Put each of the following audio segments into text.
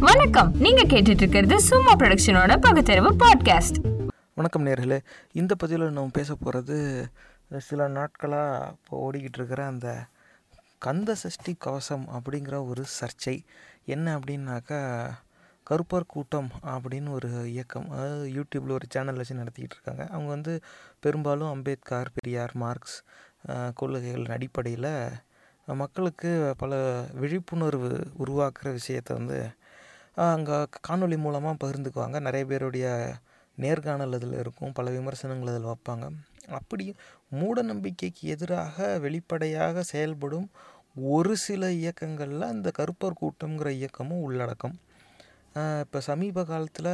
வணக்கம். நீங்க கேட்டுட்டு இருக்கிறது சும்மா ப்ரொடக்ஷனோட பகுத்தறிவு பாட்காஸ்ட் வணக்கம் நேர்களே. இந்த பதிவில் நம்ம பேச போகிறது சில நாட்களாக இப்போ ஓடிக்கிட்டு இருக்கிற அந்த கந்த சஷ்டி கவசம் அப்படிங்கிற ஒரு சர்ச்சை. என்ன அப்படின்னாக்கா கருப்பர் கூட்டம் அப்படின்னு ஒரு இயக்கம் அதாவது யூடியூப்பில் ஒரு சேனல் வச்சு நடத்திக்கிட்டு இருக்காங்க அவங்க வந்து பெரும்பாலும் அம்பேத்கர் பெரியார் மார்க்ஸ் கொள்கைகளின் அடிப்படையில் மக்களுக்கு பல விழிப்புணர்வு உருவாக்குற விஷயத்தை வந்து அங்கே காணொளி மூலமாக பகிர்ந்துக்குவாங்க. நிறைய பேருடைய நேர்காணல் அதில் இருக்கும் பல விமர்சனங்கள் அதில் வைப்பாங்க. அப்படி மூட நம்பிக்கைக்கு எதிராக வெளிப்படையாக செயல்படும் ஒரு சில இயக்கங்களில் அந்த கருப்பர் கூட்டம்ங்கிற இயக்கமும் உள்ளடக்கம். இப்போ சமீப காலத்தில்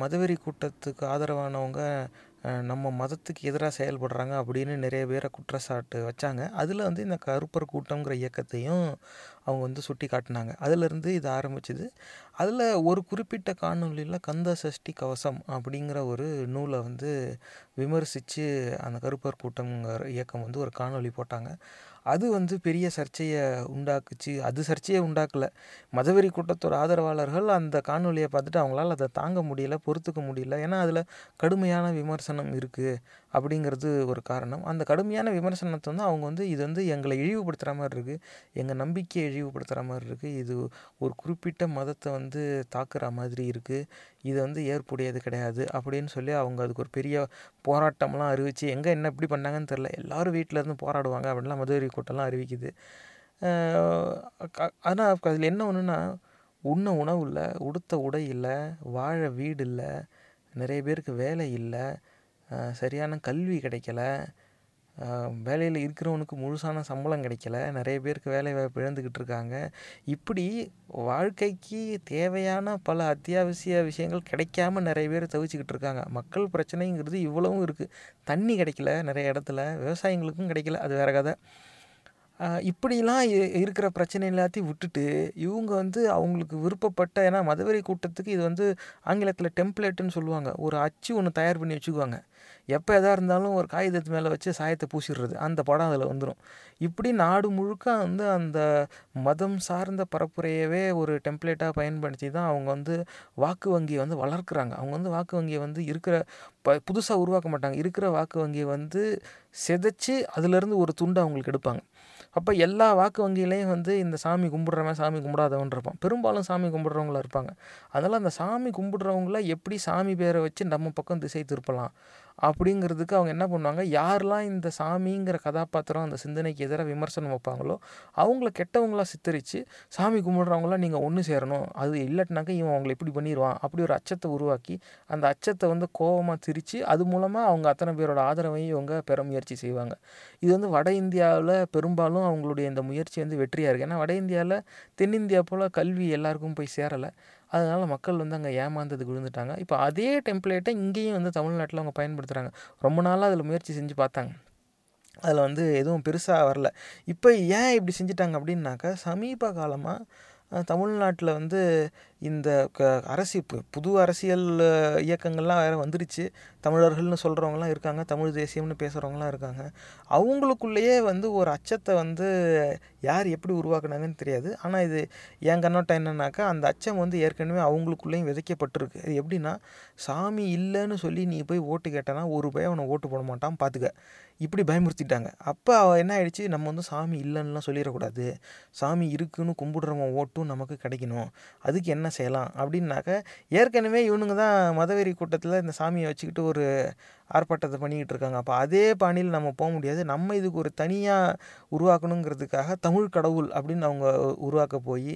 மதவெறி கூட்டத்துக்கு ஆதரவானவங்க நம்ம மதத்துக்கு எதிராக செயல்படுறாங்க அப்படின்னு நிறைய பேரை குற்றச்சாட்டு வச்சாங்க. அதில் வந்து இந்த கருப்பர் கூட்டங்கிற இயக்கத்தையும் அவங்க வந்து சுட்டி காட்டினாங்க. அதிலிருந்து இது ஆரம்பிச்சுது. அதில் ஒரு குறிப்பிட்ட காணொளியில் கந்த சஷ்டி கவசம் அப்படிங்கிற ஒரு நூலை வந்து விமர்சித்து அந்த கருப்பர் கூட்டங்கிற இயக்கம் வந்து ஒரு காணொலி போட்டாங்க. அது வந்து பெரிய சர்ச்சையை உண்டாக்குச்சு. அது சர்ச்சையை உண்டாக்கலை. மதவெறி கூட்டத்தோட ஆதரவாளர்கள் அந்த காணொலியை பார்த்துட்டு அவங்களால அதை தாங்க முடியல பொறுத்துக்க முடியல. ஏன்னா அதில் கடுமையான விமர்சனம் இருக்குது அப்படிங்கிறது ஒரு காரணம். அந்த கடுமையான விமர்சனத்தை வந்து அவங்க வந்து இது வந்து எங்களை இழிவுபடுத்துகிற மாதிரி இருக்குது எங்கள் நம்பிக்கையை இழிவுபடுத்துகிற மாதிரி இருக்குது இது ஒரு குறிப்பிட்ட மதத்தை வந்து தாக்குற மாதிரி இருக்குது இது வந்து ஏற்புடையது கிடையாது அப்படின்னு சொல்லி அவங்க அதுக்கு ஒரு பெரிய போராட்டம்லாம் அறிவித்து எங்கே என்ன இப்படி பண்ணாங்கன்னு தெரில எல்லாரும் வீட்டில் இருந்து போராடுவாங்க அப்படின்லாம் மதுரை கூட்டம்லாம் அறிவிக்குது. ஆனால் அதில் என்ன ஒன்றுன்னா உண்ண உணவு இல்லை உடுத்த உடை இல்லை வாழ வீடு இல்லை நிறைய பேருக்கு வேலை இல்லை சரியான கல்வி கிடைக்கல. வேலையில் இருக்கிறவனுக்கு முழுசான சம்பளம் கிடைக்கல. நிறைய பேருக்கு வேலை வாய்ப்பு இழந்துக்கிட்டு இருக்காங்க. இப்படி வாழ்க்கைக்கு தேவையான பல அத்தியாவசிய விஷயங்கள் கிடைக்காம நிறைய பேர் தவிச்சுக்கிட்டு இருக்காங்க. மக்கள் பிரச்சனைங்கிறது இவ்வளவும் இருக்குது தண்ணி கிடைக்கல நிறைய இடத்துல. விவசாயிங்களுக்கும் கிடைக்கல. அது வேற கதை. இப்படிலாம் இ- இருக்கிற பிரச்சனை எல்லாத்தையும் விட்டுட்டு இவங்க வந்து அவங்களுக்கு விருப்பப்பட்ட ஏன்னா மதவெறி கூட்டத்துக்கு இது வந்து ஆங்கிலத்தில் டெம்ப்ளேட்டுன்னு சொல்லுவாங்க. ஒரு அச்சு ஒன்று தயார் பண்ணி வச்சுக்குவாங்க. எப்போ எதாக இருந்தாலும் ஒரு காகிதத்து மேலே வச்சு சாயத்தை பூசிடுறது. அந்த படம் அதில் வந்துடும் இப்படி நாடு முழுக்க வந்து அந்த மதம் சார்ந்த பரப்புரையவே ஒரு டெம்ப்ளேட்டாக பயன்படுத்தி தான் அவங்க வந்து வாக்கு வங்கியை வந்து வளர்க்குறாங்க. அவங்க வந்து வாக்கு வங்கியை வந்து இருக்கிற ப புதுசாக உருவாக்க மாட்டாங்க. இருக்கிற வாக்கு வங்கியை வந்து சிதைச்சு அதுலேருந்து ஒரு துண்டை அவங்களுக்கு எடுப்பாங்க. அப்போ எல்லா வாக்கு வங்கியிலையும் வந்து இந்த சாமி கும்பிட்றவன் சாமி கும்பிடாதவன் இருப்பான் பெரும்பாலும் சாமி கும்பிட்றவங்களா இருப்பாங்க. அதனால் அந்த சாமி கும்பிட்றவங்கள எப்படி சாமி பேரை வச்சு நம்ம பக்கம் திசை திருப்பலாம்? அப்படிங்கிறதுக்கு அவங்க என்ன பண்ணுவாங்க? யாரெல்லாம் இந்த சாமிங்கிற கதாபாத்திரம் அந்த சிந்தனைக்கு எதிராக விமர்சனம் வைப்பாங்களோ அவங்கள கெட்டவங்களா சித்தரித்து சாமி கும்பிட்றவங்களாம் நீங்கள் ஒன்று சேரணும். அது இல்லாட்டினாக்கா இவன் அவங்களை இப்படி பண்ணிடுவான் அப்படி ஒரு அச்சத்தை உருவாக்கி அந்த அச்சத்தை வந்து கோபமாக திரித்து அது மூலமாக அவங்க அத்தனை பேரோட ஆதரவையும் இவங்க பெற முயற்சி செய்வாங்க. இது வந்து வட இந்தியாவில் பெரும்பாலும் அவங்களுடைய இந்த முயற்சி வந்து வெற்றியாக இருக்குது ஏன்னா வட இந்தியாவில் தென்னிந்தியா போல் கல்வி எல்லாருக்கும் போய் சேரலை. அதனால் மக்கள் வந்து அங்கே ஏமாந்ததுக்கு விழுந்துட்டாங்க. இப்போ அதே டெம்ப்ளேட்டை இங்கேயும் வந்து தமிழ்நாட்டில் அவங்க பயன்படுத்துகிறாங்க ரொம்ப நாளாக அதில் முயற்சி செஞ்சு பார்த்தாங்க. அதில் வந்து எதுவும் பெருசாக வரல. இப்போ ஏன் இப்படி செஞ்சிட்டாங்க அப்படின்னாக்கா சமீப காலமாக தமிழ்நாட்டில் வந்து இந்த க அரசி பு- புது அரசியல் இயக்கங்கள்லாம் வேறு வந்துருச்சு. தமிழர்கள்னு சொல்கிறவங்களாம் இருக்காங்க தமிழ் தேசியம்னு பேசுகிறவங்களாம் இருக்காங்க. அவங்களுக்குள்ளேயே வந்து ஒரு அச்சத்தை வந்து யார் எப்படி உருவாக்குனாங்கன்னு தெரியாது. ஆனால் இது என் கண்ணோட்டம் என்னன்னாக்கா அந்த அச்சம் வந்து ஏற்கனவே அவங்களுக்குள்ளேயும் விதைக்கப்பட்டிருக்கு. அது எப்படின்னா சாமி இல்லைன்னு சொல்லி நீ போய் ஓட்டு கேட்டனா ஒரு பையன் அவனை ஓட்டு போட மாட்டான் பார்த்துக்க இப்படி பயமுறுத்திட்டாங்க. அப்போ என்ன ஆயிடுச்சு? நம்ம வந்து சாமி இல்லைன்னுலாம் சொல்லிடக்கூடாது. சாமி இருக்குன்னு கும்பிடுறவன் ஓட்டும் நமக்கு கிடைக்கணும். அதுக்கு என்ன செய்யலாம்? அப்படின்னாக்க ஏற்கனவே இவனுங்க தான் மதவெறி கூட்டத்தில் இந்த சாமியை வச்சுக்கிட்டு ஒரு ஆர்ப்பாட்டத்தை பண்ணிக்கிட்டு இருக்காங்க. அப்போ அதே பாணியில் நம்ம போக முடியாது. நம்ம இதுக்கு ஒரு தனியாக உருவாக்கணுங்கிறதுக்காக தமிழ் கடவுள் அப்படின்னு அவங்க உருவாக்க போய்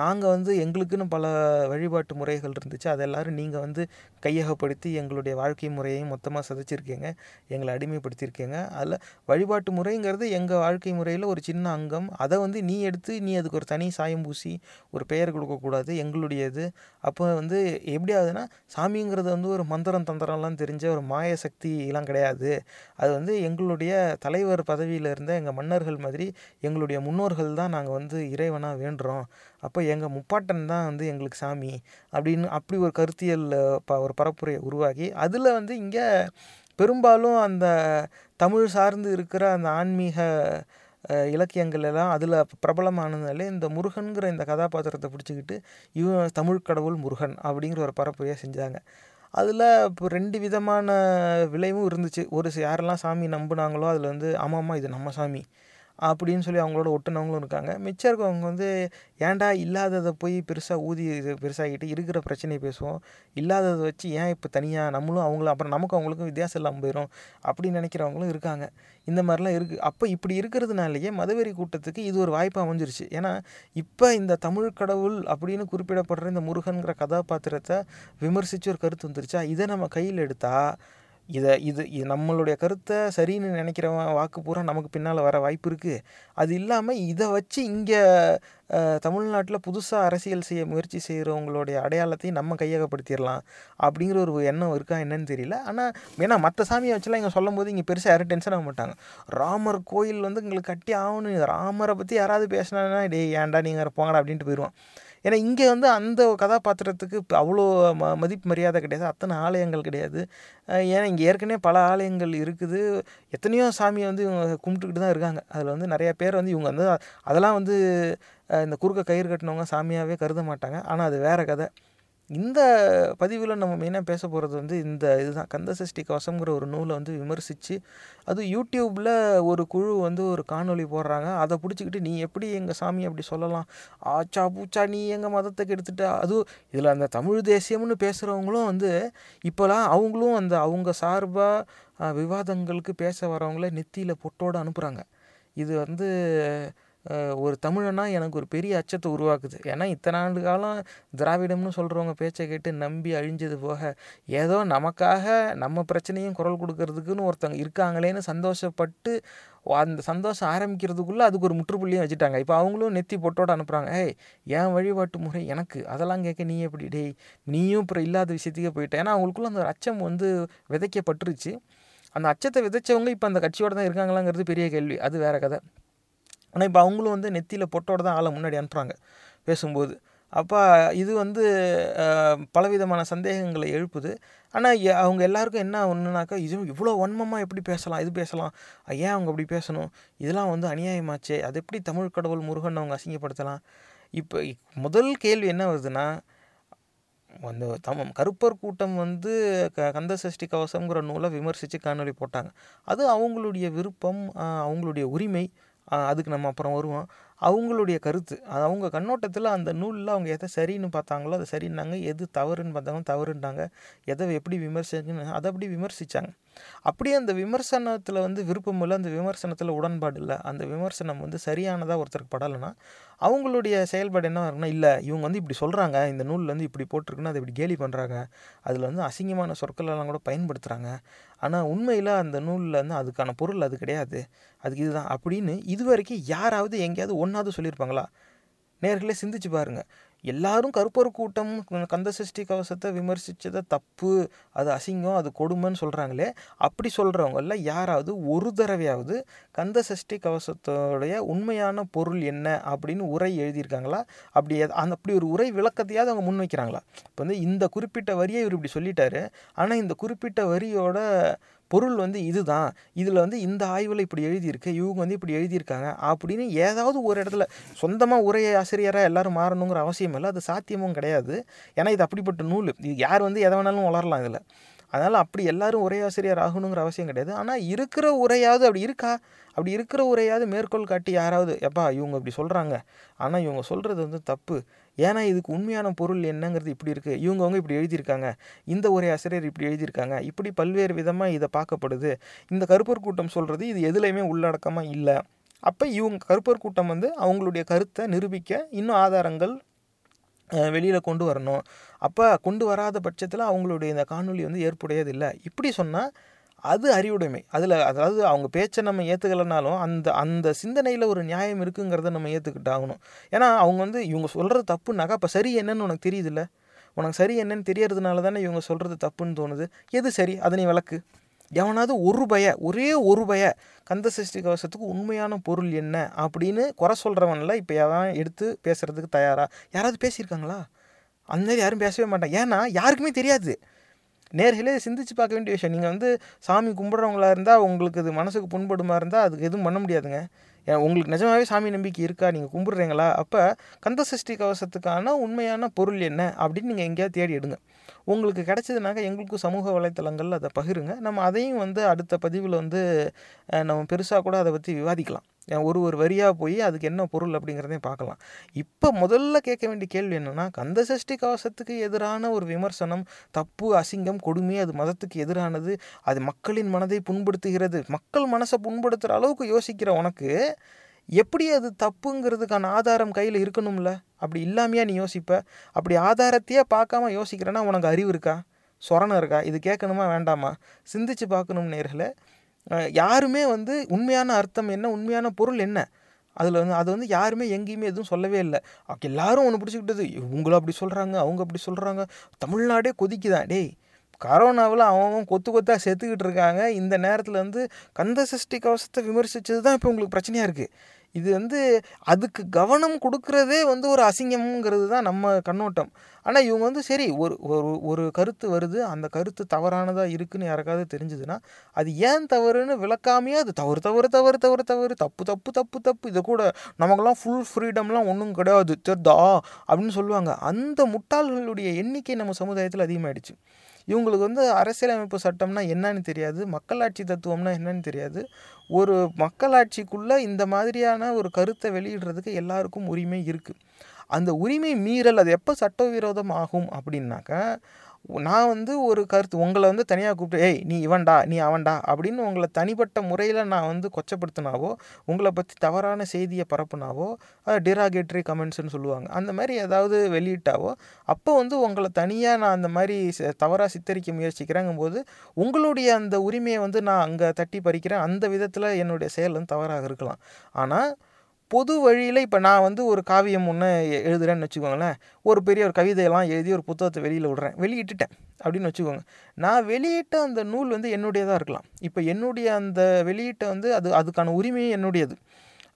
நாங்கள் வந்து எங்களுக்குன்னு பல வழிபாட்டு முறைகள் இருந்துச்சு. அதை எல்லோரும் நீங்கள் வந்து கையகப்படுத்தி எங்களுடைய வாழ்க்கை முறையையும் மொத்தமாக சதைச்சிருக்கீங்க. எங்களை அடிமைப்படுத்தியிருக்கீங்க. அதில் வழிபாட்டு முறைங்கிறது எங்கள் வாழ்க்கை முறையில் ஒரு சின்ன அங்கம். அதை வந்து நீ எடுத்து நீ அதுக்கு ஒரு தனி சாயம் பூசி ஒரு பெயர் கொடுக்கக்கூடாது எங்களுடையது. அப்போ வந்து எப்படி ஆகுதுன்னா சாமிங்கிறது வந்து ஒரு மந்திரம் தந்திரம்லாம் தெரிஞ்ச ஒரு மாய சக்திலாம் கிடையாது. அது வந்து எங்களுடைய தலைவர் பதவியில் இருந்த எங்கள் மன்னர்கள் மாதிரி எங்களுடைய முன்னோர்கள் தான் நாங்கள் வந்து இறைவனாக வேண்டுறோம். அப்போ எங்கள் முப்பாட்டன் தான் வந்து எங்களுக்கு சாமி அப்படின்னு அப்படி ஒரு கருத்தியல் ப ஒரு பரப்புரையை உருவாக்கி அதில் வந்து இங்கே பெரும்பாலும் அந்த தமிழ் சார்ந்து இருக்கிற அந்த ஆன்மீக இலக்கியங்கள் எல்லாம் அதில் பிரபலமானதுனாலே இந்த முருகன்கிற இந்த கதாபாத்திரத்தை பிடிச்சிக்கிட்டு இவன் தமிழ் கடவுள் முருகன் அப்படிங்கிற ஒரு பரப்புரையாக செஞ்சாங்க. அதில் இப்போ ரெண்டு விதமான விளைவும் இருந்துச்சு. ஒரு யாரெல்லாம் சாமி நம்புனாங்களோ அதில் வந்து ஆமாம்மா இது நம்ம சாமி. அப்படின்னு சொல்லி அவங்களோட ஒட்டுனவங்களும் இருக்காங்க. மிச்சம் இருக்கவங்க வந்து ஏன்டா இல்லாததை போய் பெருசாக ஊதி இது பெருசாகிட்டு இருக்கிற பிரச்சனையை பேசுவோம். இல்லாததை வச்சு ஏன் இப்போ தனியாக நம்மளும் அவங்களும் அப்புறம் நமக்கும் அவங்களுக்கும் வித்தியாசம் இல்லாமல் போயிடும் அப்படின்னு நினைக்கிறவங்களும் இருக்காங்க. இந்த மாதிரிலாம் இருக்குது அப்போ இப்படி இருக்கிறதுனாலேயே மதவெறி கூட்டத்துக்கு இது ஒரு வாய்ப்பாக அமைஞ்சிருச்சு. ஏன்னா இப்போ இந்த தமிழ் கடவுள் அப்படின்னு குறிப்பிடப்படுற இந்த முருகன்கிற கதாபாத்திரத்தை விமர்சித்து ஒரு கருத்து வந்துருச்சா? இதை நம்ம கையில் எடுத்தால் இதை இது இது நம்மளுடைய கருத்தை சரின்னு நினைக்கிறவன் வாக்கு பூரா நமக்கு பின்னால் வர வாய்ப்பு இருக்குது அது இல்லாமல் இதை வச்சு இங்கே தமிழ்நாட்டில் புதுசாக அரசியல் செய்ய முயற்சி செய்கிறவங்களுடைய அடையாளத்தையும் நம்ம கையகப்படுத்திடலாம். அப்படிங்கிற ஒரு எண்ணம் இருக்கா என்னன்னு தெரியல. ஆனால் ஏன்னா மற்ற சாமியை வச்சுலாம் இங்கே சொல்லும் போது இங்கே பெருசாக யாரும் டென்ஷன் ஆக மாட்டாங்க. ராமர் கோயில் வந்து எங்களுக்கு கட்டி ஆகணும். ராமரை பற்றி யாராவது பேசினாங்கன்னா டே ஏன்டா நீங்கள் போங்கடா அப்படின்ட்டு போயிடுவான் ஏன்னா இங்கே வந்து அந்த கதாபாத்திரத்துக்கு இப்போ அவ்வளோ ம மதிப்பு மரியாதை கிடையாது. அத்தனை ஆலயங்கள் கிடையாது. ஏன்னா இங்கே ஏற்கனவே பல ஆலயங்கள் இருக்குது. எத்தனையோ சாமியை வந்து இவங்க கும்பிட்டுக்கிட்டு தான் இருக்காங்க. அதில் வந்து நிறையா பேர் வந்து இவங்க வந்து அதெல்லாம் வந்து இந்த குறுக்க கயிறு கட்டினவங்க சாமியாகவே கருத மாட்டாங்க. ஆனால் அது வேறு கதை. இந்த பதிவில் நம்ம மெயினாக பேச போகிறது வந்து இந்த இதுதான். கந்தசஷ்டி கவசம்ங்கிற ஒரு நூலை வந்து விமர்சித்து அது யூடியூப்பில் ஒரு குழு வந்து ஒரு காணொளி போடுறாங்க. அதை பிடிச்சிக்கிட்டு நீ எப்படி எங்கள் சாமி அப்படி சொல்லலாம்? ஆச்சா பூச்சா நீ எங்கள் மதத்தை கெடுத்துட்ட? அதுவும் இதில் அந்த தமிழ் தேசியம்னு பேசுகிறவங்களும் வந்து இப்போலாம் அவங்களும் அந்த அவங்க சார்பாக விவாதங்களுக்கு பேச வரவங்கள நெத்தியில் பொட்டோடு அனுப்புகிறாங்க இது வந்து ஒரு தமிழனா எனக்கு ஒரு பெரிய அச்சத்தை உருவாக்குது. ஏன்னா இத்தனை ஆண்டு காலம் திராவிடம்னு சொல்கிறவங்க பேச்சை கேட்டு நம்பி அழிஞ்சது போக ஏதோ நமக்காக நம்ம பிரச்சனையும் குரல் கொடுக்கறதுக்குன்னு ஒருத்தவங்க இருக்காங்களேன்னு சந்தோஷப்பட்டு அந்த சந்தோஷம் ஆரம்பிக்கிறதுக்குள்ளே அதுக்கு ஒரு முற்றுப்புள்ளியும் வச்சுட்டாங்க. இப்போ அவங்களும் நெத்தி பொட்டோட அனுப்புகிறாங்க ஏய் என் வழிபாட்டு முறை எனக்கு. அதெல்லாம் கேட்க நீ எப்படி? டேய் நீயும் அப்புறம் இல்லாத விஷயத்துக்கே போயிட்டேன் ஏன்னா அவங்களுக்குள்ள அந்த அச்சம் வந்து விதைக்கப்பட்டுருச்சு. அந்த அச்சத்தை விதைச்சவங்க இப்போ அந்த கட்சியோட தான் இருக்காங்களாங்கிறது பெரிய கேள்வி. அது வேறு கதை. ஆனால் இப்போ அவங்களும் வந்து நெத்தியில் பொட்டோட தான் ஆளை முன்னாடி அனுப்புகிறாங்க பேசும்போது. அப்போ இது வந்து பலவிதமான சந்தேகங்களை எழுப்புது. ஆனால் அவங்க எல்லாருக்கும் என்ன ஒன்றுனாக்கா இது இவ்வளோ வன்மமாக எப்படி பேசலாம்? இது பேசலாம்? ஏன் அவங்க அப்படி பேசணும்? இதெல்லாம் வந்து அநியாயமாச்சே. அது எப்படி தமிழ் கடவுள் முருகன் அவங்க அசிங்கப்படுத்தலாம்? இப்போ முதல் கேள்வி என்ன வருதுன்னா அந்த தமம் கருப்பர் கூட்டம் வந்து க கந்த சஷ்டி கவசங்கிற நூலை விமர்சித்து காணொளி போட்டாங்க. அது அவங்களுடைய விருப்பம் அவங்களுடைய உரிமை. அதுக்கு நம்ம அப்புறம் வருவோம். அவங்களுடைய கருத்து அது அவங்க கண்ணோட்டத்தில் அந்த நூலில் அவங்க எதை சரின்னு பார்த்தாங்களோ அதை சரின்னாங்க. எது தவறுன்னு பார்த்தாங்க தவறுன்றாங்க. எதை எப்படி விமர்சிச்சுன்னு அதை அப்படி விமர்சித்தாங்க அப்படியே அந்த விமர்சனத்தில் வந்து விருப்பம் இல்லை அந்த விமர்சனத்தில் உடன்பாடு இல்லை அந்த விமர்சனம் வந்து சரியானதாக ஒருத்தருக்கு படலைன்னா அவங்களுடைய செயல்பாடு என்ன இருக்குன்னா இல்லை இவங்க வந்து இப்படி சொல்கிறாங்க இந்த நூலில் வந்து இப்படி போட்டிருக்குன்னு அதை இப்படி கேலி பண்ணுறாங்க அதில் வந்து அசிங்கமான சொற்கள் எல்லாம் கூட பயன்படுத்துகிறாங்க ஆனால் உண்மையில் அந்த நூலில் வந்து அதுக்கான பொருள் அது கிடையாது. அதுக்கு இதுதான். அப்படின்னு இது வரைக்கும் யாராவது எங்கேயாவது ஒன்றாவது சொல்லியிருப்பாங்களா? நேர்களே சிந்திச்சு பாருங்கள் எல்லாரும் கருப்பர் கூட்டம் கந்த சஷ்டி கவசத்தை விமர்சித்ததை தப்பு அது அசிங்கம் அது கொடுமைன்னு சொல்கிறாங்களே அப்படி சொல்கிறவங்கள யாராவது ஒரு தடவையாவது கந்த சஷ்டி கவசத்தோடைய உண்மையான பொருள் என்ன அப்படின்னு உரை எழுதியிருக்காங்களா? அப்படி அந்த அப்படி ஒரு உரை விளக்கத்தையாவது அவங்க முன்வைக்கிறாங்களா? இப்போ வந்து இந்த குறிப்பிட்ட வரியை இவர் இப்படி சொல்லிட்டாரு. ஆனால் இந்த குறிப்பிட்ட வரியோட பொருள் வந்து இதுதான். இதில் வந்து இந்த ஆய்வில் இப்படி எழுதியிருக்கு இவங்க வந்து இப்படி எழுதியிருக்காங்க அப்படின்னு ஏதாவது ஒரு இடத்துல சொந்தமாக உரை ஆசிரியராக எல்லோரும் மாறணுங்கிற அவசியம் இல்லை. அது சாத்தியமும் கிடையாது. ஏன்னா இது அப்படிப்பட்ட நூல். இது யார் வந்து எதை வேணாலும் வளரலாம் இதில். அதனால் அப்படி எல்லாரும் உரை ஆசிரியர் ஆகணுங்கிற அவசியம் கிடையாது. ஆனால் இருக்கிற உரையாவது அப்படி இருக்கா? அப்படி இருக்கிற உரையாவது மேற்கோள் காட்டி யாராவது எப்பா இவங்க இப்படி சொல்கிறாங்க ஆனால் இவங்க சொல்கிறது வந்து தப்பு. ஏன்னா இதுக்கு உண்மையான பொருள் என்னங்கிறது இப்படி இருக்குது இவங்கவுங்க இப்படி எழுதியிருக்காங்க. இந்த ஒரே ஆசிரியர் இப்படி எழுதியிருக்காங்க. இப்படி பல்வேறு விதமாக இதை பார்க்கப்படுது. இந்த கருப்பர் கூட்டம் சொல்கிறது இது எதுலேயுமே உள்ளடக்கமாக இல்லை. அப்போ இவங்க கருப்பர் கூட்டம் வந்து அவங்களுடைய கருத்தை நிரூபிக்க இன்னும் ஆதாரங்கள் வெளியில் கொண்டு வரணும். அப்போ கொண்டு வராத பட்சத்தில் அவங்களுடைய இந்த காணொலி வந்து ஏற்புடையது இல்லை இப்படி சொன்னால் அது அறிவுடைமை. அதில் அதாவது அவங்க பேச்சை நம்ம ஏற்றுக்கலைனாலும் அந்த அந்த சிந்தனையில் ஒரு நியாயம் இருக்குங்கிறத நம்ம ஏற்றுக்கிட்டாகணும் ஏன்னா அவங்க வந்து இவங்க சொல்கிறது தப்புனாக்கா அப்போ சரி என்னன்னு உனக்கு தெரியுதுல்ல? உனக்கு சரி என்னன்னு தெரியறதுனால தானே இவங்க சொல்கிறது தப்புன்னு தோணுது. எது சரி? அதை நீ விளக்கு. எவனாவது ஒரு பய ஒரே ஒரு பய கந்த சஷ்டி கவசத்துக்கு உண்மையான பொருள் என்ன அப்படின்னு குறை சொல்கிறவனில் இப்போ எவன் எடுத்து பேசுகிறதுக்கு தயாராக யாராவது பேசியிருக்காங்களா? அந்த மாதிரி யாரும் பேசவே மாட்டாங்க. ஏன்னா யாருக்குமே தெரியாது. நேர்களே சிந்திச்சு பார்க்க வேண்டிய விஷயம். நீங்கள் வந்து சாமி கும்பிட்றவங்களா இருந்தால் உங்களுக்கு இது மனசுக்கு புண்படுமா இருந்தால் அதுக்கு எதுவும் பண்ண முடியாதுங்க. ஏன் உங்களுக்கு நிஜமாவே சாமி நம்பிக்கை இருக்கா? நீங்கள் கும்பிட்றீங்களா? அப்போ கந்த சஷ்டி கவசத்துக்கான உண்மையான பொருள் என்ன? அப்படின்னு நீங்கள் எங்கேயாவது தேடி எடுங்க. உங்களுக்கு கிடைச்சதுனாக்க எங்களுக்கும் சமூக வலைத்தளங்களில் அதை பகிருங்க. நம்ம அதையும் வந்து அடுத்த பதிவில் வந்து நம்ம பெருசாக கூட அதை பற்றி விவாதிக்கலாம். ஒரு ஒரு வரியாக போய் அதுக்கு என்ன பொருள் அப்படிங்கிறதையும் பார்க்கலாம். இப்போ முதல்ல கேட்க வேண்டிய கேள்வி என்னென்னா கந்த சஷ்டி கவசத்துக்கு எதிரான ஒரு விமர்சனம் தப்பு அசிங்கம் கொடுமை அது மதத்துக்கு எதிரானது அது மக்களின் மனதை புண்படுத்துகிறது மக்கள் மனசை புண்படுத்துகிற அளவுக்கு யோசிக்கிற உனக்கு எப்படி அது தப்புங்கிறதுக்கான ஆதாரம் கையில் இருக்கணும்ல? அப்படி இல்லாமையா நீ யோசிப்ப. அப்படி ஆதாரத்தையே பார்க்காம யோசிக்கிறேன்னா உனக்கு அறிவு இருக்கா? சொரணம் இருக்கா? இது கேட்கணுமா வேண்டாமா? சிந்திச்சு பார்க்கணும் நேர்களை. யாருமே வந்து உண்மையான அர்த்தம் என்ன உண்மையான பொருள் என்ன? அதில் வந்து அது வந்து யாருமே எங்கேயுமே எதுவும் சொல்லவே இல்லை. எல்லாரும் ஒன்று பிடிச்சிக்கிட்டது இவங்களும் அப்படி சொல்கிறாங்க அவங்க அப்படி சொல்கிறாங்க தமிழ்நாடே கொதிக்குதான். டேய் கரோனாவில் அவன் கொத்து கொத்தாக செத்துக்கிட்டு இருக்காங்க. இந்த நேரத்தில் வந்து கந்த சஷ்டி கவசத்தை விமர்சித்தது தான் இப்போ உங்களுக்கு பிரச்சனையாக இருக்குது இது வந்து அதுக்கு கவனம் கொடுக்கறதே வந்து ஒரு அசிங்கம்ங்கிறது தான் நம்ம கண்ணோட்டம். ஆனால் இவங்க வந்து சரி ஒரு ஒரு ஒரு கருத்து வருது அந்த கருத்து தவறானதாக இருக்குன்னு யாருக்காவது தெரிஞ்சதுன்னா அது ஏன் தவறுன்னு விளக்காமையே அது தவறு தவறு தவறு தவறு தவறு தப்பு தப்பு தப்பு தப்பு. இதை கூட நமக்கெல்லாம் ஃபுல் ஃப்ரீடம்லாம் ஒன்றும் கிடையாது. தெரிதா? அப்படின்னு சொல்லுவாங்க. அந்த முட்டாள்களுடைய எண்ணிக்கை நம்ம சமுதாயத்தில் அதிகமாகிடுச்சு இவங்களுக்கு வந்து அரசியலமைப்பு சட்டம்னா என்னன்னு தெரியாது மக்களாட்சி தத்துவம்னா என்னன்னு தெரியாது. ஒரு மக்களாட்சிக்குள்ளே இந்த மாதிரியான ஒரு கருத்தை வெளியிடுறதுக்கு எல்லாருக்கும் உரிமை இருக்குது அந்த உரிமை மீறல் அது எப்போ சட்டவிரோதம் ஆகும் அப்படின்னாக்கா நான் வந்து ஒரு கருத்து உங்களை வந்து தனியாக கூப்பிட்டு ஏய் நீ இவன்டா நீ அவன்டா அப்படின்னு உங்களை தனிப்பட்ட முறையில் நான் வந்து கொச்சப்படுத்தினாவோ உங்களை பற்றி தவறான செய்தியை பரப்புனாவோ டிராகேட்ரி கமெண்ட்ஸ்னு சொல்லுவாங்க. அந்த மாதிரி ஏதாவது வெளியிட்டாவோ அப்போ வந்து உங்களை தனியாக நான் அந்த மாதிரி தவறாக சித்தரிக்க முயற்சிக்கிறேங்கும்போது உங்களுடைய அந்த உரிமையை வந்து நான் அங்கே தட்டி பறிக்கிறேன். அந்த விதத்தில் என்னுடைய செயல் வந்து தவறாக இருக்கலாம். ஆனால் பொது வழியில் இப்போ நான் வந்து ஒரு காவியம் ஒன்று எழுதுறேன்னு வச்சுக்கோங்களேன். ஒரு பெரிய ஒரு கவிதையெல்லாம் எழுதி ஒரு புத்தகத்தை வெளியில் விடுறேன். வெளியிட்டுட்டேன் அப்படின்னு வச்சுக்கோங்க. நான் வெளியிட்ட அந்த நூல் வந்து என்னுடையதாக இருக்கலாம். இப்போ என்னுடைய அந்த வெளியீட்டை வந்து அது அதுக்கான உரிமையும் என்னுடையது.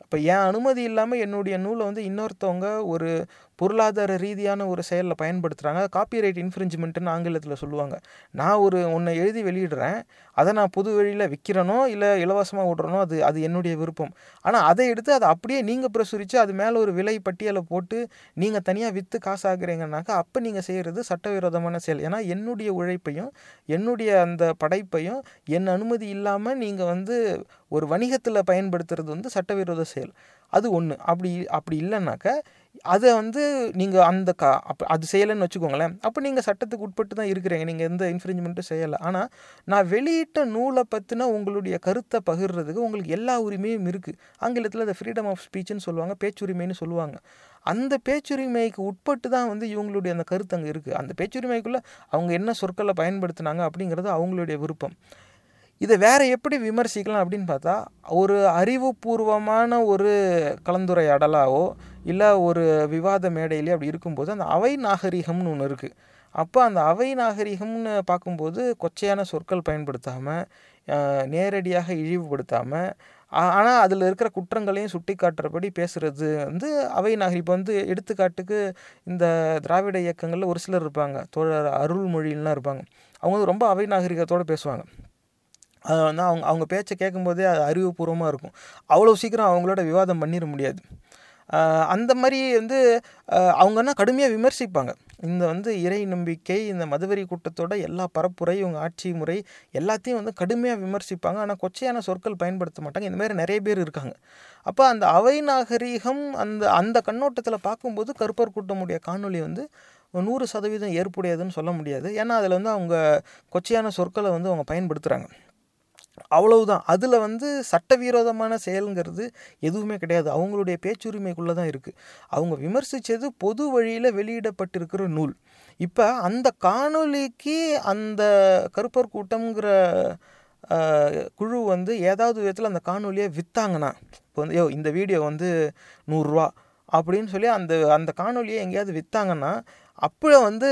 இப்போ என் அனுமதி இல்லாமல் என்னுடைய நூலை வந்து இன்னொருத்தவங்க ஒரு பொருளாதார ரீதியான ஒரு செயலில் பயன்படுத்துகிறாங்க காப்பிரைட் இன்ஃப்ரிஞ்ச்மெண்ட்டுன்னு ஆங்கிலத்தில் சொல்லுவாங்க. நான் ஒரு ஒன்றை எழுதி வெளியிடுறேன். அதை நான் பொது வழியில் விற்கிறனோ இல்லை இலவசமாக விட்றனோ அது அது என்னுடைய விருப்பம். ஆனால் அதை எடுத்து அதை அப்படியே நீங்கள் பிரசுரித்து அது மேலே ஒரு விலை பட்டியலை போட்டு நீங்கள் தனியாக விற்று காசாக்குறீங்கன்னாக்கா அப்போ நீங்கள் செய்கிறது சட்டவிரோதமான செயல். ஏன்னா என்னுடைய உழைப்பையும் என்னுடைய அந்த படைப்பையும் என் அனுமதி இல்லாமல் நீங்கள் வந்து ஒரு வணிகத்தில் பயன்படுத்துறது வந்து சட்டவிரோத செயல். அது ஒன்று அப்படி அப்படி இல்லைனாக்கா அதை வந்து நீங்கள் அந்த கா அப்போ அது செய்யலைன்னு வச்சுக்கோங்களேன். அப்போ நீங்கள் சட்டத்துக்கு உட்பட்டு தான் இருக்கிறீங்க. நீங்கள் எந்த இன்ஃப்ரிஞ்ச்மெண்ட்டும் செய்யலை. ஆனால் நான் வெளியிட்ட நூலை பற்றின உங்களுடைய கருத்தை பகிர்றதுக்கு உங்களுக்கு எல்லா உரிமையும் இருக்குது ஆங்கிலத்தில் அதை ஃப்ரீடம் ஆஃப் ஸ்பீச்சுன்னு சொல்லுவாங்க பேச்சுரிமைன்னு சொல்லுவாங்க. அந்த பேச்சுரிமைக்கு உட்பட்டு தான் வந்து இவங்களுடைய அந்த கருத்து அங்கே இருக்குது அந்த பேச்சுரிமைக்குள்ளே அவங்க என்ன சொற்களை பயன்படுத்தினாங்க அப்படிங்கிறது அவங்களுடைய விருப்பம். இதை வேறு எப்படி விமர்சிக்கலாம் அப்படின்னு பார்த்தா ஒரு அறிவுபூர்வமான ஒரு கலந்துரையாடலாவோ இல்லை ஒரு விவாத மேடையிலே அப்படி இருக்கும்போது அந்த அவை நாகரிகம்னு ஒன்று இருக்குது அப்போ அந்த அவை நாகரிகம்னு பார்க்கும்போது கொச்சையான சொற்கள் பயன்படுத்தாமல் நேரடியாக இழிவுபடுத்தாமல் ஆனால் அதில் இருக்கிற குற்றங்களையும் சுட்டி காட்டுறபடி பேசுகிறது வந்து அவை நாகரி இப்போ வந்து எடுத்துக்காட்டுக்கு இந்த திராவிட இயக்கங்களில் ஒரு சிலர் இருப்பாங்க. தோழர் அருள்மொழின்லாம் இருப்பாங்க. அவங்க வந்து ரொம்ப அவை நாகரிகத்தோடு பேசுவாங்க. அதை வந்து அவங்க அவங்க பேச்சை கேட்கும்போதே அது அறிவுபூர்வமாக இருக்கும். அவ்வளோ சீக்கிரம் அவங்களோட விவாதம் பண்ணிட முடியாது. அந்த மாதிரி வந்து அவங்கன்னா கடுமையாக விமர்சிப்பாங்க. இந்த வந்து இறை நம்பிக்கை இந்த மதுவரி கூட்டத்தோட எல்லா பரப்புரை இவங்க ஆட்சி முறை எல்லாத்தையும் வந்து கடுமையாக விமர்சிப்பாங்க. ஆனால் கொச்சையான சொற்கள் பயன்படுத்த மாட்டாங்க. இந்த மாதிரி நிறைய பேர் இருக்காங்க. அப்போ அந்த அவை நாகரீகம் அந்த அந்த கண்ணோட்டத்தில் பார்க்கும்போது கருப்பர் கூட்டமுடைய காணொலி வந்து நூறு சதவீதம் ஏற்புடையதுன்னு சொல்ல முடியாது. ஏன்னா அதில் வந்து அவங்க கொச்சையான சொற்களை வந்து அவங்க பயன்படுத்துகிறாங்க அவ்வளவுதான். அதில் வந்து சட்டவிரோதமான செயலுங்கிறது எதுவுமே கிடையாது. அவங்களுடைய பேச்சுரிமைக்குள்ளே தான் இருக்குது அவங்க விமர்சித்தது பொது வழியில் வெளியிடப்பட்டிருக்கிற நூல். இப்போ அந்த காணொலிக்கு அந்த கருப்பர் கூட்டம்ங்கிற குழு வந்து ஏதாவது விதத்தில் அந்த காணொலியை விற்றாங்கன்னா இப்போ வந்து யோ இந்த வீடியோ வந்து நூறுரூவா அப்படின்னு சொல்லி அந்த அந்த காணொலியை எங்கேயாவது விற்றாங்கன்னா அப்போ வந்து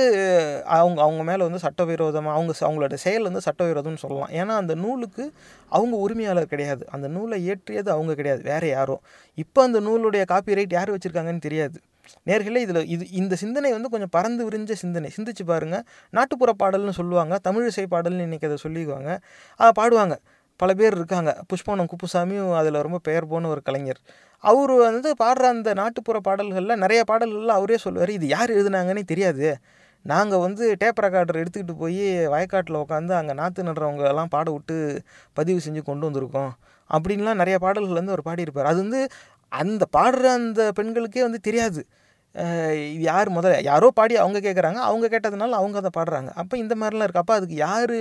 அவங்க அவங்க மேலே வந்து சட்டவிரோதமாக அவங்க அவங்களோட செயல் வந்து சட்டவிரோதம்னு சொல்லலாம். ஏன்னா அந்த நூலுக்கு அவங்க உரிமையாளர் கிடையாது. அந்த நூலை இயற்றியது அவங்க கிடையாது. வேறு யாரோ. இப்போ அந்த நூலுடைய காப்பி ரைட் யார் வச்சுருக்காங்கன்னு தெரியாது. நேர்களே இதில் இது இந்த சிந்தனை வந்து கொஞ்சம் பறந்து விரிஞ்ச சிந்தனை. சிந்திச்சு பாருங்கள் நாட்டுப்புற பாடல்னு சொல்லுவாங்க. தமிழிசை பாடல்னு இன்றைக்கி அதை சொல்லிக்குவாங்க. பாடுவாங்க. பல பேர் இருக்காங்க. புஷ்பவனம் குப்புசாமியும் அதில் ரொம்ப பெயர் போன ஒரு கலைஞர். அவர் வந்து பாடுற அந்த நாட்டுப்புற பாடல்களில் நிறைய பாடல்களில் அவரே சொல்லுவார் இது யார் எழுதுனாங்கன்னே தெரியாது. நாங்கள் வந்து டேப் ரெக்கார்டர் எடுத்துக்கிட்டு போய் வயக்காட்டில் உட்காந்து அங்கே நாற்று நடுறவங்க எல்லாம் பாட விட்டு பதிவு செஞ்சு கொண்டு வந்திருக்கோம். அப்படின்லாம் நிறைய பாடல்கள் வந்து அவர் பாடியிருப்பார். அது வந்து அந்த பாடுற அந்த பெண்களுக்கே வந்து தெரியாது. இது யார் முதல்ல? யாரோ பாடி அவங்க கேட்குறாங்க அவங்க கேட்டதுனால அவங்க அதை பாடுறாங்க. அப்போ இந்த மாதிரிலாம் இருக்குது அப்போ அதுக்கு யார்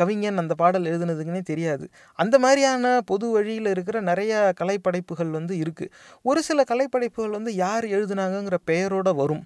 கவிஞன் அந்த பாடல் எழுதுனதுக்குன்னே தெரியாது. அந்த மாதிரியான பொது வழியில் இருக்கிற நிறைய கலைப்படைப்புகள் வந்து இருக்குது ஒரு சில கலைப்படைப்புகள் வந்து யார் எழுதுனாங்கங்கிற பெயரோட வரும்.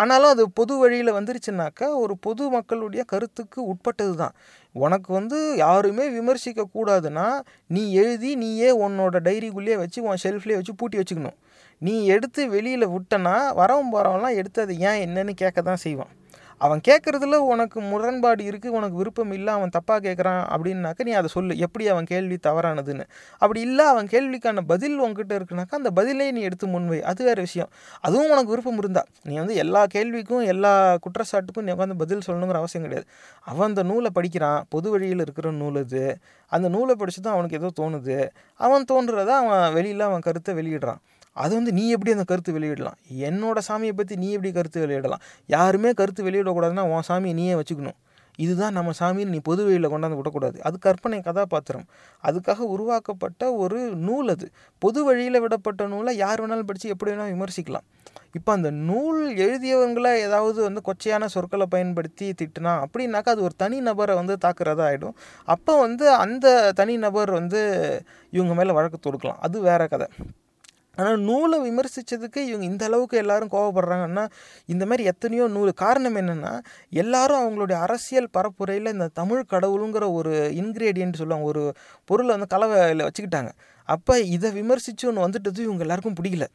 ஆனாலும் அது பொது வழியில் வந்துருச்சுனாக்கா ஒரு பொது மக்களுடைய கருத்துக்கு உட்பட்டது தான். உனக்கு வந்து யாருமே விமர்சிக்கக்கூடாதுன்னா நீ எழுதி நீயே உன்னோட டைரிக்குள்ளேயே வச்சு உன் ஷெல்ஃப்லேயே வச்சு பூட்டி வச்சுக்கணும். நீ எடுத்து வெளியில் விட்டனா வரவன் போகிறவன்லாம் எடுத்து அது ஏன் என்னன்னு கேட்க தான் செய்வான். அவன் கேட்குறதுல உனக்கு முரண்பாடு இருக்குது உனக்கு விருப்பம் இல்லை அவன் தப்பாக கேட்குறான் அப்படின்னாக்க நீ அதை சொல்லு. எப்படி அவன் கேள்வி தவறானதுன்னு. அப்படி இல்லை அவன் கேள்விக்கான பதில் உங்ககிட்ட இருக்குனாக்கா அந்த பதிலே நீ எடுத்து முன்வை அது வேறு விஷயம். அதுவும் உனக்கு விருப்பம் இருந்தா. நீ வந்து எல்லா கேள்விக்கும் எல்லா குற்றச்சாட்டுக்கும் நீ உட்காந்து பதில் சொல்லணுங்கிற அவசியம் கிடையாது. அவன் அந்த நூலை படிக்கிறான். பொது வழியில் இருக்கிற நூல் அது. அந்த நூலை படித்து தான் அவனுக்கு ஏதோ தோணுது. அவன் தோன்றதை அவன் வெளியில் அவன் கருத்தை வெளியிடுறான். அது வந்து நீ எப்படி அந்த கருத்து வெளியிடலாம்? என்னோட சாமியை பற்றி நீ எப்படி கருத்து வெளியிடலாம்? யாருமே கருத்து வெளியிடக்கூடாதுன்னா உன் சாமியை நீயே வச்சுக்கணும். இதுதான் நம்ம சாமின்னு நீ பொது வெளியில் கொண்டாந்து விடக்கூடாது. அது கற்பனை கதாபாத்திரம். அதுக்காக உருவாக்கப்பட்ட ஒரு நூல் அது. பொது வழியில் விடப்பட்ட நூலை யார் வேணாலும் படித்து எப்படி வேணாலும் விமர்சிக்கலாம். இப்போ அந்த நூல் எழுதியவங்களை ஏதாவது வந்து கொச்சையான சொற்களை பயன்படுத்தி திட்டினா அப்படின்னாக்கா அது ஒரு தனி நபரை வந்து தாக்குறதா ஆகிடும் அப்போ வந்து அந்த தனி நபர் வந்து இவங்க மேலே வழக்கு தொடுக்கலாம். அது வேற கதை. ஆனால் நூலை விமர்சித்ததுக்கு இவங்க இந்த அளவுக்கு எல்லாரும் கோவப்படுறாங்கன்னா இந்த மாதிரி எத்தனையோ நூல். காரணம் என்னென்னா எல்லாரும் அவங்களுடைய அரசியல் பரப்புரையில் இந்த தமிழ் கடவுளுங்கிற ஒரு இன்க்ரீடியன்ட் சொல்லுவாங்க. ஒரு பொருளை வந்து கலவையில் வச்சுக்கிட்டாங்க. அப்போ இதை விமர்சித்து ஒன்று வந்துட்டது இவங்க எல்லாருக்கும் பிடிக்கல.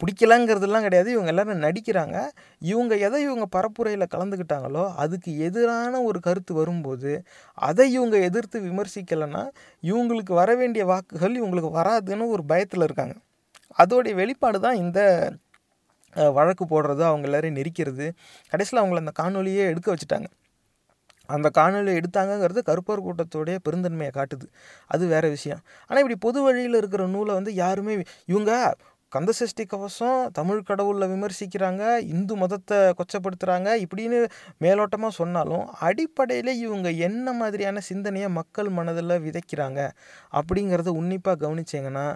பிடிக்கலங்கிறதுலாம் கிடையாது. இவங்க எல்லாரும் நடிக்கிறாங்க. இவங்க எதை இவங்க பரப்புரையில் கலந்துக்கிட்டாங்களோ அதுக்கு எதிரான ஒரு கருத்து வரும்போது அதை இவங்க எதிர்த்து விமர்சிக்கலைன்னா இவங்களுக்கு வர வேண்டிய வாக்குகள் இவங்களுக்கு வராதுன்னு ஒரு பயத்தில் இருக்காங்க. அதோடைய வெளிப்பாடு தான் இந்த வழக்கு போடுறது அவங்க எல்லாரையும் நெரிக்கிறது. கடைசியில் அவங்கள அந்த காணொலியே எடுக்க வச்சுட்டாங்க. அந்த காணொலி எடுத்தாங்கங்கிறது கருப்பர் கூட்டத்தோடைய பெருந்தன்மையை காட்டுது. அது வேறு விஷயம். ஆனால் இப்படி பொது வழியில் இருக்கிற நூலை வந்து யாருமே இவங்க கந்தசஷ்டி கவசம் தமிழ் கடவுளில் விமர்சிக்கிறாங்க இந்து மதத்தை கொச்சப்படுத்துகிறாங்க இப்படின்னு மேலோட்டமாக சொன்னாலும் அடிப்படையில் இவங்க என்ன மாதிரியான சிந்தனையை மக்கள் மனதில் விதைக்கிறாங்க அப்படிங்கிறத உன்னிப்பாக கவனிச்சிங்கன்னா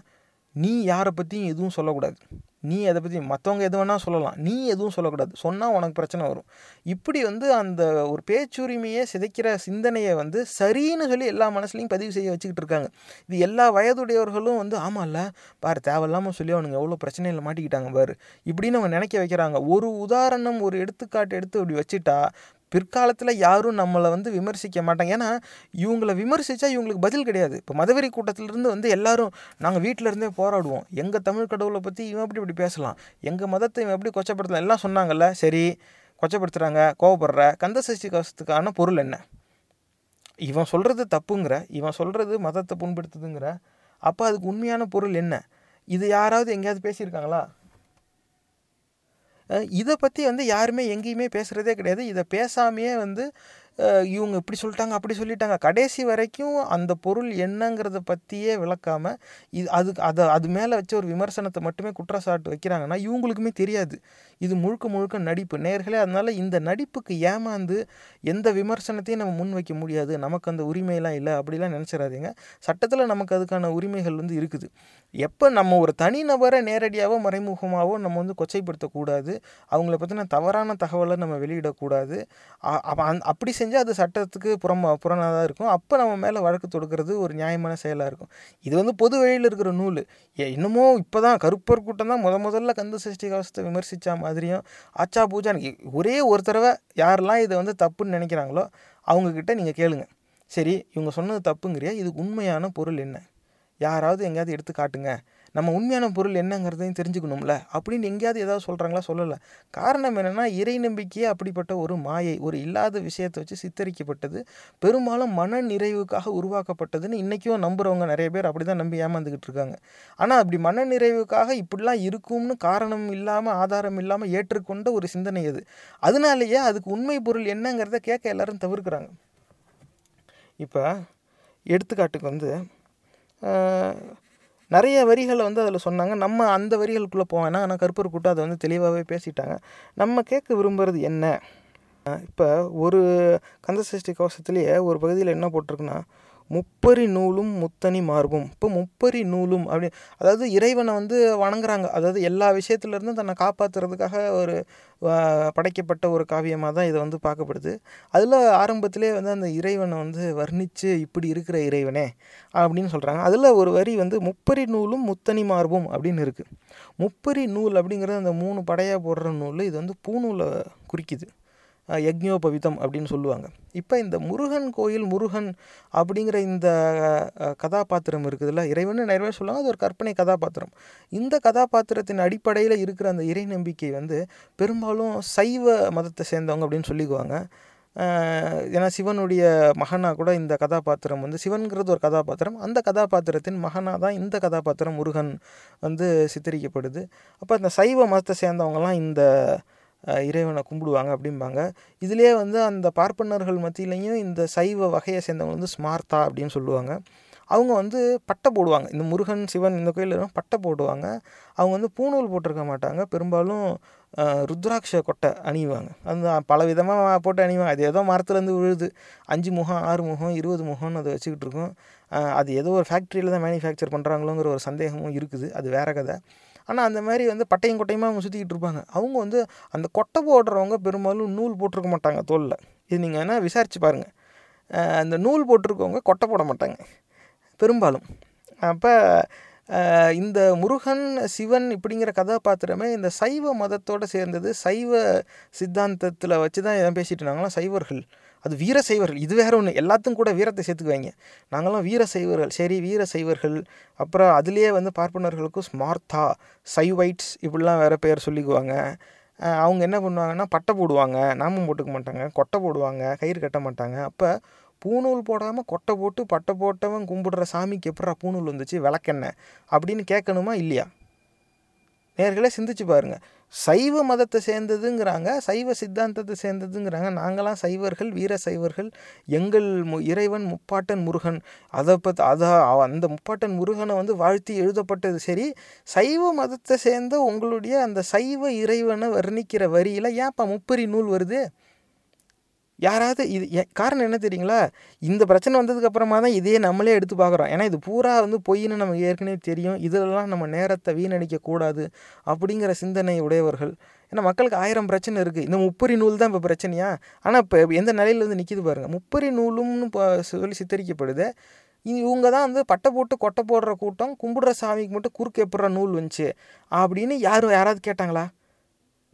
நீ யாரை பற்றியும் எதுவும் சொல்லக்கூடாது. நீ அதை பற்றி மற்றவங்க எது வேணால் சொல்லலாம். நீ எதுவும் சொல்லக்கூடாது. சொன்னால் உனக்கு பிரச்சனை வரும். இப்படி வந்து அந்த ஒரு பேச்சுரிமையை சிதைக்கிற சிந்தனையை வந்து சரின்னு சொல்லி எல்லா மனசுலையும் பதிவு செய்ய வச்சுக்கிட்டு இருக்காங்க. இது எல்லா வயதுடையவர்களும் வந்து ஆமாம்ல பாரு தேவையில்லாமல் சொல்லி அவனுங்க எவ்வளோ பிரச்சனையில் மாட்டிக்கிட்டாங்க பாரு. இப்படின்னு அவங்க நினைக்க வைக்கிறாங்க. ஒரு உதாரணம் ஒரு எடுத்துக்காட்டு எடுத்து அப்படி வச்சுட்டா பிற்காலத்தில் யாரும் நம்மளை வந்து விமர்சிக்க மாட்டாங்க. ஏன்னா இவங்களை விமர்சித்தா இவங்களுக்கு பதில் கிடையாது. இப்போ மதவெறி கூட்டத்திலிருந்து வந்து எல்லாரும் நாங்கள் வீட்டில் இருந்தே போராடுவோம். எங்கள் தமிழ் கடவுளை பற்றி இவன் எப்படி இப்படி பேசலாம். எங்கள் மதத்தை இவன் எப்படி கொச்சப்படுத்தலாம்? எல்லாம் சொன்னாங்கல்ல. சரி கொச்சப்படுத்துகிறாங்க கோவப்படுற கந்த சஷ்டி கவசத்துக்கான பொருள் என்ன? இவன் சொல்கிறது தப்புங்கிற இவன் சொல்கிறது மதத்தை புண்படுத்துதுங்கிற அப்போ அதுக்கு உண்மையான பொருள் என்ன? இது யாராவது எங்கேயாவது பேசியிருக்காங்களா? இதை பற்றி வந்து யாருமே எங்கேயுமே பேசுகிறதே கிடையாது. இதை பேசாமையே வந்து இவங்க இப்படி சொல்லிட்டாங்க அப்படி சொல்லிட்டாங்க. கடைசி வரைக்கும் அந்த பொருள் என்னங்கிறத பற்றியே விளக்காமல் இது அதுக்கு அதை அது மேலே வச்ச ஒரு விமர்சனத்தை மட்டுமே குற்றச்சாட்டு வைக்கிறாங்கன்னா இவங்களுக்குமே தெரியாது. இது முழுக்க முழுக்க நடிப்பு. நேர்களே அதனால் இந்த நடிப்புக்கு ஏமாந்து எந்த விமர்சனத்தையும் நம்ம முன் வைக்க முடியாது. நமக்கு அந்த உரிமையெல்லாம் இல்லை அப்படிலாம் நினச்சிடாதீங்க. சட்டத்தில் நமக்கு அதுக்கான உரிமைகள் வந்து இருக்குது. எப்போ நம்ம ஒரு தனிநபரை நேரடியாகவோ மறைமுகமாகவோ நம்ம வந்து கொச்சைப்படுத்தக்கூடாது. அவங்கள பற்றின தவறான தகவலை நம்ம வெளியிடக்கூடாது. அப்படி செஞ்சால் அது சட்டத்துக்கு புறமா புறனாக தான் இருக்கும். அப்போ நம்ம மேலே வழக்கு தொடுக்கிறது ஒரு நியாயமான செயலாக இருக்கும். இது வந்து பொது வழியில் இருக்கிற நூல். ஏ இன்னமும் இப்போ தான் கருப்பர் கூட்டம் தான் முத முதல்ல கந்த சஷ்டி கவசத்தை விமர்சித்த மாதிரியும் ஆச்சா பூஜான்னு ஒரே ஒரு தடவை யாரெல்லாம் இதை வந்து தப்புன்னு நினைக்கிறாங்களோ அவங்கக்கிட்ட நீங்கள் கேளுங்க. சரி இவங்க சொன்னது தப்புங்கிறியா? இதுக்கு உண்மையான பொருள் என்ன? யாராவது எங்கேயாவது எடுத்து காட்டுங்க. நம்ம உண்மையான பொருள் என்னங்கிறதையும் தெரிஞ்சுக்கணும்ல? அப்படின்னு எங்கேயாவது ஏதாவது சொல்கிறாங்களா சொல்லலை. காரணம் என்னென்னா இறை நம்பிக்கையே அப்படிப்பட்ட ஒரு மாயை ஒரு இல்லாத விஷயத்தை வச்சு சித்தரிக்கப்பட்டது பெரும்பாலும் மன நிறைவுக்காக உருவாக்கப்பட்டதுன்னு இன்றைக்கும் நம்புகிறவங்க நிறைய பேர் அப்படி தான் நம்பி ஏமாந்துக்கிட்டு இருக்காங்க. ஆனால் அப்படி மன நிறைவுக்காக இப்படிலாம் இருக்கும்னு காரணம் இல்லாமல் ஆதாரம் இல்லாமல் ஏற்றுக்கொண்ட ஒரு சிந்தனை அது. அதனாலேயே அதுக்கு உண்மை பொருள் என்னங்கிறத கேட்க எல்லாரும் தவிர்க்கிறாங்க. இப்போ எடுத்துக்காட்டுக்கு வந்து நிறைய வரிகளை வந்து அதில் சொன்னாங்க. நம்ம அந்த வரிகளுக்குள்ளே போவேன்னா ஆனால் கருப்பர் கூட்டம் அதை வந்து தெளிவாகவே பேசிட்டாங்க. நம்ம கேட்க விரும்புகிறது என்ன? இப்போ ஒரு கந்தசஷ்டி கவசத்துலேயே ஒரு பகுதியில் என்ன போட்டிருக்குன்னா முப்பரி நூலும் முத்தனி மார்பும். இப்போ முப்பரி நூலும் அப்படி அதாவது இறைவனை வந்து வணங்குறாங்க. அதாவது எல்லா விஷயத்துலேருந்தும் தன்னை காப்பாற்றுறதுக்காக ஒரு படைக்கப்பட்ட ஒரு காவியமாக தான் இதை வந்து பார்க்கப்படுது. அதில் ஆரம்பத்திலே வந்து அந்த இறைவனை வந்து வர்ணித்து இப்படி இருக்கிற இறைவனே அப்படின்னு சொல்கிறாங்க அதில் ஒரு வரி வந்து முப்பரி நூலும் முத்தனி மார்பும் அப்படின்னு இருக்குது முப்பரி நூல் அப்படிங்கிறது அந்த மூணு படையாக போடுற நூல் இது வந்து பூநூலை குறிக்குது. யக்ஞோபவிதம் அப்படின்னு சொல்லுவாங்க. இப்போ இந்த முருகன் கோயில் முருகன் அப்படிங்கிற இந்த கதாபாத்திரம் இருக்குதுல்ல இறைவன் நிறைய பேர் சொல்லுவாங்க அது ஒரு கற்பனை கதாபாத்திரம். இந்த கதாபாத்திரத்தின் அடிப்படையில் இருக்கிற அந்த இறை நம்பிக்கை வந்து பெரும்பாலும் சைவ மதத்தை சேர்ந்தவங்க அப்படின்னு சொல்லிக்குவாங்க. ஏன்னா சிவனுடைய மகனாக கூட இந்த கதாபாத்திரம் வந்து சிவன்கிறது ஒரு கதாபாத்திரம். அந்த கதாபாத்திரத்தின் மகனாக தான் இந்த கதாபாத்திரம் முருகன் வந்து சித்தரிக்கப்படுது. அப்போ இந்த சைவ மதத்தை சேர்ந்தவங்கலாம் இந்த இறைவனை கும்பிடுவாங்க அப்படிம்பாங்க. இதுலேயே வந்து அந்த பார்ப்பனர்கள் மத்தியிலையும் இந்த சைவ வகையை சேர்ந்தவங்க வந்து ஸ்மார்த்தா அப்படின்னு சொல்லுவாங்க. அவங்க வந்து பட்டை போடுவாங்க. இந்த முருகன் சிவன் இந்த கோயிலில் பட்டை போடுவாங்க. அவங்க வந்து பூணூல் போட்டிருக்க மாட்டாங்க. பெரும்பாலும் ருத்ராட்ச கொட்டை அணிவாங்க. அந்த பல விதமாக போட்டு அணிவாங்க. அது ஏதோ மரத்துலேருந்து விழுது. அஞ்சு முகம் ஆறு முகம் இருபது முகம்னு அதை வச்சுக்கிட்டு இருக்கோம். அது ஏதோ ஒரு ஃபேக்ட்ரியில் தான் மேனுஃபேக்சர் பண்ணுறாங்களோங்கிற ஒரு சந்தேகமும் இருக்குது. அது வேற கதை. ஆனால் அந்த மாதிரி வந்து பட்டையும் கொட்டையுமா அவங்க சுற்றிக்கிட்டு இருப்பாங்க. அவங்க வந்து அந்த கொட்டை போடுறவங்க பெரும்பாலும் நூல் போட்டிருக்க மாட்டாங்க தோலில். இது நீங்கள் வேணால் விசாரித்து பாருங்கள் அந்த நூல் போட்டிருக்கவங்க கொட்டை போட மாட்டாங்க. பெரும்பாலும். அப்போ இந்த முருகன் சிவன் இப்படிங்கிற கதாபாத்திரமே இந்த சைவ மதத்தோடு சேர்ந்தது. சைவ சித்தாந்தத்தில் வச்சு தான் பேசிகிட்டு இருந்தாங்களாம் சைவர்கள். அது வீர சைவர்கள். இது வேற ஒன்று எல்லாத்துக்கும் கூட வீரத்தை சேர்த்துக்குவாங்க. நாங்களாம் வீர சைவர்கள். சரி வீர சைவர்கள். அப்புறம் அதுலேயே வந்து பார்ப்பனர்களுக்கும் ஸ்மார்த்தா சைவைட்ஸ் இப்படிலாம் வேறு பெயர் சொல்லிக்குவாங்க. அவங்க என்ன பண்ணுவாங்கன்னா பட்டை போடுவாங்க. நாமம் போட்டுக்க மாட்டாங்க. கொட்டை போடுவாங்க. கயிறு கட்ட மாட்டாங்க. அப்போ பூணூல் போடாமல் கொட்டை போட்டு பட்டை போட்டவன் கும்பிடுற சாமிக்கு எப்படா பூணூல் வந்துச்சு? விளக்கெண்ணெய். அப்படின்னு கேட்கணுமா? இல்லையா? நேர்களே சிந்திச்சு பாருங்கள் சைவ மதத்தை சேர்ந்ததுங்கிறாங்க சைவ சித்தாந்தத்தை சேர்ந்ததுங்கிறாங்க. நாங்களாம் சைவர்கள் வீர சைவர்கள் எங்கள் மு இறைவன் முப்பாட்டன் முருகன். அதை பற்றி அதை அந்த முப்பாட்டன் முருகனை வந்து வாழ்த்தி எழுதப்பட்டது. சரி சைவ மதத்தை சேர்ந்த உங்களுடைய அந்த சைவ இறைவனை வர்ணிக்கிற வரியில் ஏன்ப்பா முப்பரி நூல் வருது? யாராவது இது காரணம் என்ன தெரியுங்களா? இந்த பிரச்சனை வந்ததுக்கு அப்புறமா தான் இதே நம்மளே எடுத்து பார்க்குறோம். ஏன்னா இது பூரா வந்து பொய்ன்னு நமக்கு ஏற்கனவே தெரியும். இதிலெல்லாம் நம்ம நேரத்தை வீணடிக்கக்கூடாது அப்படிங்கிற சிந்தனை உடையவர்கள். ஏன்னா மக்களுக்கு ஆயிரம் பிரச்சனை இருக்குது இந்த முப்பரி நூல் தான் இப்போ பிரச்சனையா? ஆனால் இப்போ எந்த நிலையில வந்து நிற்கிது பாருங்கள் முப்பரி நூலும்னு இப்போ சொல்லி சித்தரிக்கப்படுது. இது இவங்க தான் வந்து பட்டை போட்டு கொட்டை போடுற கூட்டம் கும்பிடுற சாமிக்கு மட்டும் குறுக்கு நூல் வந்துச்சு. அப்படின்னு யாரும் யாராவது கேட்டாங்களா?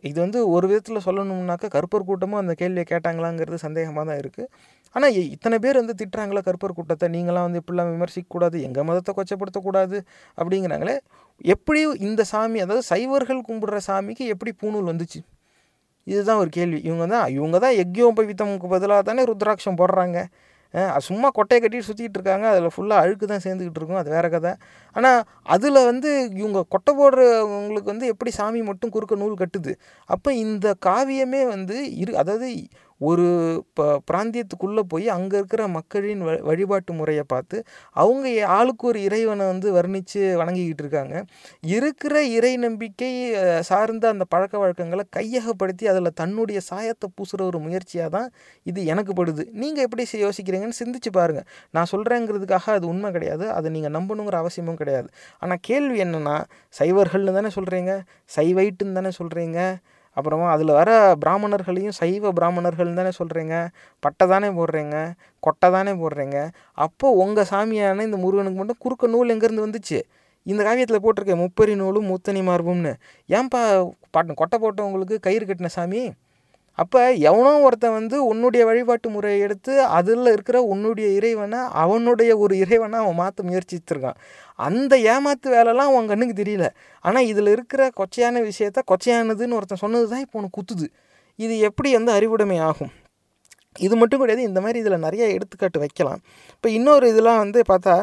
இது வந்து ஒரு விதத்தில் சொல்லணும்னாக்கா கருப்பர் கூட்டமும் அந்த கேள்வியை கேட்டாங்களாங்கிறது சந்தேகமாக தான் இருக்குது ஆனால் இத்தனை பேர் வந்து திட்டுறாங்களா கருப்பர் கூட்டத்தை? நீங்களாம் வந்து இப்படிலாம் விமர்சிக்கக்கூடாது எங்கள் மதத்தை கொச்சப்படுத்தக்கூடாது அப்படிங்கிறாங்களே. எப்படி இந்த சாமி அதாவது சைவர்கள் கும்பிடுற சாமிக்கு எப்படி பூணூல் வந்துச்சு? இதுதான் ஒரு கேள்வி. இவங்க தான் இவங்க தான் யக்யோபவித்தமுக்கு பதிலாக தானே ருத்ராட்சம் போடுறாங்க. அது சும்மா கொட்டையை கட்டிட்டு சுற்றிட்டு இருக்காங்க. அதில் ஃபுல்லாக அழுக்கு தான் சேர்ந்துக்கிட்டு இருக்கும். அது வேறு கதை. ஆனால் அதில் வந்து இவங்க கொட்டை போடுறவங்களுக்கு வந்து எப்படி சாமி மட்டும் குறுக்க நூல் கட்டுது? அப்போ இந்த காவியமே வந்து இரு அதாவது ஒரு ப பிராந்தியத்துக்குள்ளே போய் அங்கே இருக்கிற மக்களின் வ வழிபாட்டு முறையை பார்த்து அவங்க ஆளுக்கு ஒரு இறைவனை வந்து வர்ணித்து வணங்கிக்கிட்டு இருக்காங்க. இருக்கிற இறை நம்பிக்கை சார்ந்த அந்த பழக்க வழக்கங்களை கையகப்படுத்தி அதில் தன்னுடைய சாயத்தை பூசுகிற ஒரு முயற்சியாக தான் இது எனக்கு படுது. நீங்கள் எப்படி யோசிக்கிறீங்கன்னு சிந்திச்சு பாருங்கள் நான் சொல்கிறேங்கிறதுக்காக அது உண்மை கிடையாது. அதை நீங்கள் நம்பணுங்கிற அவசியமும் கிடையாது. ஆனால் கேள்வி என்னென்னா சைவர்கள்னு தானே சொல்கிறீங்க சைவைட்டுன்னு தானே சொல்கிறீங்க அப்புறமா அதில் வர பிராமணர்களையும் சைவ பிராமணர்கள்னு தானே சொல்கிறீங்க பட்டை தானே போடுறீங்க? கொட்டை தானே போடுறீங்க? அப்போது உங்கள் சாமியான இந்த முருகனுக்கு மட்டும் குறுக்க நூல் எங்கேருந்து வந்துச்சு? இந்த காவியத்தில் போட்டிருக்கேன் முப்பரி நூலும் முத்தனி மார்பும்னு ஏன்பா பாட்டு கொட்டை போட்டவங்களுக்கு கயிறு கட்டின சாமி? அப்போ எவனோ ஒருத்தன் வந்து உன்னுடைய வழிபாட்டு முறையை எடுத்து அதில் இருக்கிற உன்னுடைய இறைவனை அவனுடைய ஒரு இறைவனை அவன் மாற்ற முயற்சித்திருக்கான் அந்த ஏமாத்து வேலைலாம் அவன் கண்ணுக்கு தெரியல. ஆனால் இதில் இருக்கிற கொச்சையான விஷயத்த கொச்சையானதுன்னு ஒருத்தன் சொன்னது தான் இப்போ உனக்கு குத்துது. இது எப்படி வந்து அறிவுடைமை ஆகும்? இது மட்டும் கிடையாது இந்த மாதிரி இதில் நிறைய எடுத்துக்காட்டு வைக்கலாம். இப்போ இன்னொரு இதெல்லாம் வந்து பார்த்தா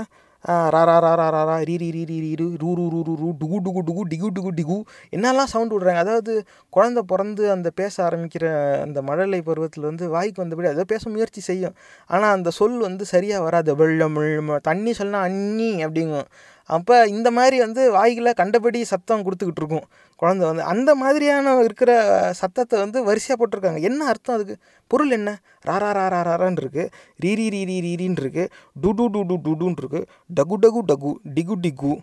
ரா ரா ரா ரா ரா ரா ரீ ரீ ரீ ரீ ரீ ரூ ரூ ரூ ரூ ரூ டுகு டுகு டுகு டிகு டுகு டிகு. என்னெல்லாம் சவுண்ட் விடுறாங்க? அதாவது குழந்த பிறந்து அந்த பேச ஆரம்பிக்கிற அந்த மழலை பருவத்தில் வந்து வாய்க்கு வந்தபடி அதை பேச முயற்சி செய்யும். ஆனால் அந்த சொல் வந்து சரியாக வராது. வெள்ளம் தண்ணி சொன்னா அண்ணி அப்படிங்கும். அப்போ இந்த மாதிரி வந்து வாய்களை கண்டபடி சத்தம் கொடுத்துக்கிட்டு இருக்கும் குழந்த வந்து. அந்த மாதிரியான இருக்கிற சத்தத்தை வந்து வரிசையாக போட்டிருக்காங்க. என்ன அர்த்தம் அதுக்கு? பொருள் என்ன? ராரா ராரா ராரான்னு இருக்குது ரீ ரீ ரீ ரீ ரீரின்னு இருக்குது டு டு டு டு டுன்னு இருக்குது டகு டகு டகு டிகு டிகு.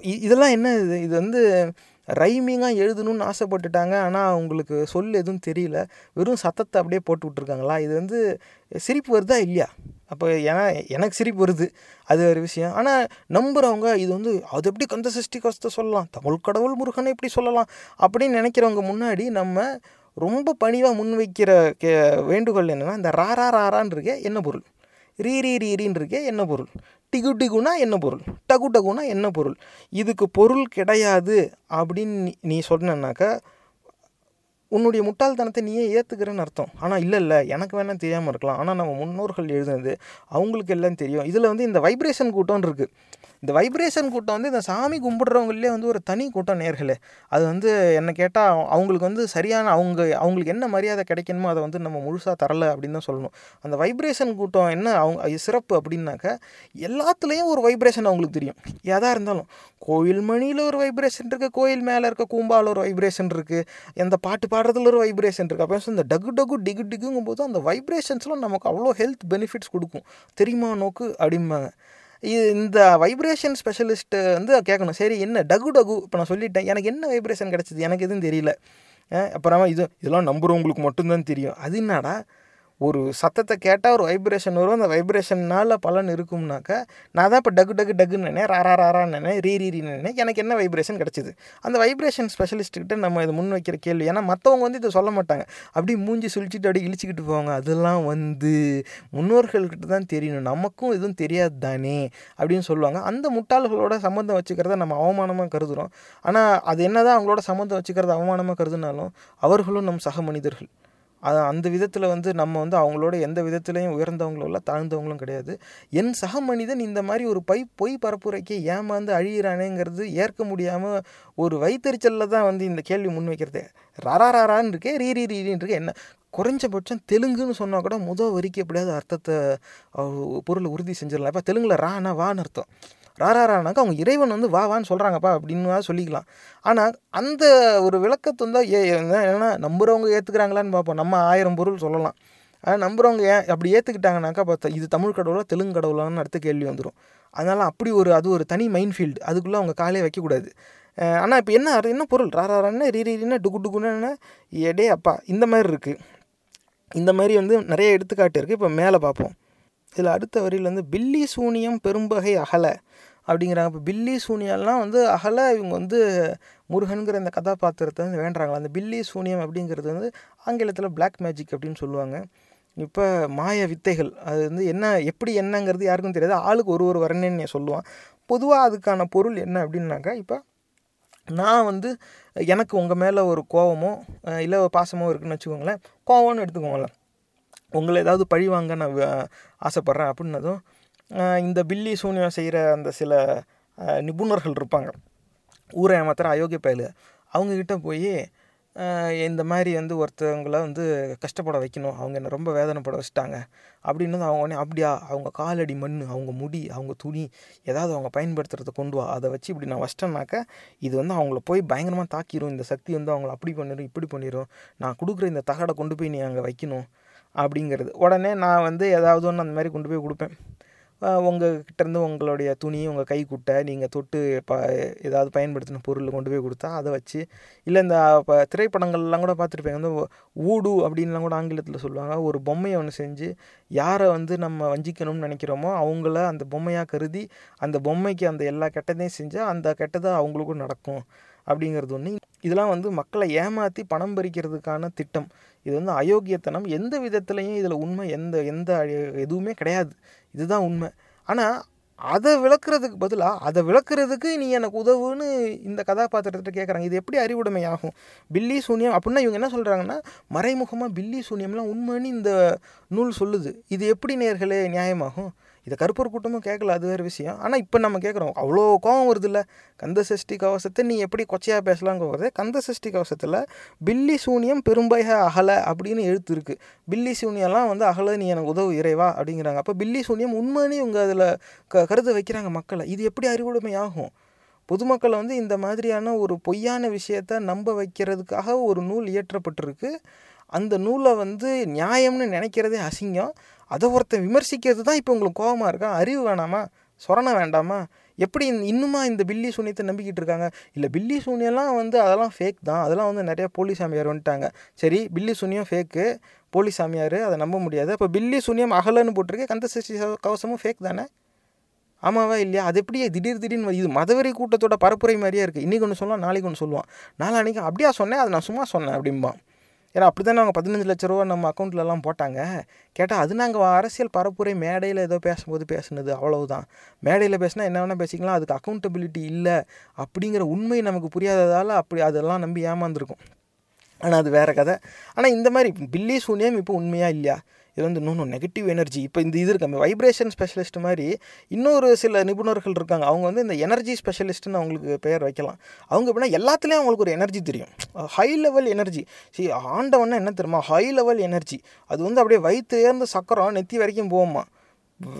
இ- இதெல்லாம் என்ன இது? இது வந்து ரைமிங்காக எழுதணும்னு ஆசைப்பட்டுட்டாங்க. ஆனால் அவங்களுக்கு சொல் எதுவும் தெரியல. வெறும் சத்தத்தை அப்படியே போட்டு விட்ருக்காங்களா இது வந்து சிரிப்பு வருதா இல்லையா? அப்போ ஏன்னா எனக்கு சிரிப்பு வருது. அது ஒரு விஷயம். ஆனால் நம்புகிறவங்க இது வந்து அது எப்படி கந்த சஷ்டி கஷ்டம் சொல்லலாம்? தமிழ் கடவுள் முருகனை எப்படி சொல்லலாம்? அப்படின்னு நினைக்கிறவங்க முன்னாடி நம்ம ரொம்ப பணிவாக முன்வைக்கிற கே வேண்டுகோள் என்னென்னா இந்த ராரா ராரான்னு இருக்கே என்ன பொருள்? ரீ ரீ ரீ ரீன்னு இருக்கே என்ன பொருள்? டிகு டிகுனா என்ன பொருள்? டகு டகுனா என்ன பொருள்? இதுக்கு பொருள் கிடையாது அப்படின்னு நீ- நீ சொன்னனாக்கா உன்னுடைய முட்டாள்தனத்தை நீயே ஏற்றுக்கிறேன்னு அர்த்தம். ஆனால் இல்லை இல்லை எனக்கு வேணால் தெரியாமல் இருக்கலாம். ஆனால் நம்ம முன்னோர்கள் எழுதுனது அவங்களுக்கு எல்லாம் தெரியும். இதில் வந்து இந்த வைப்ரேஷன் கூட்டம்னு இருக்குது இந்த வைப்ரேஷன் கூட்டம் வந்து இந்த சாமி கும்பிட்றவங்களே வந்து ஒரு தனி கூட்டம் நேர்களே. அது வந்து என்ன கேட்டால் அவங்களுக்கு வந்து சரியான அவங்க அவங்களுக்கு என்ன மரியாதை கிடைக்கணுமோ அதை வந்து நம்ம முழுசாக தரலை அப்படின்னு தான் சொல்லணும். அந்த வைப்ரேஷன் கூட்டம் என்ன அவங்க சிறப்பு அப்படின்னாக்கா எல்லாத்துலேயும் ஒரு வைப்ரேஷன் அவங்களுக்கு தெரியும். எதாக இருந்தாலும் கோயில் மணியில் ஒரு வைப்ரேஷன் இருக்குது கோயில் மேலே இருக்க கூம்பாவில் ஒரு வைப்ரேஷன் இருக்குது எந்த பாட்டு பாடுறதுல ஒரு வைப்ரேஷன் இருக்குது அப்போ இந்த டகு டகு டிகு டிகுங்கும் போது அந்த வைப்ரேஷன்ஸ்லாம் நமக்கு அவ்வளோ ஹெல்த் பெனிஃபிட்ஸ் கொடுக்கும். தெரியுமா நோக்கு? அப்படிம்பாங்க. இந்த வைப்ரேஷன் ஸ்பெஷலிஸ்ட்டு வந்து கேட்கணும் சரி என்ன? டகு டகு. இப்போ நான் சொல்லிட்டேன். எனக்கு என்ன வைப்ரேஷன் கிடச்சிது? எனக்கு எதுவும் தெரியல. அப்புறமா இது இதெல்லாம் நம்புகிறவங்களுக்கு மட்டும்தான் தெரியும். அது என்னடா? ஒரு சத்தத்தை கேட்டால் ஒரு வைப்ரேஷன் வரும். அந்த வைப்ரேஷன்னால் பலன் இருக்கும்னாக்கா நான் தான் இப்போ டகு டகு டகுன்னு நினை ராரா ராரான்னு நினை ரீ ரீ ரீ நினை எனக்கு என்ன வைப்ரேஷன் கிடச்சிது? அந்த வைப்ரேஷன் ஸ்பெஷலிஸ்ட்டுக்கிட்ட நம்ம இதை முன் வைக்கிற கேள்வி. ஏன்னா மற்றவங்க வந்து இதை சொல்ல மாட்டாங்க. அப்படி மூஞ்சி சுழிச்சிட்டு அப்படியே இழிச்சிக்கிட்டு போவாங்க. அதெல்லாம் வந்து முன்னோர்கள்கிட்ட தான் தெரியணும். நமக்கும் எதுவும் தெரியாது தானே? அப்படின்னு சொல்லுவாங்க. அந்த முட்டாள்களோட சம்மந்தம் வச்சுக்கிறத நம்ம அவமானமாக கருதுகிறோம் ஆனால் அது என்னதான் அவங்களோட சம்மந்தம் வச்சுக்கிறத அவமானமாக கருதுனாலும் அவர்களும் நம் சக மனிதர்கள். அது அந்த விதத்தில் வந்து நம்ம வந்து அவங்களோட எந்த விதத்துலையும் உயர்ந்தவங்களும் இல்லை தாழ்ந்தவங்களும் கிடையாது. என் சக மனிதன் இந்த மாதிரி ஒரு பை பொய் பரப்புரைக்கு ஏமாந்து அழியிறானேங்கிறது ஏற்க முடியாமல் ஒரு வைத்தறிச்சலில் தான் வந்து இந்த கேள்வி முன்வைக்கிறது. ராரா ராரான்னு இருக்கே ரீ ரீ ரீன்னு இருக்கே என்ன? குறைஞ்சபட்சம் தெலுங்குன்னு சொன்னால் கூட முதல் வரைக்கும் எப்படியாவது அர்த்தத்தை பொருளை உறுதி செஞ்சிடலாம். இப்போ தெலுங்கில் ரானா வான்னு அர்த்தம். ராராரானாக்கா அவங்க இறைவன் வந்து வா வான்னு சொல்கிறாங்கப்பா அப்படின்னு சொல்லிக்கலாம். ஆனால் அந்த ஒரு விளக்கத்தை வந்து ஏ என்ன- ஏன்னா ஏற்றுக்கிறாங்களான்னு பார்ப்போம். நம்ம ஆயிரம் பொருள் சொல்லலாம். ஆனால் நம்புறவங்க ஏன் அப்படி ஏற்றுக்கிட்டாங்கனாக்கா பார்த்தா இது தமிழ் கடவுளா தெலுங்கு கடவுளான்னு அடுத்த கேள்வி வந்துடும் அதனால் அப்படி ஒரு அது ஒரு தனி மைண்ட் ஃபீல்டு அதுக்குள்ளே அவங்க காலையே வைக்கக்கூடாது ஆனால் இப்போ என்ன என்ன பொருள்? ராராரான்னு ரீ ரீனா டுகு டுகுன்னு எடே அப்பா இந்த மாதிரி இருக்குது இந்த மாதிரி வந்து நிறைய எடுத்துக்காட்டு இருக்குது இப்போ மேலே பார்ப்போம். இதில் அடுத்த வரியில் வந்து பில்லி சூனியம் பெரும்பகை அகல. அப்படிங்கிறாங்க. இப்போ பில்லி சூனியம்லாம் வந்து அகல இவங்க வந்து முருகன்கிற இந்த கதாபாத்திரத்தை வந்து வேண்டுறாங்களா? அந்த பில்லி சூனியம் அப்படிங்கிறது வந்து ஆங்கிலத்தில் பிளாக் மேஜிக் அப்படின்னு சொல்லுவாங்க. இப்போ மாய வித்தைகள் அது வந்து என்ன எப்படி என்னங்கிறது யாருக்கும் தெரியாது. ஆளுக்கு ஒரு ஒரு வரணுன்னு சொல்லுவான். பொதுவாக அதுக்கான பொருள் என்ன அப்படின்னாக்கா இப்போ நான் வந்து எனக்கு உங்கள் மேலே ஒரு கோவமோ இல்லை ஒரு பாசமோ இருக்குன்னு வச்சுக்கோங்களேன். கோவம்னு எடுத்துக்கோங்களேன். உங்களை ஏதாவது பழி வாங்க நான் ஆசைப்பட்றேன் அப்படின்னதும் இந்த பில்லி சூனியம் செய்கிற அந்த சில நிபுணர்கள் இருப்பாங்க. ஊரை ஏமாத்துகிற அயோக்கிய பயலு. அவங்கக்கிட்ட போய் இந்த மாதிரி வந்து ஒருத்தவங்கள வந்து கஷ்டப்பட வைக்கணும். அவங்க என்னை ரொம்ப வேதனைப்பட வச்சுட்டாங்க. அப்படின்னு அவங்க உடனே அப்படியா? அவங்க காலடி மண் அவங்க முடி அவங்க துணி ஏதாவது அவங்க பயன்படுத்துகிறத கொண்டு வா. அதை வச்சு இப்படி நான் வச்சிட்டேன்னாக்கா இது வந்து அவங்கள போய் பயங்கரமாக தாக்கிரும். இந்த சக்தி வந்து அவங்கள அப்படி பண்ணிடும் இப்படி பண்ணிடும் நான் கொடுக்குற இந்த தகடை கொண்டு போய் நீ அங்கே வைக்கணும். அப்படிங்கிறது. உடனே நான் வந்து ஏதாவது ஒன்று அந்த மாதிரி கொண்டு போய் கொடுப்பேன். உங்கக்கிட்டேருந்து உங்களுடைய துணி உங்கள் கைக்குட்டை நீங்கள் தொட்டு ப ஏதாவது பயன்படுத்தின பொருள் கொண்டு போய் கொடுத்தா அதை வச்சு இல்லை இந்த இப்போ திரைப்படங்கள்லாம் கூட பார்த்துருப்பேன் வந்து ஊடு அப்படின்லாம் கூட ஆங்கிலத்தில் சொல்லுவாங்க. ஒரு பொம்மையை ஒன்று செஞ்சு யாரை வந்து நம்ம வஞ்சிக்கணும்னு நினைக்கிறோமோ அவங்கள அந்த பொம்மையாக கருதி அந்த பொம்மைக்கு அந்த எல்லா கெட்டதையும் செஞ்சால் அந்த கெட்டதை அவங்களுக்கும் நடக்கும் அப்படிங்கிறது ஒன்று இதெல்லாம் வந்து மக்களை ஏமாற்றி பணம் பறிக்கிறதுக்கான திட்டம். இது வந்து அயோக்கியத்தனம். எந்த விதத்துலையும் இதில் உண்மை எந்த எந்த எதுவுமே கிடையாது. இதுதான் உண்மை. ஆனால் அதை விளக்குறதுக்கு பதிலாக அதை விளக்குறதுக்கு நீ எனக்கு உதவுன்னு இந்த கதாபாத்திரத்திட்ட கேட்குறாங்க இது எப்படி அறிவுடைமை ஆகும் பில்லி சூனியம் அப்படின்னா இவங்க என்ன சொல்கிறாங்கன்னா மறைமுகமாக பில்லி சூன்யம்லாம் உண்மைன்னு இந்த நூல் சொல்லுது. இது எப்படி நேர்களே நியாயமாகும்? இதை கருப்பர் கூட்டமும் கேட்கல அது வேறு விஷயம். ஆனால் இப்போ நம்ம கேட்குறோம் அவ்வளோ கோவம் வருது இல்லை கந்த சஷ்டி கவசத்தை நீ எப்படி கொச்சையாக பேசலாங்கிறது கந்த சஷ்டி கவசத்தில் பில்லி சூனியம் பெரும்பய அகல அப்படின்னு எழுத்து இருக்குது பில்லி சூனியம்லாம் வந்து அகல நீ எனக்கு உதவு இறைவா அப்படிங்கிறாங்க. அப்போ பில்லி சூனியம் உண்மைன்னு இவங்க அதில் க கருத வைக்கிறாங்க மக்களை. இது எப்படி அறிவுடைமை ஆகும் பொதுமக்களை வந்து இந்த மாதிரியான ஒரு பொய்யான விஷயத்த நம்ப வைக்கிறதுக்காக ஒரு நூல் இயற்றப்பட்டிருக்கு. அந்த நூலை வந்து நியாயம்னு நினைக்கிறதே அசிங்கம். அதை ஒருத்தன் விமர்சிக்கிறது தான் இப்போ உங்களுக்கு கோபமாக இருக்கா? அறிவு வேணாமா? சொரணை வேண்டாமா? எப்படி இன்னுமா இந்த பில்லி சூனியத்தை நம்பிக்கிட்டு இருக்காங்க? இல்லை பில்லி சூனியெல்லாம் வந்து அதெல்லாம் ஃபேக் தான். அதெல்லாம் வந்து நிறைய போலி சாமியார் வந்துட்டாங்க. சரி பில்லி சூனியம் ஃபேக்கு போலி சாமியார் அதை நம்ப முடியாது. அப்போ பில்லி சூனியம் அகலன்னு போட்டிருக்கு. கந்த சஷ்டி கவசமும் ஃபேக் தானே? ஆமாவா இல்லையா? அது எப்படியே திடீர் திடீர்னு இது மதவெறி கூட்டத்தோட பரப்புரை மாதிரியே இருக்குது இன்றைக்கி ஒன்று சொல்லலாம் நாளைக்கு ஒன்று சொல்லுவான். நாளான்னைக்கு அப்படியா சொன்னேன் அதை நான் சும்மா சொன்னேன் அப்படிம்பான் ஏன்னா அப்படி தானே அவங்க பதினஞ்சு லட்ச ரூபா நம்ம அக்கௌண்ட்லலாம் போட்டாங்க. கேட்டால் அது நாங்கள் அரசியல் பரப்புரை மேடையில் ஏதோ பேசும்போது பேசுனது அவ்வளவுதான். மேடையில் பேசினா என்ன வேணால் பேசிக்கலாம் அதுக்கு அக்கௌண்டபிலிட்டி இல்லை அப்படிங்கிற உண்மை நமக்கு புரியாததால் அப்படி அதெல்லாம் நம்பி ஏமாந்துருக்கும். ஆனால் அது வேறு கதை. ஆனால் இந்த மாதிரி பில்லி சூனியம் இப்போ உண்மையாக இல்லையா? இது வந்து இன்னொன்று நெகட்டிவ் எனர்ஜி இப்போ இந்த இது இருக்க வைப்ரேஷன் ஸ்பெஷலிஸ்ட் மாதிரி இன்னொரு சில நிபுணர்கள் இருக்காங்க. அவங்க வந்து இந்த எனர்ஜி ஸ்பெஷலிஸ்ட்னு அவங்களுக்கு பெயர் வைக்கலாம். அவங்க எப்படின்னா எல்லாத்துலேயும் அவங்களுக்கு ஒரு எனர்ஜி தெரியும். ஹை லெவல் எனர்ஜி சி ஆண்டவன்னா என்ன தெரியுமா? ஹை லெவல் எனர்ஜி அது வந்து அப்படியே வயிற்று ஏர்ந்த சக்கரம் நெத்தி வரைக்கும் போகுமா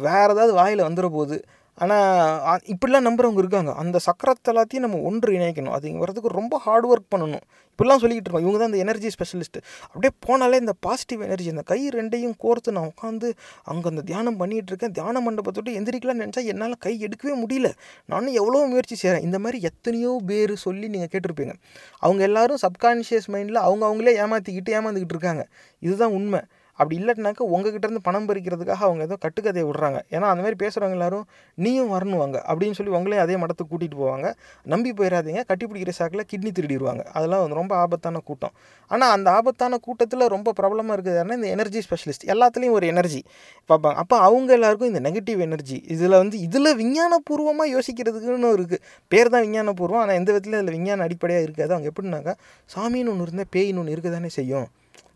வேறு ஏதாவது வாயில் வந்துட போகுது ஆனால் இப்படிலாம் நம்புகிறவங்க இருக்காங்க. அந்த சக்கரத்தை எல்லாத்தையும் நம்ம ஒன்று இணைக்கணும். அது வரதுக்கு ரொம்ப ஹார்ட் ஒர்க் பண்ணணும். இப்படிலாம் சொல்லிக்கிட்டு இருக்கோம். இவங்க தான் இந்த எனர்ஜி ஸ்பெஷலிஸ்ட் அப்படியே போனாலே இந்த பாசிட்டிவ் எனர்ஜி இந்த கை ரெண்டையும் கோர்த்து நான் உட்காந்து அங்கே அந்த தியானம் பண்ணிகிட்டு இருக்கேன். தியான மண்டபத்தோட்டு எந்திரிக்கலாம்னு நினச்சா என்னால் கை எடுக்கவே முடியல. நானும் எவ்வளோ முயற்சி செய்கிறேன் இந்த மாதிரி எத்தனையோ பேர் சொல்லி நீங்கள் கேட்டிருப்பீங்க. அவங்க எல்லாரும் சப்கான்ஷியஸ் மைண்டில் அவங்க அவங்களே ஏமாற்றிக்கிட்டு ஏமாந்துக்கிட்டு இருக்காங்க. இதுதான் உண்மை. அப்படி இல்லாட்டினாக்கா உங்ககிட்டேருந்து பணம் பறிக்கிறதுக்காக அவங்க ஏதோ கட்டுக்கதையை விடுறாங்க. ஏன்னா அந்த மாதிரி பேசுகிறவங்க எல்லாரும் நீயும் வரணுவாங்க. அப்படின்னு சொல்லி உங்களையும் அதே மடத்துக்கு கூட்டிகிட்டு போவாங்க. நம்பி போயிடாதீங்க கட்டி பிடிக்கிற சாக்கில் கிட்னி திருடிடுவாங்க. அதெல்லாம் வந்து ரொம்ப ஆபத்தான கூட்டம். ஆனால் அந்த ஆபத்தான கூட்டத்தில் ரொம்ப பிரபலமாக இருக்குது இந்த எனர்ஜி ஸ்பெஷலிஸ்ட் எல்லாத்துலேயும் ஒரு எனர்ஜி பார்ப்பாங்க. அப்போ அவங்க எல்லாருக்கும் இந்த நெகட்டிவ் எனர்ஜி இதில் வந்து இதில் விஞ்ஞானபூர்வமாக யோசிக்கிறதுக்குன்னு இருக்குது பேர் தான் விஞ்ஞானபூர்வம். ஆனால் எந்த விதத்துலையும் அதில் விஞ்ஞான அடிப்படையாக இருக்காது. அவங்க எப்படின்னாக்கா சாமின்னு ஒன்று இருந்தால் பேயின்னு ஒன்று இருக்க தானே செய்யும்.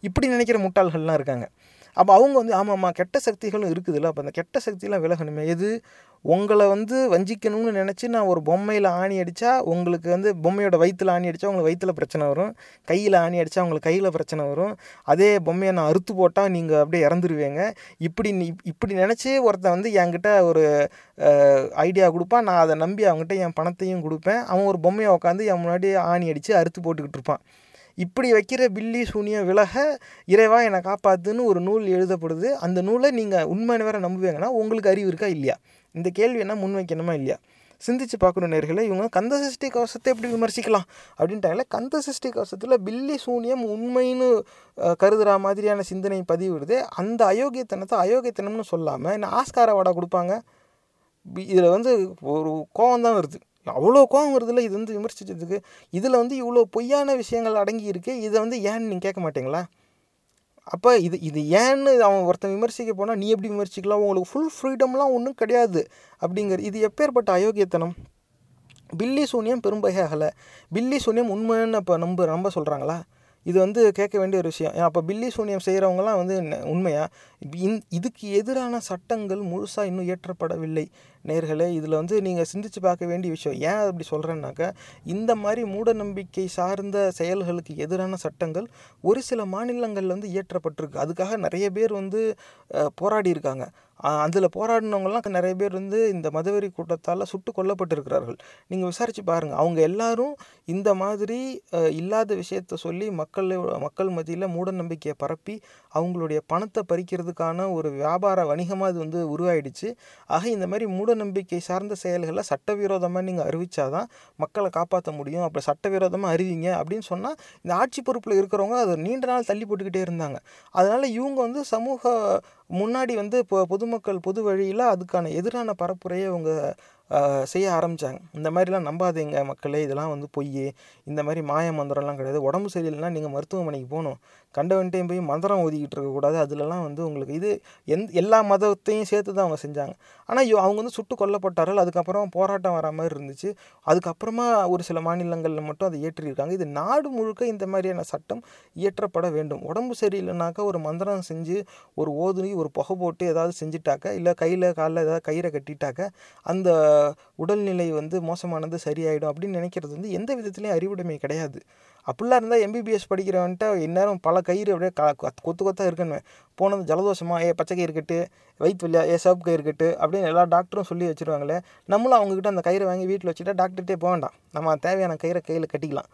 இப்படி நினைக்கிற முட்டாள்கள்லாம் இருக்காங்க. அப்போ அவங்க வந்து ஆமாம் ஆமாம் கெட்ட சக்திகளும் இருக்குதுல்ல. அப்போ அந்த கெட்ட சக்தியெலாம் விலகணுமே. எது? உங்களை வந்து வஞ்சிக்கணும்னு நினச்சி நான் ஒரு பொம்மையில் ஆணி அடித்தா உங்களுக்கு வந்து பொம்மையோட வயிற்றில் ஆணி அடித்தா உங்களுக்கு வயிற்றில் பிரச்சனை வரும். கையில் ஆணி அடித்தா உங்களுக்கு கையில் பிரச்சனை வரும். அதே பொம்மையை நான் அறுத்து போட்டால் நீங்கள் அப்படியே இறந்துருவீங்க. இப்படி இப்படி நினச்சி ஒருத்தன் வந்து என்கிட்ட ஒரு ஐடியா கொடுப்பான் நான் அதை நம்பி அவங்ககிட்ட என் பணத்தையும் கொடுப்பேன். அவன் ஒரு பொம்மையை உட்காந்து என் முன்னாடி ஆணி அடித்து அறுத்து போட்டுக்கிட்டு இருப்பான். இப்படி வைக்கிற பில்லி சூனிய விலக இறைவா என்னை காப்பாத்துன்னு ஒரு நூல் எழுதப்படுது. அந்த நூலை நீங்கள் உண்மையான வேற நம்புவீங்கன்னா உங்களுக்கு அறிவு இருக்கா இல்லையா? இந்த கேள்வி என்ன முன்வைக்கணுமா இல்லையா? சிந்திச்சு பார்க்கணும் நேர்களை இவங்க கந்த சஷ்டி கவசத்தை எப்படி விமர்சிக்கலாம் அப்படின்ட்டாங்களே கந்த சஷ்டி கவசத்தில் பில்லி சூனியம் உண்மைன்னு அஹ், கருதுற மாதிரியான சிந்தனை பதிவிடுது. அந்த அயோக்கியத்தனத்தை அயோக்கியத்தனம்னு சொல்லாமல் என்ன ஆஸ்கார வாடா கொடுப்பாங்க இதில் வந்து ஒரு கோவம் தான் வருது. அவ்வளோ கோவம் வருதுல்ல இது வந்து விமர்சிச்சதுக்கு இதில் வந்து இவ்வளோ பொய்யான விஷயங்கள் அடங்கி இருக்கு இதை வந்து ஏன்னு நீங்கள் கேட்க மாட்டிங்களா? அப்போ இது இது ஏன்னு அவன் ஒருத்தன் விமர்சிக்க போனால் நீ எப்படி விமர்சிக்கலாம்? உங்களுக்கு ஃபுல் ஃப்ரீடம்லாம் ஒன்றும் கிடையாது அப்படிங்கிற இது எப்பேற்பட்ட அயோக்கியத்தனம்? பில்லி சூனியம் பெரும்பகை அகல. பில்லி சூனியம் உண்மைன்னு இப்போ நம்ப நம்ப சொல்கிறாங்களா இது வந்து கேட்க வேண்டிய ஒரு விஷயம். அப்போ பில்லி சூனியம் செய்கிறவங்கலாம் வந்து உண்மையாக இந் இதுக்கு எதிரான சட்டங்கள் முழுசாக இன்னும் இயற்றப்படவில்லை. நேர்களே இதில் வந்து நீங்கள் சிந்திச்சு பார்க்க வேண்டிய விஷயம். ஏன் அப்படி சொல்கிறேன்னாக்கா இந்த மாதிரி மூட நம்பிக்கை சார்ந்த செயல்களுக்கு எதிரான சட்டங்கள் ஒரு சில மாநிலங்களில் வந்து இயற்றப்பட்டிருக்கு. அதுக்காக நிறைய பேர் வந்து போராடி இருக்காங்க. அதில் போராடினவங்கலாம் நிறைய பேர் வந்து இந்த மதவெறி கூட்டத்தால் சுட்டு கொல்லப்பட்டிருக்கிறார்கள். நீங்கள் விசாரித்து பாருங்கள் அவங்க எல்லாரும் இந்த மாதிரி இல்லாத விஷயத்த சொல்லி மக்கள் மக்கள் மத்தியில் மூட நம்பிக்கையை பரப்பி அவங்களுடைய பணத்தை பறிக்கிறதுக்கான ஒரு வியாபார வணிகமாக இது வந்து உருவாயிடுச்சு. ஆக இந்த மாதிரி மூட நம்பிக்கை சார்ந்த செயல்களை சட்டவிரோதமாக நீங்கள் அறிவிச்சாதான் மக்களை காப்பாற்ற முடியும். அப்படி சட்டவிரோதமாக அறிவிங்க அப்படின்னு சொன்னால் இந்த ஆட்சி பொறுப்பில் இருக்கிறவங்க அதை நீண்ட நாள் தள்ளி போட்டுக்கிட்டே இருந்தாங்க. அதனால் இவங்க வந்து சமூக முன்னாடி வந்து இப்போ பொதுமக்கள் பொது வழியில் அதுக்கான எதிரான பரப்புரையை அவங்க செய்ய ஆரம்பித்தாங்க இந்த மாதிரிலாம் நம்பாதீங்க மக்களே இதெல்லாம் வந்து பொய் இந்த மாதிரி மாய மந்திரம்லாம் கிடையாது. உடம்பு சரியில்லைன்னா நீங்கள் மருத்துவமனைக்கு போகணும். கண்டவன்ட்டையும் போய் மந்திரம் ஓதிக்கிட்டு இருக்கக்கூடாது. அதுலலாம் வந்து உங்களுக்கு இது எந் எல்லா மதத்தையும் சேர்த்து தான் அவங்க செஞ்சாங்க. ஆனால் அவங்க வந்து சுட்டு கொல்லப்பட்டார்கள். அதுக்கப்புறம் போராட்டம் வர மாதிரி இருந்துச்சு. அதுக்கப்புறமா ஒரு சில மாநிலங்களில் மட்டும் அதை ஏற்றிருக்காங்க. இது நாடு முழுக்க இந்த மாதிரியான சட்டம் இயற்றப்பட வேண்டும். உடம்பு சரியில்லைனாக்கா ஒரு மந்திரம் செஞ்சு ஒரு ஓதுனி ஒரு புகை போட்டு ஏதாவது செஞ்சிட்டாக்க இல்லை கையில் காலில் ஏதாவது கயிறை கட்டிட்டாக்க அந்த உடல்நிலை வந்து மோசமானது சரியாயிடும் அப்படின்னு நினைக்கிறது வந்து எந்த விதத்துலேயும் அறிவுடைமை கிடையாது. அப்படிலாம் இருந்தால் எம்பிபிஎஸ் படிக்கிறவன்ட்ட இந்நேரம் பல கயிறு அப்படியே க கொத்து கொத்தாக இருக்குன்னு போனது ஜலதோஷமாக ஏ பச்சை கயிறு கட்டு வயிற்று வலியா ஏ சிவப்பு கயிறு கட்டு அப்படின்னு எல்லா டாக்டரும் சொல்லி வச்சுருவாங்களே நம்மளும் அவங்கக்கிட்ட அந்த கயிறை வாங்கி வீட்டில் வச்சுட்டா டாக்டர்கிட்டே போக வேண்டாம். நம்ம தேவையான கயிறை கையில் கட்டிக்கலாம்.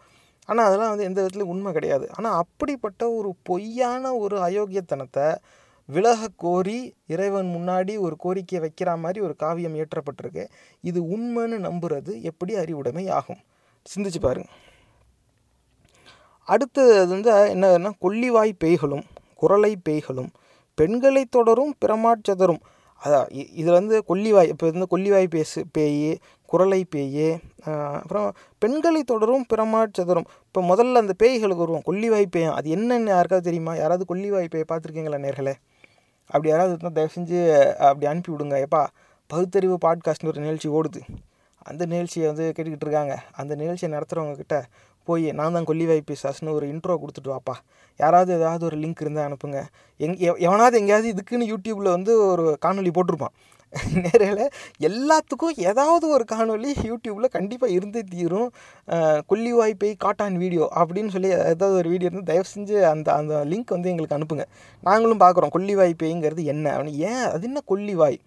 ஆனால் அதெல்லாம் வந்து எந்த விதத்துலையும் உண்மை கிடையாது. ஆனால் அப்படிப்பட்ட ஒரு பொய்யான ஒரு அயோக்கியத்தனத்தை விலக கோரி இறைவன் முன்னாடி ஒரு கோரிக்கையை வைக்கிற மாதிரி ஒரு காவியம் இயற்றப்பட்டிருக்கு. இது உண்மைன்னு நம்புறது எப்படி அறிவுடைமை ஆகும்? சிந்திச்சு பாருங்க. அடுத்தது வந்து என்னதுன்னா கொல்லிவாய் பேய்களும் குரலை பேய்களும் பெண்களை தொடரும் பிரமாட்சதரும் அதான் இதில் வந்து கொல்லிவாய் இப்போ வந்து கொல்லிவாய் பேசு பேய் குரலை பேய் அப்புறம் பெண்களை தொடரும் பிரமாட்சதரும் இப்போ முதல்ல அந்த பேய்களுக்கு வருவோம். கொல்லிவாய் பேயம் அது என்னென்னு யாருக்காவது தெரியுமா? யாராவது கொல்லிவாய் பேய் பார்த்துருக்கீங்களா நேர்களே? அப்படி யாராவது இருந்தால் தயவு செஞ்சு அப்படி அனுப்பி விடுங்க. எப்பா பகுத்தறிவு பாட்காஸ்ட்னு ஒரு நிகழ்ச்சி ஓடுது. அந்த நிகழ்ச்சியை வந்து கேட்டுக்கிட்டு இருக்காங்க. அந்த நிகழ்ச்சியை நடத்துகிறவங்கக்கிட்ட போய் நான் தான் கொல்லிவாய் பிசாஸ்னு ஒரு இன்ட்ரோ கொடுத்துட்டு வாப்பா. யாராவது ஏதாவது ஒரு லிங்க் இருந்தால் அனுப்புங்க. எங் எவனாவது எங்கேயாவது இதுக்குன்னு யூடியூப்பில் வந்து ஒரு காணொலி போட்டிருப்பான். நேரில் எல்லாத்துக்கும் ஏதாவது ஒரு காணொலி யூடியூப்பில் கண்டிப்பாக இருந்தே தீரும். கொல்லி வாய்ப்பை காட்டான் வீடியோ அப்படின்னு சொல்லி ஏதாவது ஒரு வீடியோ இருந்து தயவு செஞ்சு அந்த அந்த லிங்க் வந்து எங்களுக்கு அனுப்புங்க. நாங்களும் பார்க்குறோம் கொல்லி வாய்ப்பேங்கிறது என்ன அப்படின்னு. ஏன்? அது என்ன கொல்லி வாய்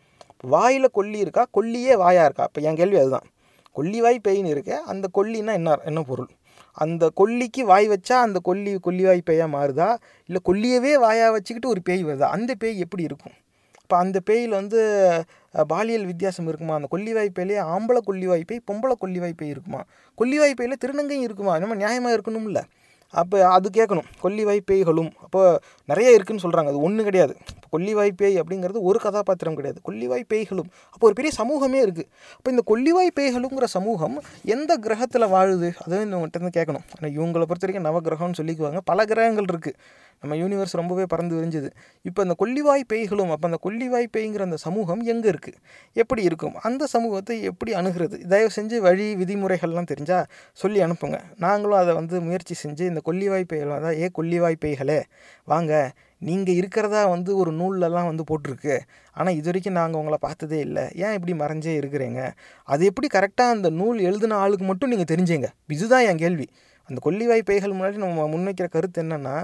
வாயில் கொல்லி இருக்கா? கொல்லியே வாயாக இருக்கா? இப்போ என் கேள்வி அதுதான். கொல்லிவாய் பெயின் இருக்கு. அந்த கொல்லின்னா என்ன என்ன பொருள்? அந்த கொல்லிக்கு வாய் வச்சா அந்த கொல்லி கொல்லிவாய் பேயாக மாறுதா? இல்லை கொல்லியவே வாயாக வச்சுக்கிட்டு ஒரு பேய் வருதா? அந்த பேய் எப்படி இருக்கும்? இப்போ அந்த பேயில் வந்து பாலியல் வித்தியாசம் இருக்குமா? அந்த கொல்லிவாய் பேயிலே ஆம்பளை கொல்லிவாய் பேய் பொம்பளை கொல்லிவாய் பேய் இருக்குமா? கொல்லிவாய் பேயில் திருநங்கையும் இருக்குமா? நம்ம நியாயமாக இருக்கணும்ல. அப்போ அது கேட்கணும். கொல்லிவாய் பேய்களும். அப்போ நிறைய இருக்குதுன்னு சொல்கிறாங்க அது ஒன்று கிடையாது. இப்போ கொல்லிவாய் பேய் அப்படிங்கிறது ஒரு கதாபாத்திரம் கிடையாது. கொல்லிவாய் பேய்களும். அப்போ ஒரு பெரிய சமூகமே இருக்குது அப்போ இந்த கொல்லிவாய் பேய்களுங்கிற சமூகம் எந்த கிரகத்தில் வாழுது? அதை இந்த உங்கள்கிட்ட இருந்து கேட்கணும். ஆனால் இவங்களை பொறுத்த வரைக்கும் நவகிரகம்னு சொல்லிக்குவாங்க. பல கிரகங்கள் இருக்குது நம்ம யூனிவர்ஸ் ரொம்பவே பறந்து விரிஞ்சுது. இப்போ அந்த கொல்லிவாய் பேய்களும் அப்போ அந்த கொல்லிவாய் பேய்ங்கிற அந்த சமூகம் எங்கே இருக்குது எப்படி இருக்கும்? அந்த சமூகத்தை எப்படி அணுகிறது? தயவு செஞ்சு வழி விதிமுறைகள்லாம் தெரிஞ்சால் சொல்லி அனுப்புங்க. நாங்களும் அதை வந்து முயற்சி செஞ்சு இந்த கொல்லிவாய் பேய்கள் அதான் ஏ கொல்லிவாய் பேய்களே வாங்க நீங்கள் இருக்கிறதா வந்து ஒரு நூல்லலாம் வந்து போட்டிருக்கு. ஆனால் இது வரைக்கும் நாங்கள் உங்களை பார்த்ததே இல்லை. ஏன் இப்படி மறைஞ்சே இருக்கிறீங்க? அது எப்படி கரெக்டாக அந்த நூல் எழுதின ஆளுக்கு மட்டும் நீங்கள் தெரிஞ்சீங்க? இதுதான் என் கேள்வி. அந்த கொல்லிவாய் பேய்கள் முன்னாடி நம்ம முன்வைக்கிற கருத்து என்னென்னா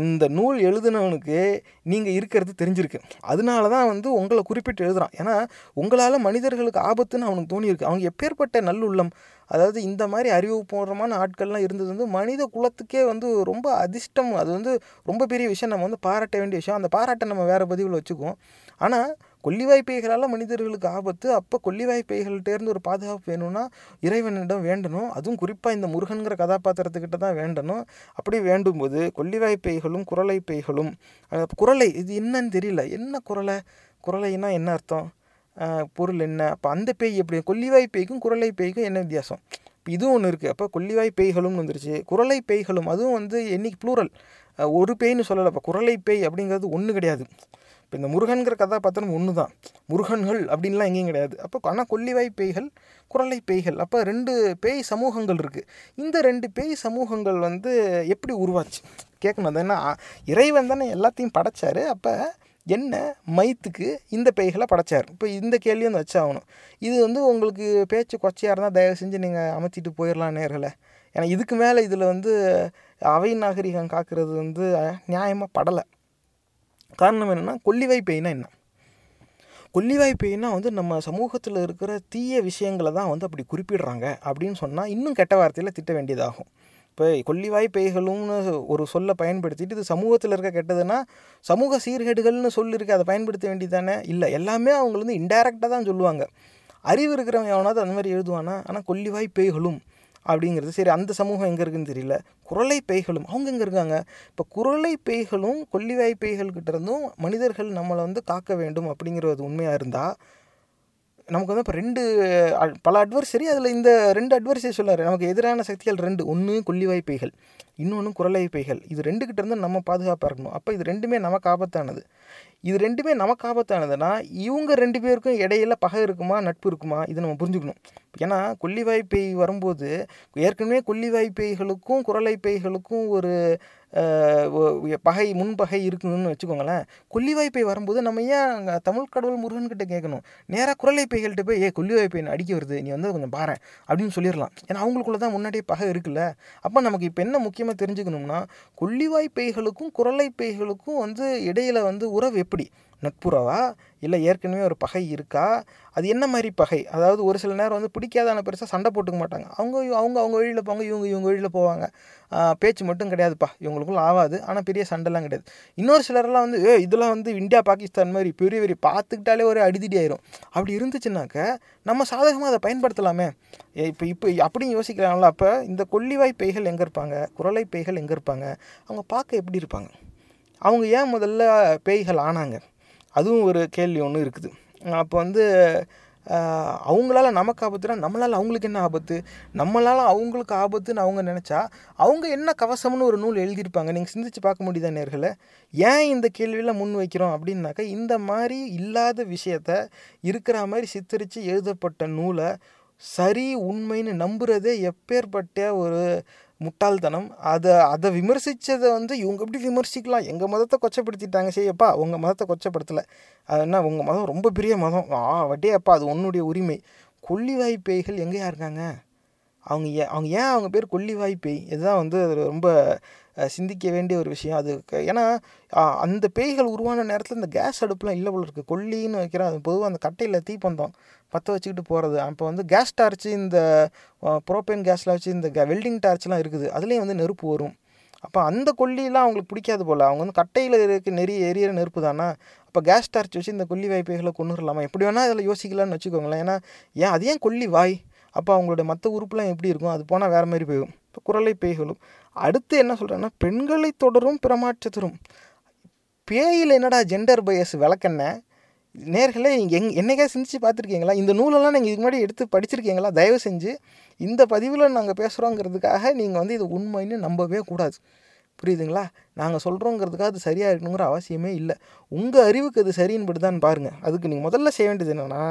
இந்த நூல் எழுதுனவனுக்கு நீங்கள் இருக்கிறது தெரிஞ்சிருக்கு. அதனால தான் வந்து உங்களை குறிப்பிட்டு எழுதுகிறான் ஏன்னா உங்களால் மனிதர்களுக்கு ஆபத்துன்னு அவனுக்கு தோணியிருக்கு. அவங்க எப்பேற்பட்ட நல்லுள்ளம் அதாவது இந்த மாதிரி அறிவுபூர்வமான ஆட்கள்லாம் இருந்தது வந்து மனித குலத்துக்கே வந்து ரொம்ப அதிர்ஷ்டம். அது வந்து ரொம்ப பெரிய விஷயம். நம்ம வந்து பாராட்ட வேண்டிய விஷயம். அந்த பாராட்டை நம்ம வேறு பதிவில் வச்சுக்குவோம். ஆனால் கொல்லிவாய் பேய்களால் மனிதர்களுக்கு ஆபத்து. அப்போ கொல்லிவாய் பேய்கள்கிட்டேருந்து ஒரு பாதுகாப்பு வேணும்னா இறைவனிடம் வேண்டணும். அதுவும் குறிப்பாக இந்த முருகன்கிற கதாபாத்திரத்துக்கிட்ட தான் வேண்டணும். அப்படி வேண்டும்போது கொல்லிவாய் பேய்களும் குரலை பேய்களும் குரலை இது என்னன்னு தெரியல. என்ன குரலை? குரலைன்னா என்ன அர்த்தம்? பொருள் என்ன? அப்போ அந்த பேய் எப்படி? கொல்லிவாய் பேய்க்கும் குரலை பேய்க்கும் என்ன வித்தியாசம்? இப்போ இதுவும் ஒன்று இருக்குது அப்போ கொல்லிவாய் பேய்களும் வந்துருச்சு. குரலை பேய்களும் அதுவும் வந்து என்னைக்கு ப்ளூரல் ஒரு பேய்னு சொல்லலை. இப்போ குரலை பேய் அப்படிங்கிறது ஒன்று கிடையாது. இப்போ இந்த முருகன்கிற கதாபாத்திரம் ஒன்று தான் முருகன்கள் அப்படின்லாம் எங்கேயும் கிடையாது. அப்போ ஆனால் கொல்லிவாய் பேய்கள் குரலை பேய்கள் அப்போ ரெண்டு பேய் சமூகங்கள் இருக்குது இந்த ரெண்டு பேய் சமூகங்கள் வந்து எப்படி உருவாச்சு? கேட்கணும் அது என்ன இறைவன் தானே எல்லாத்தையும் படைச்சார். அப்போ என்ன மைத்துக்கு இந்த பேய்களை படைச்சார். இப்போ இந்த கேள்வி வந்து வச்சாகணும். இது வந்து உங்களுக்கு பேச்சு கொச்சையாக இருந்தால் தயவு செஞ்சு நீங்கள் அமைச்சிட்டு போயிடலாம் நேர்களை. ஏன்னா இதுக்கு மேலே இதில் வந்து அவை நாகரிகம் காக்கிறது வந்து நியாயமாக படலை. காரணம் என்னென்னா கொல்லிவாய் பேய்னா என்ன? கொல்லிவாய் பேய்னா வந்து நம்ம சமூகத்தில் இருக்கிற தீய விஷயங்களை தான் வந்து அப்படி குறிப்பிடுறாங்க. அப்படின்னு சொன்னால் இன்னும் கெட்ட வார்த்தையில் திட்ட வேண்டியதாகும். இப்போ கொல்லிவாய் பேய்களும்னு ஒரு சொல்லை பயன்படுத்திட்டு இது சமூகத்தில் இருக்க கெட்டதுன்னா சமூக சீர்கேடுகள்னு சொல்லியிருக்கு அதை பயன்படுத்த வேண்டியதானே இல்லை எல்லாமே அவங்க வந்து இன்டைரக்டாக தான் சொல்லுவாங்க. அறிவு இருக்கிறவன் எவனாவது அந்த மாதிரி எழுதுவானா? ஆனால் கொல்லிவாய் பேய்களும் அப்படிங்கிறது. சரி அந்த சமூகம் எங்கே இருக்குன்னு தெரியல. குரலை பேய்களும் அவங்க எங்கே இருக்காங்க? இப்போ குரலை பேய்களும் கொல்லிவாய் பேய்கள்கிட்ட இருந்தும் மனிதர்கள் நம்மளை வந்து காக்க வேண்டும் அப்படிங்கிறது உண்மையாக இருந்தால் நமக்கு வந்து இப்போ ரெண்டு பல அட்வர்சரி அதில் இந்த ரெண்டு அட்வர்சரி சொல்லார். நமக்கு எதிரான சக்திகள் ரெண்டு. ஒன்று கொல்லிவாய் பேய்கள் இன்னொன்று குரலை பேய்கள். இது ரெண்டு கிட்ட இருந்து நம்ம பாதுகாப்பாக இருக்கணும். அப்போ இது ரெண்டுமே நமக்கு ஆபத்தானது. இது ரெண்டுமே நமக்கு ஆபத்தானதுன்னா இவங்க ரெண்டு பேருக்கும் இடையில பகை இருக்குமா நட்பு இருக்குமா இது நம்ம புரிஞ்சுக்கணும். ஏன்னா கொல்லிவாய் பேய் வரும்போது ஏற்கனவே கொல்லிவாய் பேய்களுக்கும் குரலை பேய்களுக்கும் ஒரு பகை முன்பகை இருக்குன்னு வச்சுக்கோங்களேன். கொல்லிவாய் பேய் வரும்போது நம்ம ஏன் அங்கே தமிழ் கடவுள் முருகன்கிட்ட கேட்கணும்? நேராக குரலை பைகள்கிட்ட போய் ஏ கொல்லி பேய் அடிக்க வருது? நீ வந்து கொஞ்சம் பாரு அப்படின்னு சொல்லிடலாம். ஏன்னா அவங்களுக்குள்ள தான் முன்னாடியே பகை இருக்குல்ல. அப்போ நமக்கு இப்போ என்ன முக்கியமாக தெரிஞ்சுக்கணும்னா கொல்லிவாய் பேய்களுக்கும் குரலை பேய்களுக்கும் வந்து இடையில வந்து உறவு எப்படி? நட்புறவா? இல்லை ஏற்கனவே ஒரு பகை இருக்கா? அது என்ன மாதிரி பகை? அதாவது ஒரு சில நேரம் வந்து பிடிக்காதான பெருசாக சண்டை போட்டுக்க மாட்டாங்க. அவங்க அவங்க அவங்க வழியில் போவாங்க இவங்க இவங்க வழியில் போவாங்க. பேச்சு மட்டும் கிடையாதுப்பா. இவங்களுக்குள்ள ஆகாது ஆனால் பெரிய சண்டைலாம் கிடையாது. இன்னொரு சிலரெல்லாம் வந்து ஏ இதெல்லாம் வந்து இந்தியா பாகிஸ்தான் மாதிரி பெரிய பெரிய பார்த்துக்கிட்டாலே ஒரு அடிதடி ஆயிரும். அப்படி இருந்துச்சுனாக்க நம்ம சாதகமாக அதை பயன்படுத்தலாமே. இப்போ இப்போ அப்படின்னு யோசிக்கிறாங்களா அப்போ இந்த கொல்லிவாய் பேய்கள் எங்கே இருப்பாங்க? குரலை பேய்கள் எங்கே இருப்பாங்க? அவங்க பார்க்க எப்படி இருப்பாங்க? அவங்க ஏன் முதல்ல பேய்கள் ஆனாங்க? அதுவும் ஒரு கேள்வி ஒன்று இருக்குது. அப்போ வந்து அவங்களால நமக்கு ஆபத்துனா நம்மளால் அவங்களுக்கு என்ன ஆபத்து? நம்மளால் அவங்களுக்கு ஆபத்துன்னு அவங்க நினச்சா அவங்க என்ன கவசம்னு ஒரு நூல் எழுதியிருப்பாங்க. நீங்கள் சிந்திச்சு பார்க்க முடியுதா நேர்களை? ஏன் இந்த கேள்வியெல்லாம் முன் வைக்கிறோம் அப்படின்னாக்கா இந்த மாதிரி இல்லாத விஷயத்த இருக்கிற மாதிரி சித்தரித்து எழுதப்பட்ட நூலை சரி உண்மைன்னு நம்புறதே எப்பேற்பட்ட ஒரு முட்டாள்தனம். அதை அதை விமர்சித்ததை வந்து இவங்க எப்படி விமர்சிக்கலாம்? எங்கள் மதத்தை கொச்சப்படுத்திட்டாங்க. சரியப்பா உங்கள் மதத்தை கொச்சப்படுத்தலை. அது என்ன உங்கள் மதம் ரொம்ப பெரிய மதம். ஆ வட்டியப்பா அது உன்னுடைய உரிமை. கொல்லிவாய் பேய்கள் எங்கேயா இருக்காங்க அவங்க ஏன் அவங்க ஏன் அவங்க பேர் கொல்லிவாய் பேய்? இதுதான் வந்து அது ரொம்ப சிந்திக்க வேண்டிய ஒரு விஷயம் அது. ஏன்னா அந்த பேய்கள் உருவான நேரத்தில் இந்த கேஸ் அடுப்புலாம் இல்லை போல இருக்குது கொல்லின்னு வைக்கிறோம் அது பொதுவாக அந்த கட்டையில் தீப்பந்தம். பற்ற வச்சுக்கிட்டு போகிறது அப்போ வந்து கேஸ் டார்ச்சு இந்த ப்ரோப்பேன் கேஸில் வச்சு இந்த வெல்டிங் டார்ச்லாம் இருக்குது. அதுலேயும் வந்து நெருப்பு வரும். அப்போ அந்த கொல்லிலாம் அவங்களுக்கு பிடிக்காது போல். அவங்க வந்து கட்டையில் இருக்க நெறி எரியிற நெருப்பு தானா? அப்போ கேஸ் டார்ச் வச்சு இந்த கொல்லி வாய்ப்பைகளை கொண்டுடலாமா எப்படி வேணால் அதில் யோசிக்கலாம்னு வச்சுக்கோங்களேன். ஏன்னா ஏன் அது ஏன் கொல்லி வாய்? அப்போ அவங்களோட மற்ற உறுப்புலாம் எப்படி இருக்கும்? அது போனால் வேறு மாதிரி போயிடும். இப்போ குரலை பேய்களும் அடுத்து என்ன சொல்கிறேன்னா பெண்களை தொடரும் பிரமாற்றத்தரும் பேயில் என்னடா ஜெண்டர் பயஸ் விளக்கென்ன நேர்களே நீங்கள் எங் என்னைக்கா சிந்திச்சு பார்த்துருக்கீங்களா? இந்த நூலெல்லாம் நீங்கள் இதுக்கு முன்னாடி எடுத்து படிச்சிருக்கீங்களா? தயவு செஞ்சு இந்த பதிவில் நாங்கள் பேசுகிறோங்கிறதுக்காக நீங்கள் வந்து இது உண்மைன்னு நம்பவே கூடாது. புரியுதுங்களா? நாங்கள் சொல்கிறோங்கிறதுக்காக அது சரியாக இருக்கணுங்கிற அவசியமே இல்லை. உங்கள் அறிவுக்கு அது சரின்னு தான் பாருங்கள் அதுக்கு நீங்கள் முதல்ல செய்ய வேண்டியது என்னென்னா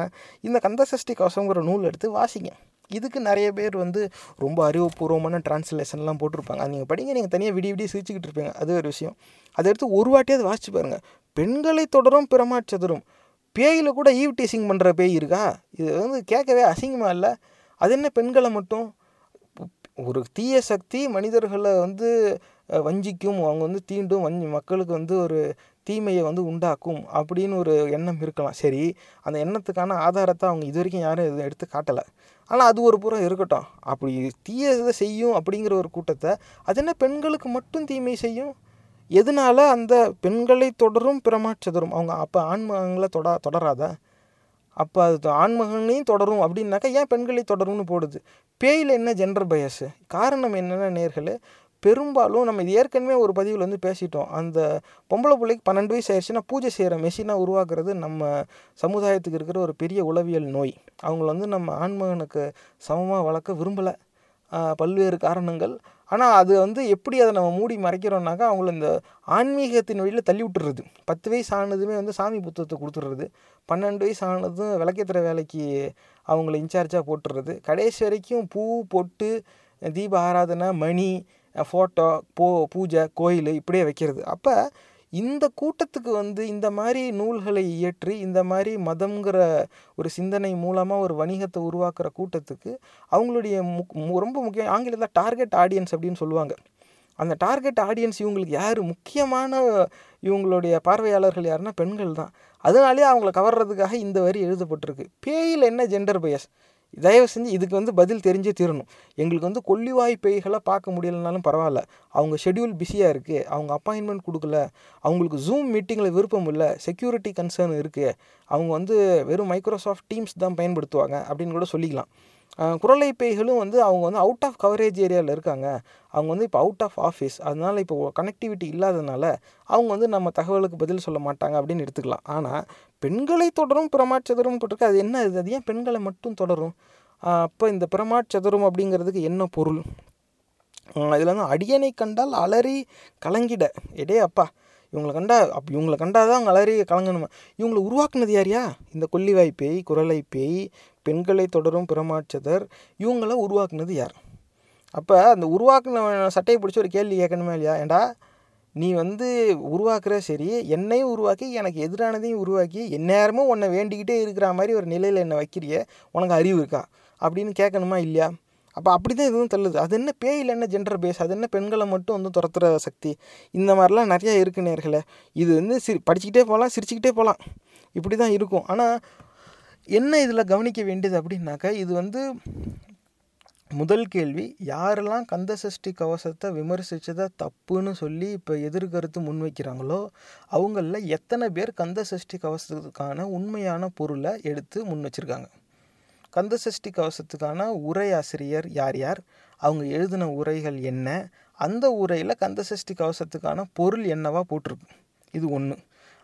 இந்த கந்தசஷ்டி கவசங்கிற நூல் எடுத்து வாசிங்க. இதுக்கு நிறைய பேர் வந்து ரொம்ப அறிவுபூர்வமான டிரான்ஸ்லேஷன்லாம் போட்டிருப்பாங்க. அது நீங்கள் படிங்க நீங்கள் தனியாக விடிய விடிய சிரிச்சுக்கிட்டு இருப்பீங்க. அது ஒரு விஷயம். அதை எடுத்து ஒரு வாட்டியாவது வாசிச்சு பாருங்கள் பெண்களை தொடரும் பிரமாச்சதுரும் பேயில் கூட ஈவ் டீசிங் பண்ணுற பேய் இருக்கா? இது வந்து கேட்கவே அசிங்கமாக இல்லை? அது என்ன பெண்களை மட்டும்? ஒரு தீய சக்தி மனிதர்களை வந்து வஞ்சிக்கும். அவங்க வந்து தீண்டும் வஞ்சி மக்களுக்கு வந்து ஒரு தீமையை வந்து உண்டாக்கும் அப்படின்னு ஒரு எண்ணம் இருக்கலாம். சரி அந்த எண்ணத்துக்கான ஆதாரத்தை அவங்க இது வரைக்கும் யாரும் எதுவும் எடுத்து காட்டலை. ஆனால் அது ஒரு புறம் இருக்கட்டும். அப்படி தீயதை செய்யும் அப்படிங்கிற ஒரு கூட்டத்தை அது என்ன பெண்களுக்கு மட்டும் தீமை செய்யும்? எதனால அந்த பெண்களை தொடரும் பிரமாச்சதரும் அவங்க அப்போ ஆண்மகங்களை தொட தொடராதா? அப்போ அது ஆண்மகனையும் தொடரும் அப்படின்னாக்கா ஏன் பெண்களை தொடரும்னு போடுது? பேயில் என்ன ஜெண்டர் பயஸு காரணம் என்னென்ன நேர்களே? பெரும்பாலும் நம்ம இது ஏற்கனவே ஒரு பதிவில் வந்து பேசிட்டோம். அந்த பொம்பளை பிள்ளைக்கு பன்னெண்டு வயசு ஆயிடுச்சுன்னா பூஜை செய்கிற மெஷினாக உருவாக்குறது நம்ம சமுதாயத்துக்கு இருக்கிற ஒரு பெரிய உளவியல் நோய். அவங்கள வந்து நம்ம ஆண்மகனுக்கு சமமாக வளர்க்க விரும்பலை. பல்வேறு காரணங்கள். ஆனால் அது வந்து எப்படி அதை நம்ம மூடி மறைக்கிறோம்னாக்கா அவங்கள இந்த ஆன்மீகத்தின் வழியில் தள்ளி விட்டுறது. பத்து வயசு ஆனதுமே வந்து சாமி புத்தகத்தை கொடுத்துட்றது. பன்னெண்டு வயசு ஆனதும் விளக்கேற்றுற வேலைக்கு அவங்கள இன்சார்ஜாக போட்டுடுறது. கடைசி வரைக்கும் பூ பொட்டு தீப ஆராதனை மணி ஃபோட்டோ போ பூஜை கோயில் இப்படியே வைக்கிறது. அப்போ இந்த கூட்டத்துக்கு வந்து இந்த மாதிரி நூல்களை இயற்றி இந்த மாதிரி மதம்ங்கிற ஒரு சிந்தனை மூலமாக ஒரு வணிகத்தை உருவாக்குற கூட்டத்துக்கு அவங்களுடைய முக் மு- ரொம்ப முக்கியம் ஆங்கிலத்தில் டார்கெட் ஆடியன்ஸ் அப்படின்னு சொல்லுவாங்க. அந்த டார்கெட் ஆடியன்ஸ் இவங்களுக்கு யார்? முக்கியமான இவங்களுடைய பார்வையாளர்கள் யாருன்னா பெண்கள் தான். அதனாலே அவங்கள கவர்றதுக்காக இந்த வரி எழுதப்பட்டிருக்கு. பேயில் என்ன ஜெண்டர் பயஸ் தயவு செஞ்சு இதுக்கு வந்து பதில் தெரிஞ்சே தீரணும். எங்களுக்கு வந்து கொல்லிவாய் பேய்களை பார்க்க முடியலனாலும் பரவாயில்ல. அவங்க ஷெடியூல் பிஸியாக இருக்குது அவங்க அப்பாயின்மெண்ட் கொடுக்கல. அவங்களுக்கு ஜூம் மீட்டிங்கில் விருப்பம் இல்லை. செக்யூரிட்டி கன்சர்ன் இருக்குது அவங்க வந்து வெறும் மைக்ரோசாஃப்ட் டீம்ஸ் தான் பயன்படுத்துவாங்க அப்படின்னு கூட சொல்லிக்கலாம். குரலை பேய்களும் வந்து அவங்க வந்து அவுட் ஆஃப் கவரேஜ் ஏரியாவில் இருக்காங்க. அவங்க வந்து இப்போ அவுட் ஆஃப் ஆஃபீஸ் அதனால் இப்போ கனெக்டிவிட்டி இல்லாததுனால அவங்க வந்து நம்ம தகவலுக்கு பதில் சொல்ல மாட்டாங்க அப்படின்னு எடுத்துக்கலாம். ஆனால் பெண்களை தொடரும் பிரமாச்சதுரம் போட்டிருக்கு அது என்ன இது? அது ஏன் பெண்களை மட்டும் தொடரும்? அப்போ இந்த பிரமாச்சதுரம் அப்படிங்கிறதுக்கு என்ன பொருள்? இதில் வந்து அடியனை கண்டால் அலறி கலங்கிட. எடே அப்பா இவங்களை கண்டா அப் இவங்களை கண்டால் தான் அவங்க அலறி கலங்கணுமா? இவங்களை உருவாக்குனது யாரியா இந்த கொல்லிவாய் பேய் குரலை பேய் பெண்களை தொடரும் பிரமாட்சதர் இவங்கள உருவாக்குனது யார்? அப்போ அந்த உருவாக்குன சட்டையை பிடிச்சி ஒரு கேள்வி கேட்கணுமா இல்லையா? ஏண்டா நீ வந்து உருவாக்குற சரி என்னையும் உருவாக்கி எனக்கு எதிரானதையும் உருவாக்கி எந்நேரமும் உன்னை வேண்டிக்கிட்டே இருக்கிற மாதிரி ஒரு நிலையில் என்னை வைக்கிறிய உனக்கு அறிவு இருக்கா? அப்படின்னு கேட்கணுமா இல்லையா? அப்போ அப்படி தான் இதுவும் தள்ளுது. அது என்ன பேயில் என்ன ஜெண்டர் பேஸ் அது என்ன பெண்களை மட்டும் வந்து துரத்துற சக்தி? இந்த மாதிரிலாம் நிறையா இருக்கு நேர்களை. இது வந்து சிரி படிச்சுக்கிட்டே போகலாம் சிரிச்சுக்கிட்டே போகலாம். இப்படி தான் இருக்கும். ஆனால் என்ன இதில் கவனிக்க வேண்டியது அப்படின்னாக்கா இது வந்து முதல் கேள்வி. யாரெல்லாம் கந்த சஷ்டி கவசத்தை விமர்சித்ததை தப்புன்னு சொல்லி இப்போ எதிர்கருத்து முன்வைக்கிறாங்களோ அவங்களில் எத்தனை பேர் கந்த சஷ்டி கவசத்துக்கான உண்மையான பொருளை எடுத்து முன் வச்சுருக்காங்க கந்த சஷ்டி கவசத்துக்கான உரையாசிரியர் யார் யார்? அவங்க எழுதின உரைகள் என்ன? அந்த உரையில் கந்த சஷ்டி கவசத்துக்கான பொருள் என்னவா போட்டிருக்கு? இது ஒன்று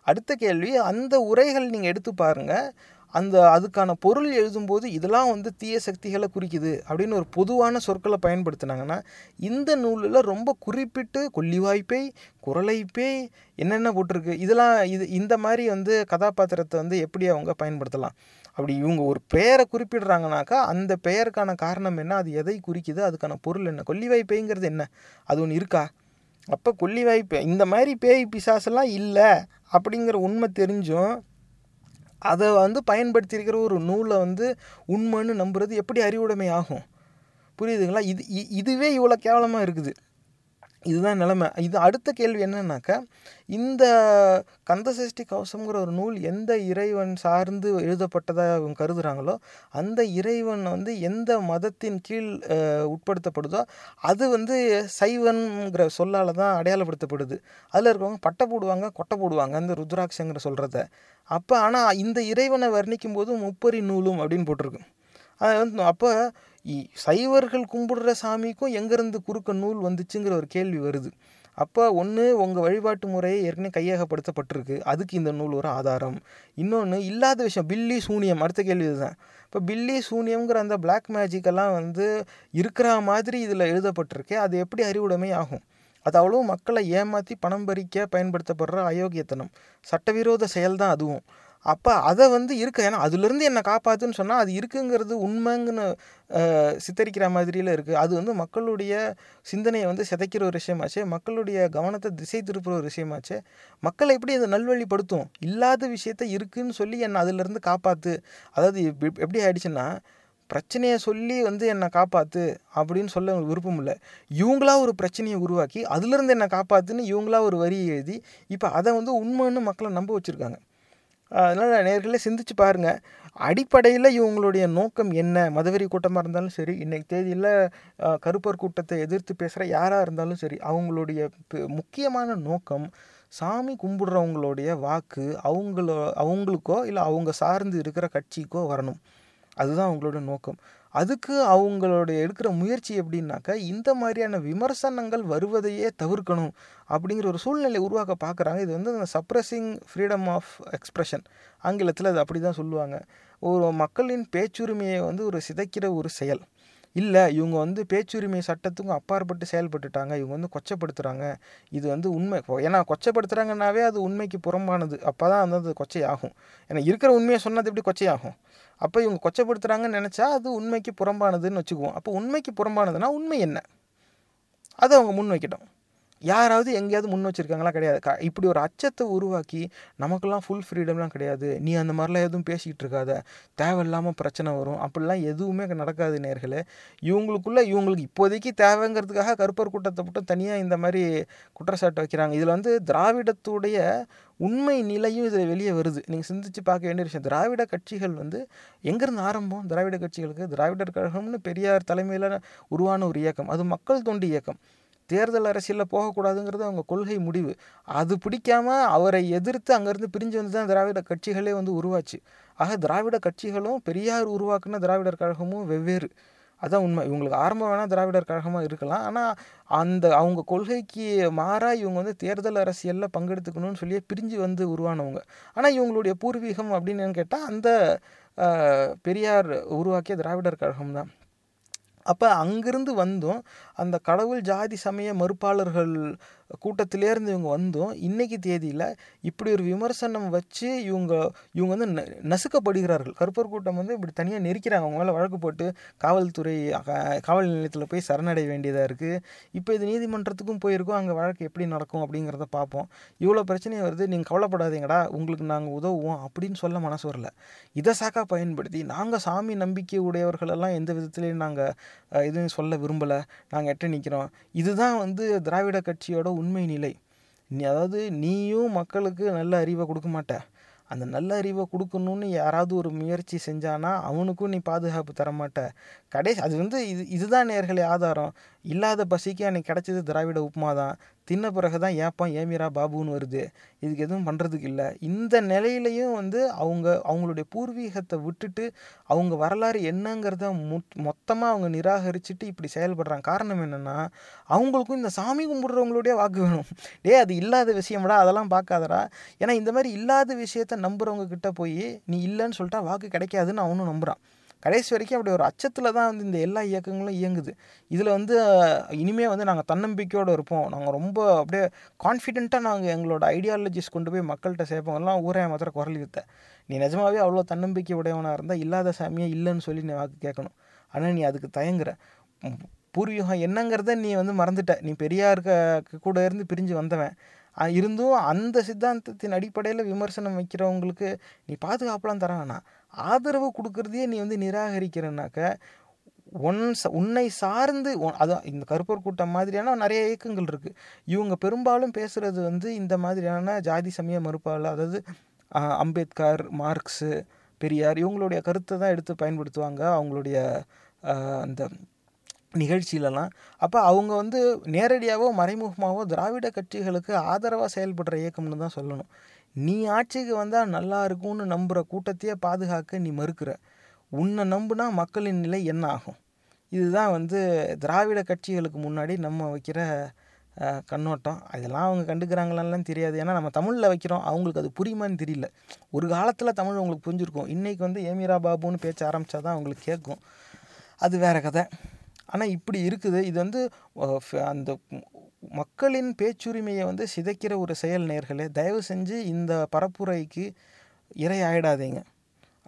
அடுத்த கேள்வி அந்த உரைகள் நீங்கள் எடுத்து பாருங்கள் அந்த அதுக்கான பொருள் எழுதும்போது இதெல்லாம் வந்து தீய சக்திகளை குறிக்குது அப்படின்னு ஒரு பொதுவான சொற்களை பயன்படுத்தினாங்கன்னா இந்த நூலில் ரொம்ப குறிப்பிட்டு கொல்லிவாய்ப்பை குரலைப்பேய் என்னென்ன போட்டிருக்கு இதெல்லாம் இது இந்த மாதிரி வந்து கதாபாத்திரத்தை வந்து எப்படி அவங்க பயன்படுத்தலாம்? அப்படி இவங்க ஒரு பெயரை குறிப்பிடுறாங்கனாக்கா அந்த பெயருக்கான காரணம் என்ன அது எதை குறிக்குது அதுக்கான பொருள் என்ன கொல்லிவாய்ப்பைங்கிறது என்ன அது ஒன்று இருக்கா? அப்போ கொல்லிவாய்ப்பை இந்த மாதிரி பேய் பிசாசெல்லாம் இல்லை அப்படிங்கிற உண்மை தெரிஞ்சும் அதை வந்து பயன்படுத்தியிருக்கிற ஒரு நூலை வந்து உண்மைன்னு நம்புறது எப்படி அறிவுடைமை ஆகும்? புரியுதுங்களா? இது இ- இதுவே இவ்வளோ கேவலமாக இருக்குது. இதுதான் நிலைமை. இது அடுத்த கேள்வி என்னன்னாக்கா இந்த கந்தசஷ்டி கவசம்ங்கிற ஒரு நூல் எந்த இறைவன் சார்ந்து எழுதப்பட்டதாக அவங்க கருதுகிறாங்களோ அந்த இறைவன் வந்து எந்த மதத்தின் கீழ் உட்படுத்தப்படுதோ அது வந்து சைவன்கிற சொல்லால் தான் அடையாளப்படுத்தப்படுது. அதில் இருக்கவங்க பட்டை போடுவாங்க கொட்டை போடுவாங்க அந்த ருத்ராட்சங்கிற சொல்கிறத அப்போ ஆனால் இந்த இறைவனை வர்ணிக்கும் போது முப்பரி நூலும் அப்படின்னு போட்டிருக்கு. அது வந்து அப்போ சைவர்கள் கும்பிடுற சாமிக்கும் எங்கேருந்து குறுக்க நூல் வந்துச்சுங்கிற ஒரு கேள்வி வருது. அப்போ ஒன்று உங்கள் வழிபாட்டு முறையை ஏற்கனவே கையகப்படுத்தப்பட்டிருக்கு. அதுக்கு இந்த நூல் ஒரு ஆதாரம். இன்னொன்று இல்லாத விஷயம் பில்லி சூனியம். அடுத்த கேள்வி இதுதான். இப்போ பில்லி சூனியம்ங்கிற அந்த பிளாக் மேஜிக்கெல்லாம் வந்து இருக்கிற மாதிரி இதில் எழுதப்பட்டிருக்கே. அது எப்படி அறிவுடைமை ஆகும்? அது அவ்வளோ மக்களை ஏமாற்றி பணம் பறிக்க பயன்படுத்தப்படுற அயோக்கியத்தனம். சட்டவிரோத செயல் தான் அதுவும். அப்போ அதை வந்து இருக்கு. ஏன்னா அதுலேருந்து என்னை காப்பாற்றுன்னு சொன்னால் அது இருக்குங்கிறது உண்மைங்கன்னு சித்தரிக்கிற மாதிரியில் இருக்குது அது வந்து மக்களுடைய சிந்தனையை வந்து சிதைக்கிற ஒரு விஷயமாச்சு மக்களுடைய கவனத்தை திசை திருப்புற ஒரு விஷயமாச்சு மக்களை எப்படி அதை நல்வழிப்படுத்தும்? இல்லாத விஷயத்த இருக்குன்னு சொல்லி என்னை அதுலேருந்து காப்பாற்று அதாவது எப்படி ஆயிடுச்சுன்னா பிரச்சனையை சொல்லி வந்து என்னை காப்பாற்று அப்படின்னு சொல்ல விருப்பம் இல்லை. இவங்களா ஒரு பிரச்சனையை உருவாக்கி அதுலேருந்து என்னை காப்பாற்றுன்னு இவங்களா ஒரு வரியை எழுதி இப்போ அதை வந்து உண்மைன்னு மக்களை நம்ப வச்சுருக்காங்க. அதனால் நேர்களே சிந்திச்சு பாருங்கள் அடிப்படையில் இவங்களுடைய நோக்கம் என்ன? மதவெறி கூட்டமாக இருந்தாலும் சரி இன்றைக்கு தேதியில் கருப்பர் கூட்டத்தை எதிர்த்து பேசுகிற யாராக இருந்தாலும் சரி அவங்களுடைய முக்கியமான நோக்கம் சாமி கும்பிடுறவங்களுடைய வாக்கு அவங்களோ அவங்களுக்கோ இல்லை அவங்க சார்ந்து இருக்கிற கட்சிக்கோ வரணும். அதுதான் அவங்களோட நோக்கம். அதுக்கு அவங்களுடைய எடுக்கிற முயற்சி எப்படின்னாக்கா இந்த மாதிரியான விமர்சனங்கள் வருவதையே தவிர்க்கணும் அப்படிங்கிற ஒரு சூழ்நிலை உருவாக்க பார்க்குறாங்க. இது வந்து அந்த சப்ரஸிங் ஃப்ரீடம் ஆஃப் எக்ஸ்ப்ரெஷன் ஆங்கிலத்தில் அது அப்படி தான் சொல்லுவாங்க. ஒரு மக்களின் பேச்சுரிமையை வந்து ஒரு சிதைக்கிற ஒரு செயல். இல்லை இவங்க வந்து பேச்சுரிமை சட்டத்துக்கும் அப்பாற்பட்டு செயல்பட்டுட்டாங்க. இவங்க வந்து கொச்சப்படுத்துகிறாங்க இது வந்து உண்மை. ஏன்னா கொச்சப்படுத்துகிறாங்கன்னாவே அது உண்மைக்கு புறம்பானது. அப்போ தான் வந்து அது கொச்சையாகும். ஏன்னா இருக்கிற உண்மையை சொன்னது எப்படி கொச்சையாகும்? அப்போ இவங்க கொச்சப்படுத்துகிறாங்கன்னு நினச்சா அது உண்மைக்கு புறம்பானதுன்னு வச்சுக்குவோம். அப்போ உண்மைக்கு புறம்பானதுன்னா உண்மை என்ன? அதை அவங்க முன் வைக்கட்டும் யாராவது எங்கேயாவது முன் வச்சுருக்காங்களா கிடையாது. க இப்படி ஒரு அச்சத்தை உருவாக்கி நமக்கெல்லாம் ஃபுல் ஃப்ரீடம்லாம் கிடையாது. நீ அந்த மாதிரிலாம் எதுவும் பேசிக்கிட்டு இருக்காத. தேவையில்லாமல் பிரச்சனை வரும். அப்படிலாம் எதுவுமே நடக்காது நேர்களே. இவங்களுக்குள்ளே இவங்களுக்கு இப்போதைக்கு தேவைங்கிறதுக்காக கருப்பர் கூட்டத்தை மட்டும் தனியாக இந்த மாதிரி குற்றச்சாட்டு வைக்கிறாங்க. இதில் வந்து திராவிடத்துடைய உண்மை நிலையும் இதில் வெளியே வருது. நீங்கள் சிந்திச்சு பார்க்க வேண்டிய விஷயம் திராவிட கட்சிகள் வந்து எங்கேருந்து ஆரம்பம்? திராவிட கட்சிகளுக்கு திராவிடர் கழகம்னு பெரியார் தலைமையில் உருவான ஒரு இயக்கம். அது மக்கள் தொண்டு இயக்கம். தேர்தல் அரசியலில் போகக்கூடாதுங்கிறது அவங்க கொள்கை முடிவு. அது பிடிக்காம அவரை எதிர்த்து அங்கேருந்து பிரிஞ்சு வந்து தான் திராவிட கட்சிகளே வந்து உருவாச்சு. ஆக திராவிட கட்சிகளும் பெரியார் உருவாக்குன திராவிடர் கழகமும் வெவ்வேறு. அதான் உண்மை. இவங்களுக்கு ஆரம்பம் வேணால் திராவிடர் கழகமாக இருக்கலாம். ஆனால் அந்த அவங்க கொள்கைக்கு மாறாக இவங்க வந்து தேர்தல் அரசியலில் பங்கெடுத்துக்கணும்னு சொல்லி பிரிஞ்சு வந்து உருவானவங்க. ஆனால் இவங்களுடைய பூர்வீகம் அப்படின்னு கேட்டால் அந்த பெரியார் உருவாக்கிய திராவிடர் கழகம் தான் அப்போ அங்கிருந்து வந்தும் அந்த கடவுள் ஜாதி சமய மறுப்பாளர்கள் கூட்டத்திலேருந்து இவங்க வந்தும் இன்றைக்கி தேதியில் இப்படி ஒரு விமர்சனம் வச்சு இவங்க இவங்க வந்து ந- நசுக்கப்படுகிறார்கள். கருப்பர் கூட்டம் வந்து இப்படி தனியாக நெரிக்கிறாங்க. அவங்க மேலே வழக்கு போட்டு காவல்துறை காவல் நிலையத்தில் போய் சரணடைய வேண்டியதாக இருக்குது இப்போ இது நீதிமன்றத்துக்கும் போயிருக்கோம். அங்கே வழக்கு எப்படி நடக்கும் அப்படிங்கிறத பார்ப்போம் இவ்வளோ பிரச்சனை வருது. நீங்கள் கவலைப்படாதீங்கடா. உங்களுக்கு நாங்கள் உதவுவோம் அப்படின்னு சொல்ல மனசு வரல. இதை சாக்கா பயன்படுத்தி நாங்கள் சாமி நம்பிக்கை உடையவர்களெல்லாம் எந்த விதத்துலேயும் நாங்கள் எதுவும் சொல்ல விரும்பலை. நாங்கள் எட்ட நிற்கிறோம் இதுதான் வந்து திராவிட கட்சியோட உண்மை நிலை. நீ அதாவது நீயும் மக்களுக்கு நல்ல அறிவை கொடுக்க மாட்ட. அந்த நல்ல அறிவை கொடுக்கணும்னு யாராவது ஒரு முயற்சி செஞ்சானா அவனுக்கும் நீ பாதுகாப்பு தர மாட்ட கடைசி அது வந்து இது இதுதான் நேர்களே ஆதாரம். இல்லாத பசிக்கு அன்னைக்கு கிடைச்சது திராவிட உப்புமா தான் தின்ன பிறகு தான் ஏப்பா ஏமிரா பாபுன்னு வருது. இதுக்கு எதுவும் பண்ணுறதுக்கு இல்லை. இந்த நிலையிலையும் வந்து அவங்க அவங்களுடைய பூர்வீகத்தை விட்டுட்டு அவங்க வரலாறு என்னங்கிறத முத் மொத்தமாக அவங்க நிராகரிச்சுட்டு இப்படி செயல்படுறாங்க. காரணம் என்னென்னா அவங்களுக்கும் இந்த சாமி கும்பிட்றவங்களுடைய வாக்கு வேணும். டேய் அது இல்லாத விஷயம்டா அதெல்லாம் பார்க்காதடா. ஏன்னா இந்த மாதிரி இல்லாத விஷயத்த நம்புகிறவங்க கிட்ட போய் நீ இல்லைன்னு சொல்லிட்டா வாக்கு கிடைக்காதுன்னு அவனும் நம்புகிறான் கடைசி வரைக்கும் அப்படி ஒரு அச்சத்தில் தான் வந்து இந்த எல்லா இயக்கங்களும் இயங்குது. இதில் வந்து இனிமேல் வந்து நாங்கள் தன்னம்பிக்கையோடு இருப்போம். நாங்கள் ரொம்ப அப்படியே கான்ஃபிடென்ட்டாக நாங்கள் எங்களோட ஐடியாலஜிஸ் கொண்டு போய் மக்கள்கிட்ட சேர்ப்போம். எல்லாம் ஊரே மாத்திர குரல் யுத்த நீ நிஜமாவே அவ்வளோ தன்னம்பிக்கை உடையவனாக இருந்தால் இல்லாத சாமியே இல்லைன்னு சொல்லி நீ வாக்கு கேட்கணும். ஆனால் நீ அதுக்கு தயங்குற. பூர்வீகம் என்னங்கிறத நீ வந்து மறந்துட்ட. நீ பெரியார் கூட இருந்து பிரிஞ்சு வந்தவன். இருந்தும் அந்த சித்தாந்தத்தின் அடிப்படையில் விமர்சனம் வைக்கிறவங்களுக்கு நீ பாதுகாப்புலாம் தர வேணாம் ஆதரவு கொடுக்குறதையே நீ வந்து நிராகரிக்கிறனாக்க ஒன் உன்னை சார்ந்து உன்- அதான் இந்த கருப்பர் கூட்டம் மாதிரியான நிறைய இயக்கங்கள் இருக்குது இவங்க பெரும்பாலும் பேசுகிறது வந்து இந்த மாதிரியான ஜாதி சமய மறுப்பாளர் அதாவது அம்பேத்கர் மார்க்ஸு பெரியார் இவங்களுடைய கருத்தை தான் எடுத்து பயன்படுத்துவாங்க. அவங்களுடைய அந்த நிகழ்ச்சியிலலாம். அப்போ அவங்க வந்து நேரடியாகவோ மறைமுகமாகவோ திராவிட கட்சிகளுக்கு ஆதரவாக செயல்படுற இயக்கம்னு தான் சொல்லணும். நீ ஆட்சிக்கு வந்தால் நல்லா இருக்கும்னு நம்புகிற கூட்டத்தையே பாதுகாக்க நீ மறுக்கிற. உன்னை நம்புனா மக்களின் நிலை என்ன ஆகும்? இதுதான் வந்து திராவிட கட்சிகளுக்கு முன்னாடி நம்ம வைக்கிற கண்ணோட்டம். அதெல்லாம் அவங்க கண்டுக்கிறாங்களான்லாம் தெரியாது. ஏன்னா நம்ம தமிழில் வைக்கிறோம். அவங்களுக்கு அது புரியுமான்னு தெரியல. ஒரு காலத்தில் தமிழ் அவங்களுக்கு புரிஞ்சிருக்கும். இன்றைக்கி வந்து ஏமிரா பாபுன்னு பேச்ச ஆரம்பித்தா தான் அவங்களுக்கு கேட்கும். அது வேறு கதை. ஆனால் இப்படி இருக்குது. இது வந்து அந்த மக்களின் பேச்சுரிமையை வந்து சிதைக்கிற ஒரு செயல் நேர்களே தயவு செஞ்சு இந்த பரப்புரைக்கு இறை ஆயிடாதீங்க.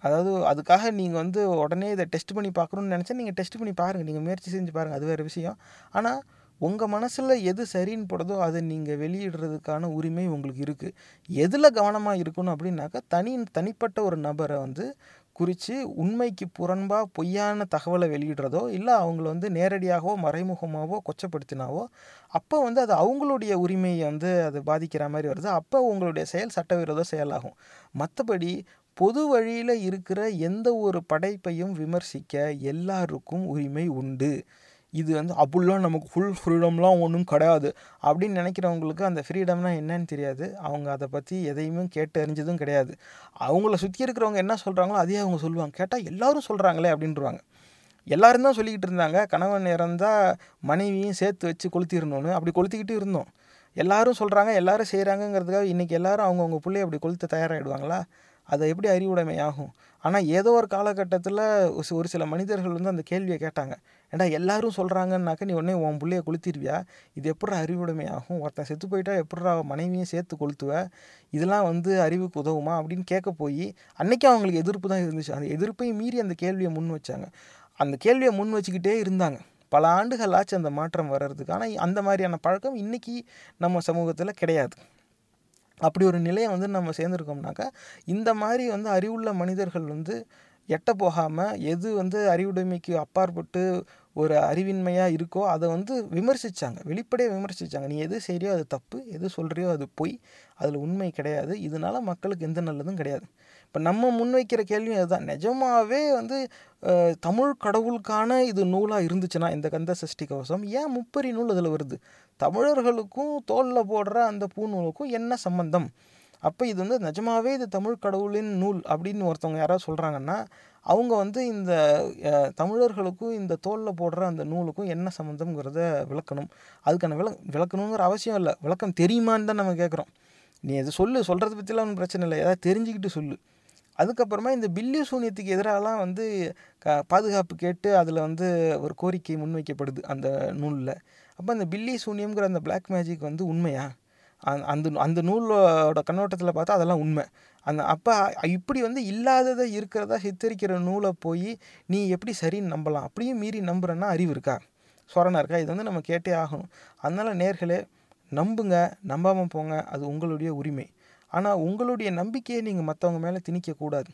அதாவது அதுக்காக நீங்கள் வந்து உடனே இதை டெஸ்ட் பண்ணி பார்க்கணுன்னு நினச்சா நீங்கள் டெஸ்ட் பண்ணி பாருங்கள் நீங்கள் முயற்சி செஞ்சு பாருங்கள் அது வேறு விஷயம். ஆனால் உங்கள் மனசில் எது சரின்னு படுதோ அதை நீங்கள் வெளியிடுறதுக்கான உரிமை உங்களுக்கு இருக்குது எதில் கவனமாக இருக்கணும் அப்படின்னாக்கா தனி தனிப்பட்ட ஒரு நபரை வந்து குறித்து உண்மைக்கு புறம்பாக பொய்யான தகவலை வெளியிடுறதோ இல்லை அவங்கள வந்து நேரடியாகவோ மறைமுகமாகவோ கொச்சப்படுத்தினாவோ அப்போ வந்து அது அவங்களுடைய உரிமையை வந்து அது பாதிக்கிற மாதிரி வருது. அப்போ உங்களுடைய செயல் சட்டவிரோத செயலாகும். மற்றபடி பொது வழியில் இருக்கிற எந்த ஒரு படைப்பையும் விமர்சிக்க எல்லாருக்கும் உரிமை உண்டு. இது வந்து அப்படிலாம் நமக்கு ஃபுல் ஃப்ரீடம்லாம் ஒன்றும் கிடையாது. அப்படின்னு நினைக்கிறவங்களுக்கு அந்த ஃப்ரீடம்னா என்னன்னு தெரியாது. அவங்க அதை பற்றி எதையுமே கேட்டு அறிஞ்சதும் கிடையாது. அவங்கள சுற்றி இருக்கிறவங்க என்ன சொல்கிறாங்களோ அதையே அவங்க சொல்லுவாங்க. கேட்டால் எல்லாரும் சொல்கிறாங்களே அப்படின்றவாங்க. எல்லோரும் தான் சொல்லிக்கிட்டு இருந்தாங்க. கணவன் இறந்தால் மனைவியும் சேர்த்து வச்சு கொளுத்திடணும்னு. அப்படி கொளுத்திக்கிட்டு இருந்தோம். எல்லாரும் சொல்கிறாங்க எல்லாரும் செய்கிறாங்கங்கிறதுக்காக இன்றைக்கி எல்லாரும் அவங்கவுங்க பிள்ளைய அப்படி கொளுத்த தயாராகிடுவாங்களா அதை எப்படி அறிவுடைமை ஆகும் ஆனால் ஏதோ ஒரு காலகட்டத்தில் ஒரு சில மனிதர்கள் வந்து அந்த கேள்வியை கேட்டாங்க. ஏன்டா எல்லாரும் சொல்கிறாங்கன்னாக்க நீ உடனே உன் பிள்ளைய கொளுத்திடுவியா? இது எப்படா அறிவுடைமை ஆகும்? ஒருத்தன் செத்து போயிட்டா எப்படா மனைவியும் சேர்த்து கொளுத்துவ? இதெல்லாம் வந்து அறிவுக்கு உதவுமா? அப்படின்னு கேட்க போய் அன்றைக்கி அவங்களுக்கு எதிர்ப்பு தான் இருந்துச்சு. அந்த எதிர்ப்பையும் மீறி அந்த கேள்வியை முன் வச்சாங்க. அந்த கேள்வியை முன் வச்சுக்கிட்டே இருந்தாங்க. பல ஆண்டுகள் ஆச்சு அந்த மாற்றம் வர்றதுக்கு. ஆனால் அந்த மாதிரியான பழக்கம் இன்றைக்கி நம்ம சமூகத்தில் கிடையாது. அப்படி ஒரு நிலையை வந்து நம்ம சேர்ந்துருக்கோம்னாக்கா இந்த மாதிரி வந்து அறிவுள்ள மனிதர்கள் வந்து எட்ட போகாமல் எது வந்து அறிவுடைமைக்கு அப்பாற்பட்டு ஒரு அறிவின்மையாக இருக்கோ அதை வந்து விமர்சித்தாங்க வெளிப்படையாக விமர்சித்தாங்க நீ எது செய்கிறியோ அது தப்பு. எது சொல்கிறியோ அது பொய். அதில் உண்மை கிடையாது. இதனால மக்களுக்கு எந்த நல்லதும் கிடையாது. இப்போ நம்ம முன்வைக்கிற கேள்வியும் அதுதான். நிஜமாவே வந்து தமிழ் கடவுளுக்கான இது நூலாக இருந்துச்சுன்னா இந்த கந்த சஷ்டி கவசம் ஏன் முப்பரி நூல் அதில் வருது? தமிழர்களுக்கும் தோலில் போடுற அந்த பூநூலுக்கும் என்ன சம்பந்தம்? அப்போ இது வந்து நிஜமாவே இது தமிழ் கடவுளின் நூல் அப்படின்னு ஒருத்தவங்க யாராவது சொல்கிறாங்கன்னா அவங்க வந்து இந்த தமிழர்களுக்கும் இந்த தோலில் போடுற அந்த நூலுக்கும் என்ன சம்மந்தம்ங்கிறத விளக்கணும். அதுக்கான விள விளக்கணுங்கிற அவசியம் இல்லை. விளக்கம் தெரியுமான்னு தான் நம்ம கேட்குறோம் நீ அது சொல்லு சொல்கிறத பற்றிலாம் ஒன்றும் பிரச்சனை இல்லை. ஏதாவது தெரிஞ்சுக்கிட்டு சொல்லு. அதுக்கப்புறமா இந்த பில்லி சூனியத்துக்கு எதிராலாம் வந்து க பாதுகாப்பு கேட்டு அதில் வந்து ஒரு கோரிக்கை முன்வைக்கப்படுது அந்த நூலில். அப்போ அந்த பில்லி சூனியம்ங்கிற அந்த பிளாக் மேஜிக் வந்து உண்மையா? அந்த அந்த அந்த நூலோட கண்ணோட்டத்தில் பார்த்தா அதெல்லாம் உண்மை. அந்த அப்போ இப்படி வந்து இல்லாததை இருக்கிறதா சித்தரிக்கிற நூலை போய் நீ எப்படி சரின்னு நம்பலாம்? அப்படியும் மீறி நம்புறேன்னா அறிவு இருக்கா? சொரணா இருக்கா? இது வந்து நம்ம கேட்டே ஆகணும். அதனால் நேர்களே நம்புங்க நம்பாமல் போங்க. அது உங்களுடைய உரிமை. ஆனால் உங்களுடைய நம்பிக்கையை நீங்கள் மற்றவங்க மேலே திணிக்கக்கூடாது.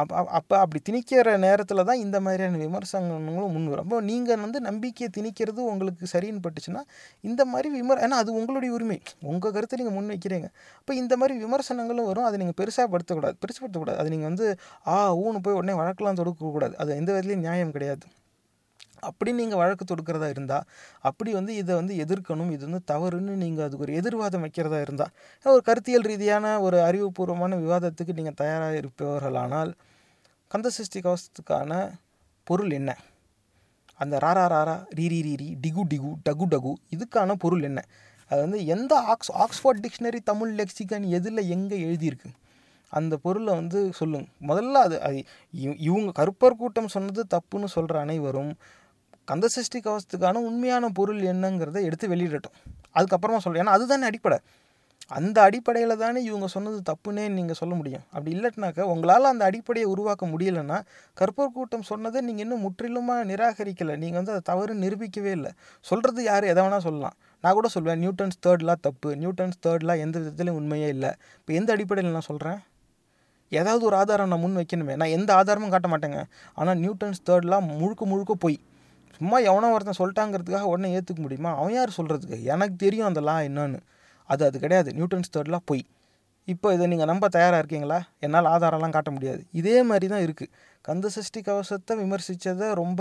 அப்போ அப்போ அப்படி திணிக்கிற நேரத்தில் தான் இந்த மாதிரியான விமர்சனங்களும் முன் வரும். அப்போ நீங்கள் வந்து நம்பிக்கையை திணிக்கிறது உங்களுக்கு சரின்னு பட்டுச்சுன்னா இந்த மாதிரி விமர் ஏன்னா அது உங்களுடைய உரிமை. உங்கள் கருத்தை நீங்கள் முன் வைக்கிறீங்க அப்போ இந்த மாதிரி விமர்சனங்களும் வரும். அதை நீங்கள் பெருசாக படுத்தக்கூடாது பெருசுப்படுத்தக்கூடாது அது நீங்கள் வந்து ஆ ஊன்னு போய் உடனே வழக்கெல்லாம் தொடுக்கக்கூடாது. அது எந்த விதத்துலையும் நியாயம் கிடையாது. அப்படி நீங்கள் வழக்கு தொடுக்கிறதா இருந்தால் அப்படி வந்து இதை வந்து எதிர்க்கணும். இது வந்து தவறுன்னு நீங்கள் அதுக்கு ஒரு எதிர்வாதம் வைக்கிறதா இருந்தால் ஒரு கருத்தியல் ரீதியான ஒரு அறிவுபூர்வமான விவாதத்துக்கு நீங்கள் தயாராக இருப்பவர்களானால் கந்தசஷ்டி கவசத்துக்கான பொருள் என்ன? அந்த ராரா ராரா ரீரி ரீரி டிகு டிகு டகு டகு இதுக்கான பொருள் என்ன? அது வந்து எந்த ox Oxford dictionary Tamil lexicon எதில் எங்கே எழுதியிருக்கு? அந்த பொருளை வந்து சொல்லுங்க. முதல்ல அது அது இவ- இவங்க கருப்பர் கூட்டம் சொன்னது தப்புன்னு சொல்கிற அனைவரும் கந்தசஷ்டி கவசத்துக்கான உண்மையான பொருள் என்னங்கிறத எடுத்து வெளியிடட்டும். அதுக்கப்புறமா சொல்கிறேன் ஏன்னா அதுதானே அடிப்படை. அந்த அடிப்படையில் தானே இவங்க சொன்னது தப்புன்னே நீங்கள் சொல்ல முடியும். அப்படி இல்லட்டினாக்கா உங்களால் அந்த அடிப்படையை உருவாக்க முடியலன்னா கற்பூர் கூட்டம் சொன்னதை நீங்கள் இன்னும் முற்றிலுமாக நிராகரிக்கலை. நீங்கள் வந்து அதை தவறு நிரூபிக்கவே இல்லை. சொல்கிறது யார்? எதை வேணால் சொல்லலாம். நான் கூட சொல்வேன் நியூட்டன்ஸ் தேர்ட்லாம் தப்பு. நியூட்டன்ஸ் தேர்ட்லாம் எந்த விதத்துலையும் உண்மையே இல்லை. இப்போ எந்த அடிப்படையில் நான் சொல்கிறேன் ஏதாவது ஒரு ஆதாரம் நான் முன் வைக்கணுமே. நான் எந்த ஆதாரமும் காட்ட மாட்டேங்க. ஆனால் நியூட்டன்ஸ் தேர்ட்லாம் முழுக்க முழுக்க போய் சும்மா எவனோ ஒருத்தன் சொல்லிட்டாங்கிறதுக்காக உடனே ஏற்றுக்க முடியுமா? அவன் யார் சொல்கிறதுக்கு எனக்கு தெரியும் அந்த லா என்னன்னு. அது அது கிடையாது. நியூட்டன்ஸ் தேர்ட்லாம் பொய். இப்போ இதை நீங்கள் நம்ப தயாராக இருக்கீங்களா? என்னால் ஆதாரம்லாம் காட்ட முடியாது. இதே மாதிரி தான் இருக்குது கந்த சஷ்டி கவசத்தை விமர்சித்ததை ரொம்ப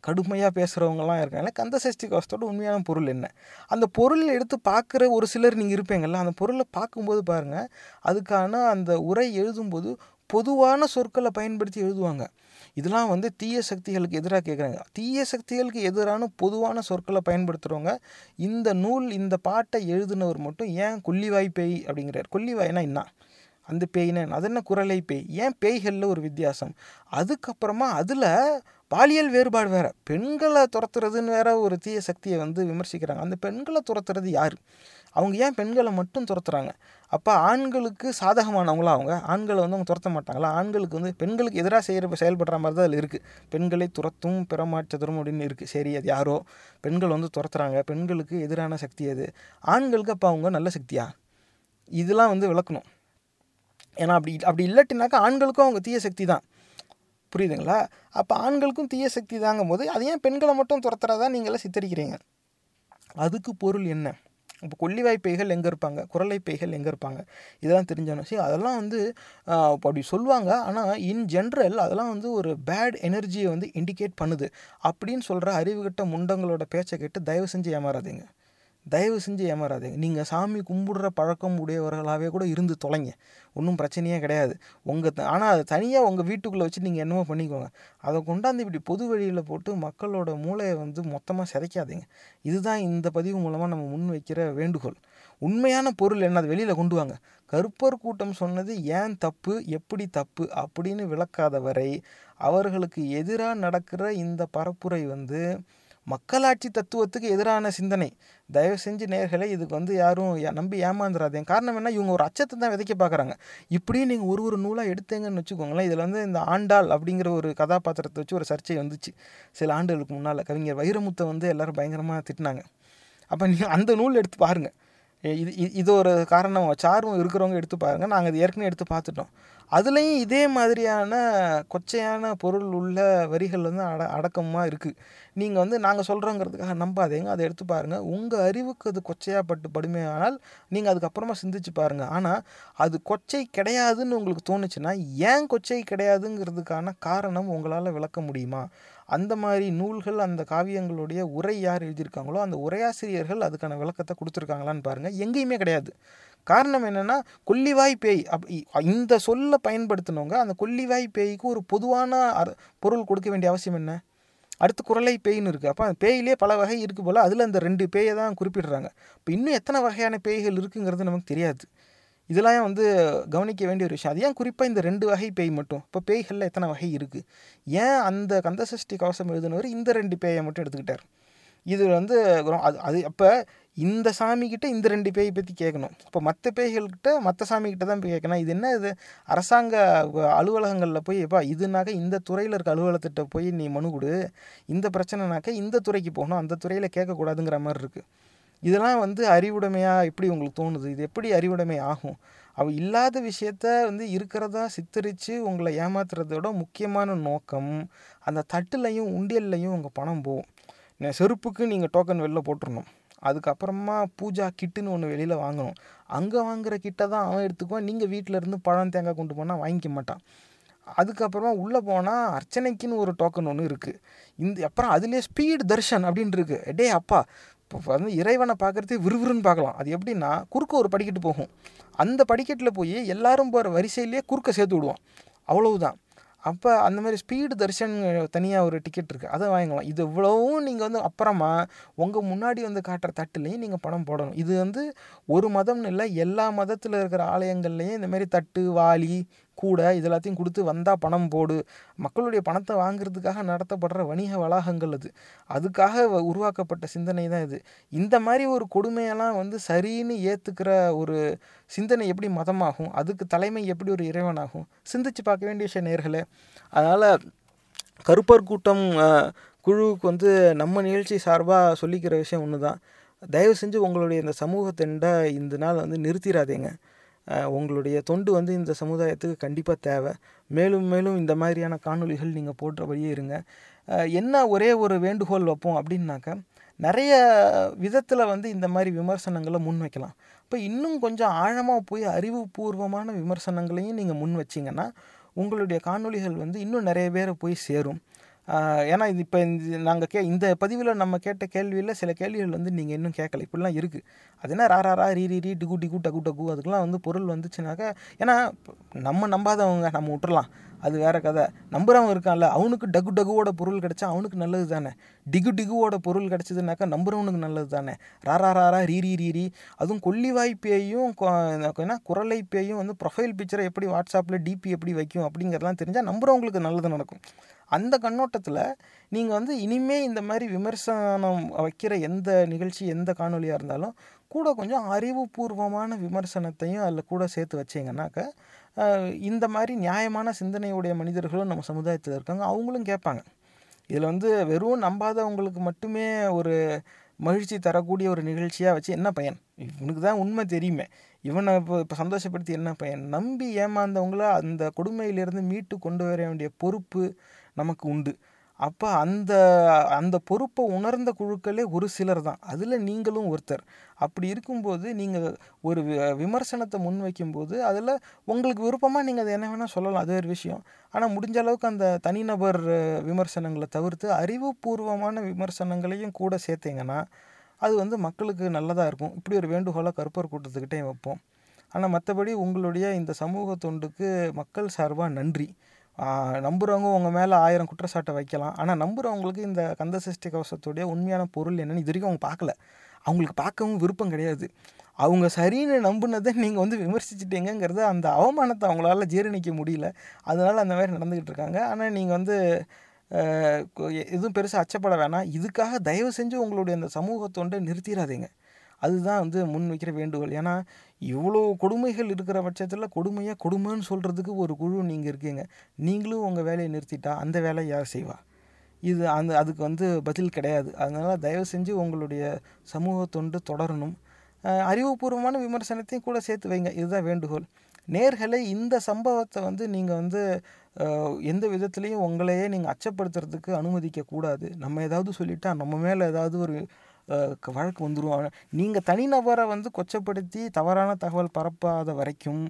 கடுமையாக பேசுகிறவங்கலாம் இருக்காங்க. கந்த சஷ்டி கவசத்தோட உண்மையான பொருள் என்ன? அந்த பொருளை எடுத்து பார்க்குற ஒரு சிலர் நீங்கள் இருப்பீங்கள்ல அந்த பொருளை பார்க்கும்போது பாருங்கள் அதுக்கான அந்த உரை எழுதும்போது பொதுவான சொற்களை பயன்படுத்தி எழுதுவாங்க. இதெல்லாம் வந்து தீய சக்திகளுக்கு எதிராக கேட்குறாங்க தீய சக்திகளுக்கு எதிரான பொதுவான சொற்களை பயன்படுத்துகிறவங்க இந்த நூல் இந்த பாட்டை எழுதினவர் மட்டும் ஏன் கொல்லிவாய் பேய் அப்படிங்கிறார். கொல்லிவாய்னா என்ன? அந்த பேய்னா அது என்ன குரலை பேய்? ஏன் பேய்களில் ஒரு வித்தியாசம்? அதுக்கப்புறமா அதில் பாலியல் வேறுபாடு வேறு. பெண்களை துரத்துறதுன்னு வேற ஒரு தீய சக்தியை வந்து விமர்சிக்கிறாங்க. அந்த பெண்களை துரத்துறது யார்? அவங்க ஏன் பெண்களை மட்டும் துரத்துறாங்க? அப்போ ஆண்களுக்கு சாதகமானவங்களா அவங்க? ஆண்களை வந்து அவங்க துரத்த மாட்டாங்களா? ஆண்களுக்கு வந்து பெண்களுக்கு எதிராக செய்கிற செயல்படுற மாதிரி தான் அதில் இருக்குது பெண்களை துரத்தும் பிறமாற்றதும் அப்படின்னு இருக்குது சரி அது யாரோ? பெண்கள் வந்து துரத்துறாங்க. பெண்களுக்கு எதிரான சக்தி அது ஆண்களுக்கு அப்போ அவங்க நல்ல சக்தியா? இதெல்லாம் வந்து விளக்கணும். ஏன்னா அப்படி அப்படி இல்லாட்டினாக்கா ஆண்களுக்கும் அவங்க தீய சக்தி தான். புரியுதுங்களா? அப்போ ஆண்களுக்கும் தீய சக்தி தாங்கும் போது அது ஏன் பெண்களை மட்டும் துரத்துறதா நீங்களே சித்தரிக்கிறீங்க? அதுக்கு பொருள் என்ன? இப்போ கொல்லிவாய் பேய்கள் எங்கே இருப்பாங்க? குரலை பேய்கள் எங்கே இருப்பாங்க? இதெல்லாம் தெரிஞ்சாலும் சரி அதெல்லாம் வந்து அப்படி சொல்லுவாங்க. ஆனால் இன் ஜென்ரல் அதெல்லாம் வந்து ஒரு பேட் எனர்ஜியை வந்து இண்டிகேட் பண்ணுது. அப்படின்னு சொல்கிற அறிவுகட்ட முண்டங்களோட பேச்சை கேட்டு தயவு செஞ்சு ஏமாறாதீங்க. தயவு செஞ்சு ஏமாறாதீங்க. நீங்கள் சாமி கும்பிடுற பழக்கம் உடையவர்களாகவே கூட இருந்து தொலைங்க. ஒன்றும் பிரச்சனையே கிடையாது. உங்கள் ஆனால் அது தனியாக உங்கள் வீட்டுக்குள்ளே வச்சு நீங்கள் என்னமோ பண்ணிக்கோங்க. அதை கொண்டாந்து இப்படி பொது வழியில் போட்டு மக்களோட மூளையை வந்து மொத்தமாக சிதைக்காதீங்க. இதுதான் இந்த பதிவு மூலமாக நம்ம முன் வைக்கிற வேண்டுகோள். உண்மையான பொருள் என்ன? அது வெளியில் கொண்டு வாங்க. கருப்பர் கூட்டம் சொன்னது ஏன் தப்பு? எப்படி தப்பு? அப்படின்னு விளக்காத வரை அவர்களுக்கு எதிராக நடக்கிற இந்த பரப்புரை வந்து மக்களாட்சி தத்துவத்துக்கு எதிரான சிந்தனை. தயவு செஞ்சு நேர்களை இதுக்கு வந்து யாரும் நம்பி ஏமாந்துடாதீங்க காரணம் என்ன? இவங்க ஒரு அச்சத்தை தான் விதைக்க பார்க்குறாங்க இப்படியே நீங்கள் ஒரு ஒரு நூலாக எடுத்தீங்கன்னு வச்சுக்கோங்களேன் இதில் வந்து இந்த ஆண்டாள் அப்படிங்கிற ஒரு கதாபாத்திரத்தை வச்சு ஒரு சர்ச்சை வந்துச்சு. சில ஆண்டுகளுக்கு முன்னால் கவிஞர் வைரமுத்தை வந்து எல்லோரும் பயங்கரமாக திட்டினாங்க. அப்போ நீங்கள் அந்த நூல் எடுத்து பாருங்கள் இது இது- இது ஒரு காரணம். சார்வம் இருக்கிறவங்க எடுத்து பாருங்கள் நாங்கள் அது ஏற்கனவே எடுத்து பார்த்துட்டோம். அதுலேயும் இதே மாதிரியான கொச்சையான பொருள் உள்ள வரிகள் வந்து அட அடக்கமாக இருக்குது நீங்கள் வந்து நாங்கள் சொல்கிறோங்கிறதுக்காக நம்பாதீங்க. அதை எடுத்து பாருங்கள் உங்கள் அறிவுக்கு அது கொச்சையாப்பட்டு படுமையானால் நீங்கள் அதுக்கப்புறமா சிந்திச்சு பாருங்கள் ஆனால் அது கொச்சை கிடையாதுன்னு உங்களுக்கு தோணுச்சுன்னா ஏன் கொச்சை கிடையாதுங்கிறதுக்கான காரணம் உங்களால் விளக்க முடியுமா? அந்த மாதிரி நூல்கள் அந்த காவியங்களுடைய உரை யார் எழுதியிருக்காங்களோ அந்த உரையாசிரியர்கள் அதுக்கான விளக்கத்தை கொடுத்துருக்காங்களான்னு பாருங்கள் எங்கேயுமே கிடையாது. காரணம் என்னென்னா கொல்லிவாய் பேய் அப் இ- இந்த சொல்லை பயன்படுத்தினவங்க அந்த கொல்லிவாய் பேய்க்கு ஒரு பொதுவான பொருள் கொடுக்க வேண்டிய அவசியம் என்ன? அடுத்து குரலை பேய்னு இருக்குது அப்போ அந்த பேயிலே பல வகை இருக்குது போல் அதில் அந்த ரெண்டு பேயை தான் குறிப்பிடுறாங்க. இப்போ இன்னும் எத்தனை வகையான பேய்கள் இருக்குங்கிறது நமக்கு தெரியாது. இதெல்லாம் வந்து கவனிக்க வேண்டிய ஒரு விஷயம். அது ஏன் குறிப்பாக இந்த ரெண்டு வகை பேய் மட்டும்? இப்போ பேய்களில் எத்தனை வகை இருக்குது ஏன் அந்த கந்தசஷ்டி கவசம் எழுதினவர் இந்த ரெண்டு பேயை மட்டும் எடுத்துக்கிட்டார்? இது வந்து அது அது அப்போ இந்த சாமிக்கிட்ட இந்த ரெண்டு பேயை பற்றி கேட்கணும் இப்போ மற்ற பேய்கள்கிட்ட மற்ற சாமிக்கிட்ட தான் போய் கேட்கணும் இது என்ன இது? அரசாங்க அலுவலகங்களில் போய் எப்பா இதுனாக்க இந்த துறையில் இருக்க அலுவலகத்திட்ட போய் நீ மனு கொடு. இந்த பிரச்சனைனாக்க இந்த துறைக்கு போகணும். அந்த துறையில் கேட்கக்கூடாதுங்கிற மாதிரி இருக்குது இதெல்லாம் வந்து அறிவுடைமையாக எப்படி உங்களுக்கு தோணுது? இது எப்படி அறிவுடைமை ஆகும்? அவ இல்லாத விஷயத்த வந்து இருக்கிறதா சித்தரித்து உங்களை ஏமாத்துறதோட முக்கியமான நோக்கம் அந்த தட்டுலையும் உண்டியல்லையும் உங்கள் பணம் போகும். செருப்புக்கு நீங்கள் டோக்கன் வெளில போட்டுடணும் அதுக்கப்புறமா பூஜா கிட்டுன்னு ஒன்று வெளியில் வாங்கணும். அங்கே வாங்குற கிட்டை தான் அவன் எடுத்துக்குவான். நீங்கள் வீட்டில் இருந்து பழம் தேங்காய் கொண்டு போனால் வாங்கிக்க மாட்டான். அதுக்கப்புறமா உள்ளே போனால் அர்ச்சனைக்குன்னு ஒரு டோக்கன் ஒன்று இருக்குது இந்த அப்புறம் அதுலேயே ஸ்பீடு தர்ஷன் அப்படின்ட்டு இருக்குது டே அப்பா இப்போ வந்து இறைவனை பார்க்குறதே விறுவிறுன்னு பார்க்கலாம். அது எப்படின்னா குறுக்க ஒரு படிக்கட்டு போகும். அந்த படிக்கட்டில் போய் எல்லாரும் போகிற வரிசையிலேயே குறுக்க சேர்த்து விடுவான். அவ்வளவுதான். அப்போ அந்த மாதிரி ஸ்பீடு தர்ஷன் தனியாக ஒரு டிக்கெட் இருக்குது அதை வாங்கிக்கலாம். இது இவ்வளவும் நீங்கள் வந்து அப்புறமா உங்கள் முன்னாடி வந்து காட்டுற தட்டுலேயும் நீங்கள் பணம் போடணும். இது வந்து ஒரு மதம்னு இல்லை எல்லா மதத்தில் இருக்கிற ஆலயங்கள்லேயும் இந்த மாதிரி தட்டு வாலி கூடை இது எல்லாத்தையும் கொடுத்து வந்தால் பணம் போடு. மக்களுடைய பணத்தை வாங்குறதுக்காக நடத்தப்படுற வணிக வளாகங்கள் அது. அதுக்காக வ- உருவாக்கப்பட்ட சிந்தனை தான் இது. இந்த மாதிரி ஒரு கொடுமையெல்லாம் வந்து சரின்னு ஏற்றுக்கிற ஒரு சிந்தனை எப்படி மதமாகும்? அதுக்கு தலைமை எப்படி ஒரு இறைவனாகும்? சிந்திச்சு பார்க்க வேண்டிய விஷயம் நேர்களே. அதனால் கருப்பர் கூட்டம் குழுவுக்கு வந்து நம்ம நிகழ்ச்சி சார்பாக சொல்லிக்கிற விஷயம் ஒன்று தான் தயவு செஞ்சு உங்களுடைய இந்த சமூகத்தெண்ட இந்த நாள் வந்து நிறுத்திடாதீங்க உங்களுடைய தொண்டு வந்து இந்த சமுதாயத்துக்கு கண்டிப்பாக தேவை. மேலும் மேலும் இந்த மாதிரியான காணொளிகள் நீங்கள் போடுறபடியே இருங்க. என்ன ஒரே ஒரு வேண்டுகோள் வைப்போம் அப்படின்னாக்க நிறைய விதத்தில் வந்து இந்த மாதிரி விமர்சனங்களை முன் வைக்கலாம். இப்போ இன்னும் கொஞ்சம் ஆழமாக போய் அறிவுபூர்வமான விமர்சனங்களையும் நீங்கள் முன் வச்சிங்கன்னா உங்களுடைய காணொளிகள் வந்து இன்னும் நிறைய பேரை போய் சேரும். ஏன்னா இது இப்போ இந்த நாங்கள் கே இந்த பதிவில் நம்ம கேட்ட கேள்வியில் சில கேள்விகள் வந்து நீங்கள் இன்னும் கேட்கல. இப்படிலாம் இருக்குது அது என்ன ரா ரா ரா ரீ ரீ ரீ டிகு டிகு டகு டகு அதுக்கெலாம் வந்து பொருள் வந்துச்சுனாக்கா ஏன்னா நம்ம நம்பாதவங்க நம்ம விட்டுறலாம். அது வேற கதை. நம்புறவன் இருக்கான்ல அவனுக்கு டகு டகுவோட பொருள் கிடைச்சா அவனுக்கு நல்லது தானே? டிகு டிகுவோட பொருள் கிடச்சிதுனாக்கா நம்புறவனுக்கு நல்லது தானே? ரா ரா ரா ரீரி ரீ ரீ ரீ ரீ. அதுவும் கொல்லிவாய் பேயும் ஏன்னா குரலை பேயும் வந்து ப்ரொஃபைல் பிக்சரை எப்படி வாட்ஸ்அப்பில் டிபி எப்படி வைக்கும் அப்படிங்கிறதெல்லாம் தெரிஞ்சால் நம்புறவங்களுக்கு நல்லது நடக்கும். அந்த கண்ணோட்டத்தில் நீங்கள் வந்து இனிமே இந்த மாதிரி விமர்சனம் வைக்கிற எந்த நிகழ்ச்சி எந்த காணொலியாக இருந்தாலும் கூட கொஞ்சம் அறிவுபூர்வமான விமர்சனத்தையும் அதில் கூட சேர்த்து வச்சீங்கன்னாக்க இந்த மாதிரி நியாயமான சிந்தனையுடைய மனிதர்களும் நம்ம சமுதாயத்தில் இருக்காங்க. அவங்களும் கேட்பாங்க. இதில் வந்து வெறும் நம்பாதவங்களுக்கு மட்டுமே ஒரு மகிழ்ச்சி தரக்கூடிய ஒரு நிகழ்ச்சியாக வச்சு என்ன பயன்? இவனுக்கு தான் உண்மை தெரியுமே. இவனை இப்போ இப்போ சந்தோஷப்படுத்தி என்ன பயன்? நம்பி ஏமாந்தவங்கள அந்த கொடுமையிலிருந்து மீட்டு கொண்டு வர வேண்டிய பொறுப்பு நமக்கு உண்டு. அப்போ அந்த அந்த பொறுப்பை உணர்ந்த குழுக்களே ஒரு சிலர் தான். அதில் நீங்களும் ஒருத்தர். அப்படி இருக்கும்போது நீங்கள் ஒரு வி- விமர்சனத்தை முன்வைக்கும்போது அதில் உங்களுக்கு விருப்பமாக நீங்கள் அதை என்ன வேணால் சொல்லலாம். அது ஒரு விஷயம். ஆனால் முடிஞ்ச அளவுக்கு அந்த தனிநபர் விமர்சனங்களை தவிர்த்து அறிவுபூர்வமான விமர்சனங்களையும் கூட சேர்த்தீங்கன்னா அது வந்து மக்களுக்கு நல்லதாக இருக்கும். இப்படி ஒரு வேண்டுகோளாக கருப்பர் கூட்டத்துக்கிட்டே வைப்போம். ஆனால் மற்றபடி உங்களுடைய இந்த சமூக தொண்டுக்கு மக்கள் சார்பாக நன்றி. நம்புகிறவங்க உங்கள் மேலே ஆயிரம் குற்றச்சாட்டை வைக்கலாம். ஆனால் நம்புறவங்களுக்கு இந்த கந்த சஷ்டி கவசத்துடைய உண்மையான பொருள் என்னன்னு இது வரைக்கும் அவங்க பார்க்கல. அவங்களுக்கு பார்க்கவும் விருப்பம் கிடையாது. அவங்க சரின்னு நம்புனதை நீங்கள் வந்து விமர்சிச்சிட்டீங்கங்கிறது அந்த அவமானத்தை அவங்களால ஜீரணிக்க முடியல. அதனால் அந்த மாதிரி நடந்துக்கிட்டு இருக்காங்க. ஆனால் நீங்கள் வந்து எதுவும் பெருசாக அச்சப்பட வேணாம். இதுக்காக தயவு செஞ்சு உங்களுடைய அந்த சமூகத்தொண்டை நிறுத்திடாதீங்க. அதுதான் வந்து முன் வைக்கிற வேண்டுகோள். ஏன்னா இவ்வளோ கொடுமைகள் இருக்கிற பட்சத்தில் கொடுமையாக கொடுமைன்னு சொல்கிறதுக்கு ஒரு குழு நீங்கள் இருக்கீங்க. நீங்களும் உங்கள் வேலையை நிறுத்திட்டா அந்த வேலையை யார் செய்வா? இது அந்த அதுக்கு வந்து பதில் கிடையாது. அதனால் தயவு செஞ்சு உங்களுடைய சமூக தொண்டு தொடரணும். அறிவுபூர்வமான விமர்சனத்தையும் கூட சேர்த்து வைங்க. இதுதான் வேண்டுகோள். நேர்களை இந்த சம்பவத்தை வந்து நீங்கள் வந்து எந்த விதத்துலேயும் உங்களையே நீங்கள் அச்சப்படுத்துறதுக்கு அனுமதிக்கக்கூடாது. நம்ம ஏதாவது சொல்லிட்டா நம்ம மேலே ஏதாவது ஒரு வழக்கு வந்துடும் நீங்கள் தனிநபரை வந்து கொச்சப்படுத்தி தவறான தகவல் பரப்பாத வரைக்கும்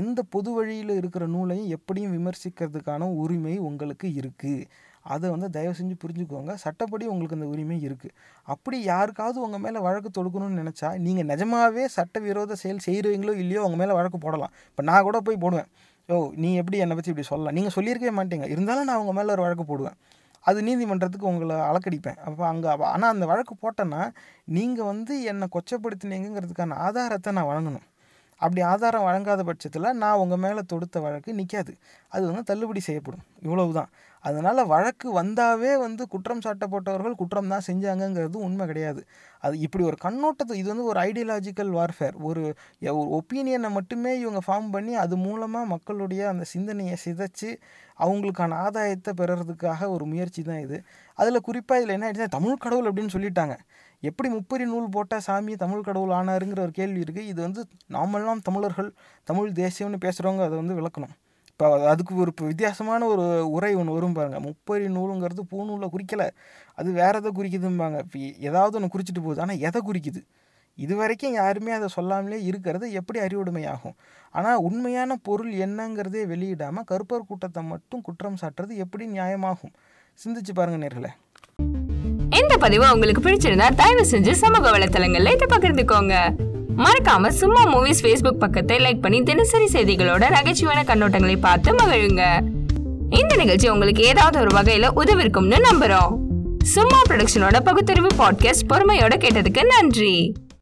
எந்த பொது வழியில் இருக்கிற நூலையும் எப்படியும் விமர்சிக்கிறதுக்கான உரிமை உங்களுக்கு இருக்குது அதை வந்து தயவு செஞ்சு புரிஞ்சுக்கோங்க. சட்டப்படி உங்களுக்கு அந்த உரிமை இருக்குது அப்படி யாருக்காவது உங்கள் மேலே வழக்கு தொடுக்கணும்னு நினச்சா நீங்கள் நிஜமாவே சட்டவிரோத செயல் செய்கிறவங்களோ இல்லையோ உங்கள் மேலே வழக்கு போடலாம். இப்போ நான் கூட போய் போடுவேன். ஓ நீ எப்படி என்னை பற்றி இப்படி சொல்லலாம்? நீங்கள் சொல்லியிருக்கவே மாட்டீங்க. இருந்தாலும் நான் உங்கள் மேலே ஒரு வழக்கு போடுவேன். அது நீதிமன்றத்துக்கு உங்களை அலக்கடிப்பேன். அப்போ அங்கே ஆனால் அந்த வழக்கு போட்டேன்னா நீங்கள் வந்து என்னை கொச்சப்படுத்தினீங்கிறதுக்கான ஆதாரத்தை நான் வழங்கணும். அப்படி ஆதாரம் வழங்காத பட்சத்தில் நான் உங்கள் மேலே தொடுத்த வழக்கு நிற்காது அது வந்து தள்ளுபடி செய்யப்படும். இவ்வளவு தான் அதனால் வழக்கு வந்தாவே வந்து குற்றம் சாட்டப்பட்டவர்கள் குற்றம் தான் செஞ்சாங்கங்கிறது உண்மை கிடையாது. அது இப்படி ஒரு கண்ணோட்டத்தை இது வந்து ஒரு ஐடியாலஜிக்கல் வார்ஃபேர் ஒரு ஒரு ஒப்பீனியனை மட்டுமே இவங்க ஃபார்ம் பண்ணி அது மூலமாக மக்களுடைய அந்த சிந்தனையை சிதைச்சு அவங்களுக்கான ஆதாயத்தை பெறறதுக்காக ஒரு முயற்சி தான் இது. அதில் குறிப்பாக இதில் என்ன ஆயிடுச்சுன்னா தமிழ் கடவுள் அப்படின்னு சொல்லிட்டாங்க. எப்படி முப்பரி நூல் போட்டால் சாமி தமிழ் கடவுள் ஆனாருங்கிற ஒரு கேள்வி இருக்குது இது வந்து நாமெல்லாம் தமிழர்கள் தமிழ் தேசியம்னு பேசுகிறவங்க அதை வந்து விளக்கணும். இப்போ அதுக்கு ஒரு இப்போ வித்தியாசமான ஒரு உரை ஒன்று வரும் பாருங்க. முப்பரி நூலுங்கிறது பூநூலை குறிக்கலை. அது வேற எதை குறிக்குதும்பாங்க. இப்போ ஏதாவது ஒன்று குறிச்சிட்டு போகுது. ஆனால் எதை குறிக்குது? இது வரைக்கும் யாருமே அதை சொல்லாமலே இருக்கிறது எப்படி அறிவுடைமையாகும்? ஆனால் உண்மையான பொருள் என்னங்கிறதே வெளியிடாமல் கருப்பர் கூட்டத்தை மட்டும் குற்றம் சாட்டுறது எப்படி நியாயமாகும்? சிந்திச்சு பாருங்க நேர்களை. இந்த பதிவு உங்களுக்கு பிடிச்சிருந்தா தயவு செஞ்சு சமூக வலைத்தளங்கள்ல இதை பகிர்ந்துக்கோங்க. மறக்காம சும்மா மூவிஸ் ஃபேஸ்புக் பக்கத்தை லைக் பண்ணி தினசரி செய்திகளோட நகைச்சுவையான கண்ணோட்டங்களை பார்த்து மகிழுங்க. இந்த நிகழ்ச்சி உங்களுக்கு ஏதாவது ஒரு வகையில உதவிருக்கும்னு நம்புறோம். சும்மா ப்ரொடக்ஷனோட பகுத்தறிவு பாட்காஸ்ட் பொறுமையோட கேட்டதுக்கு நன்றி.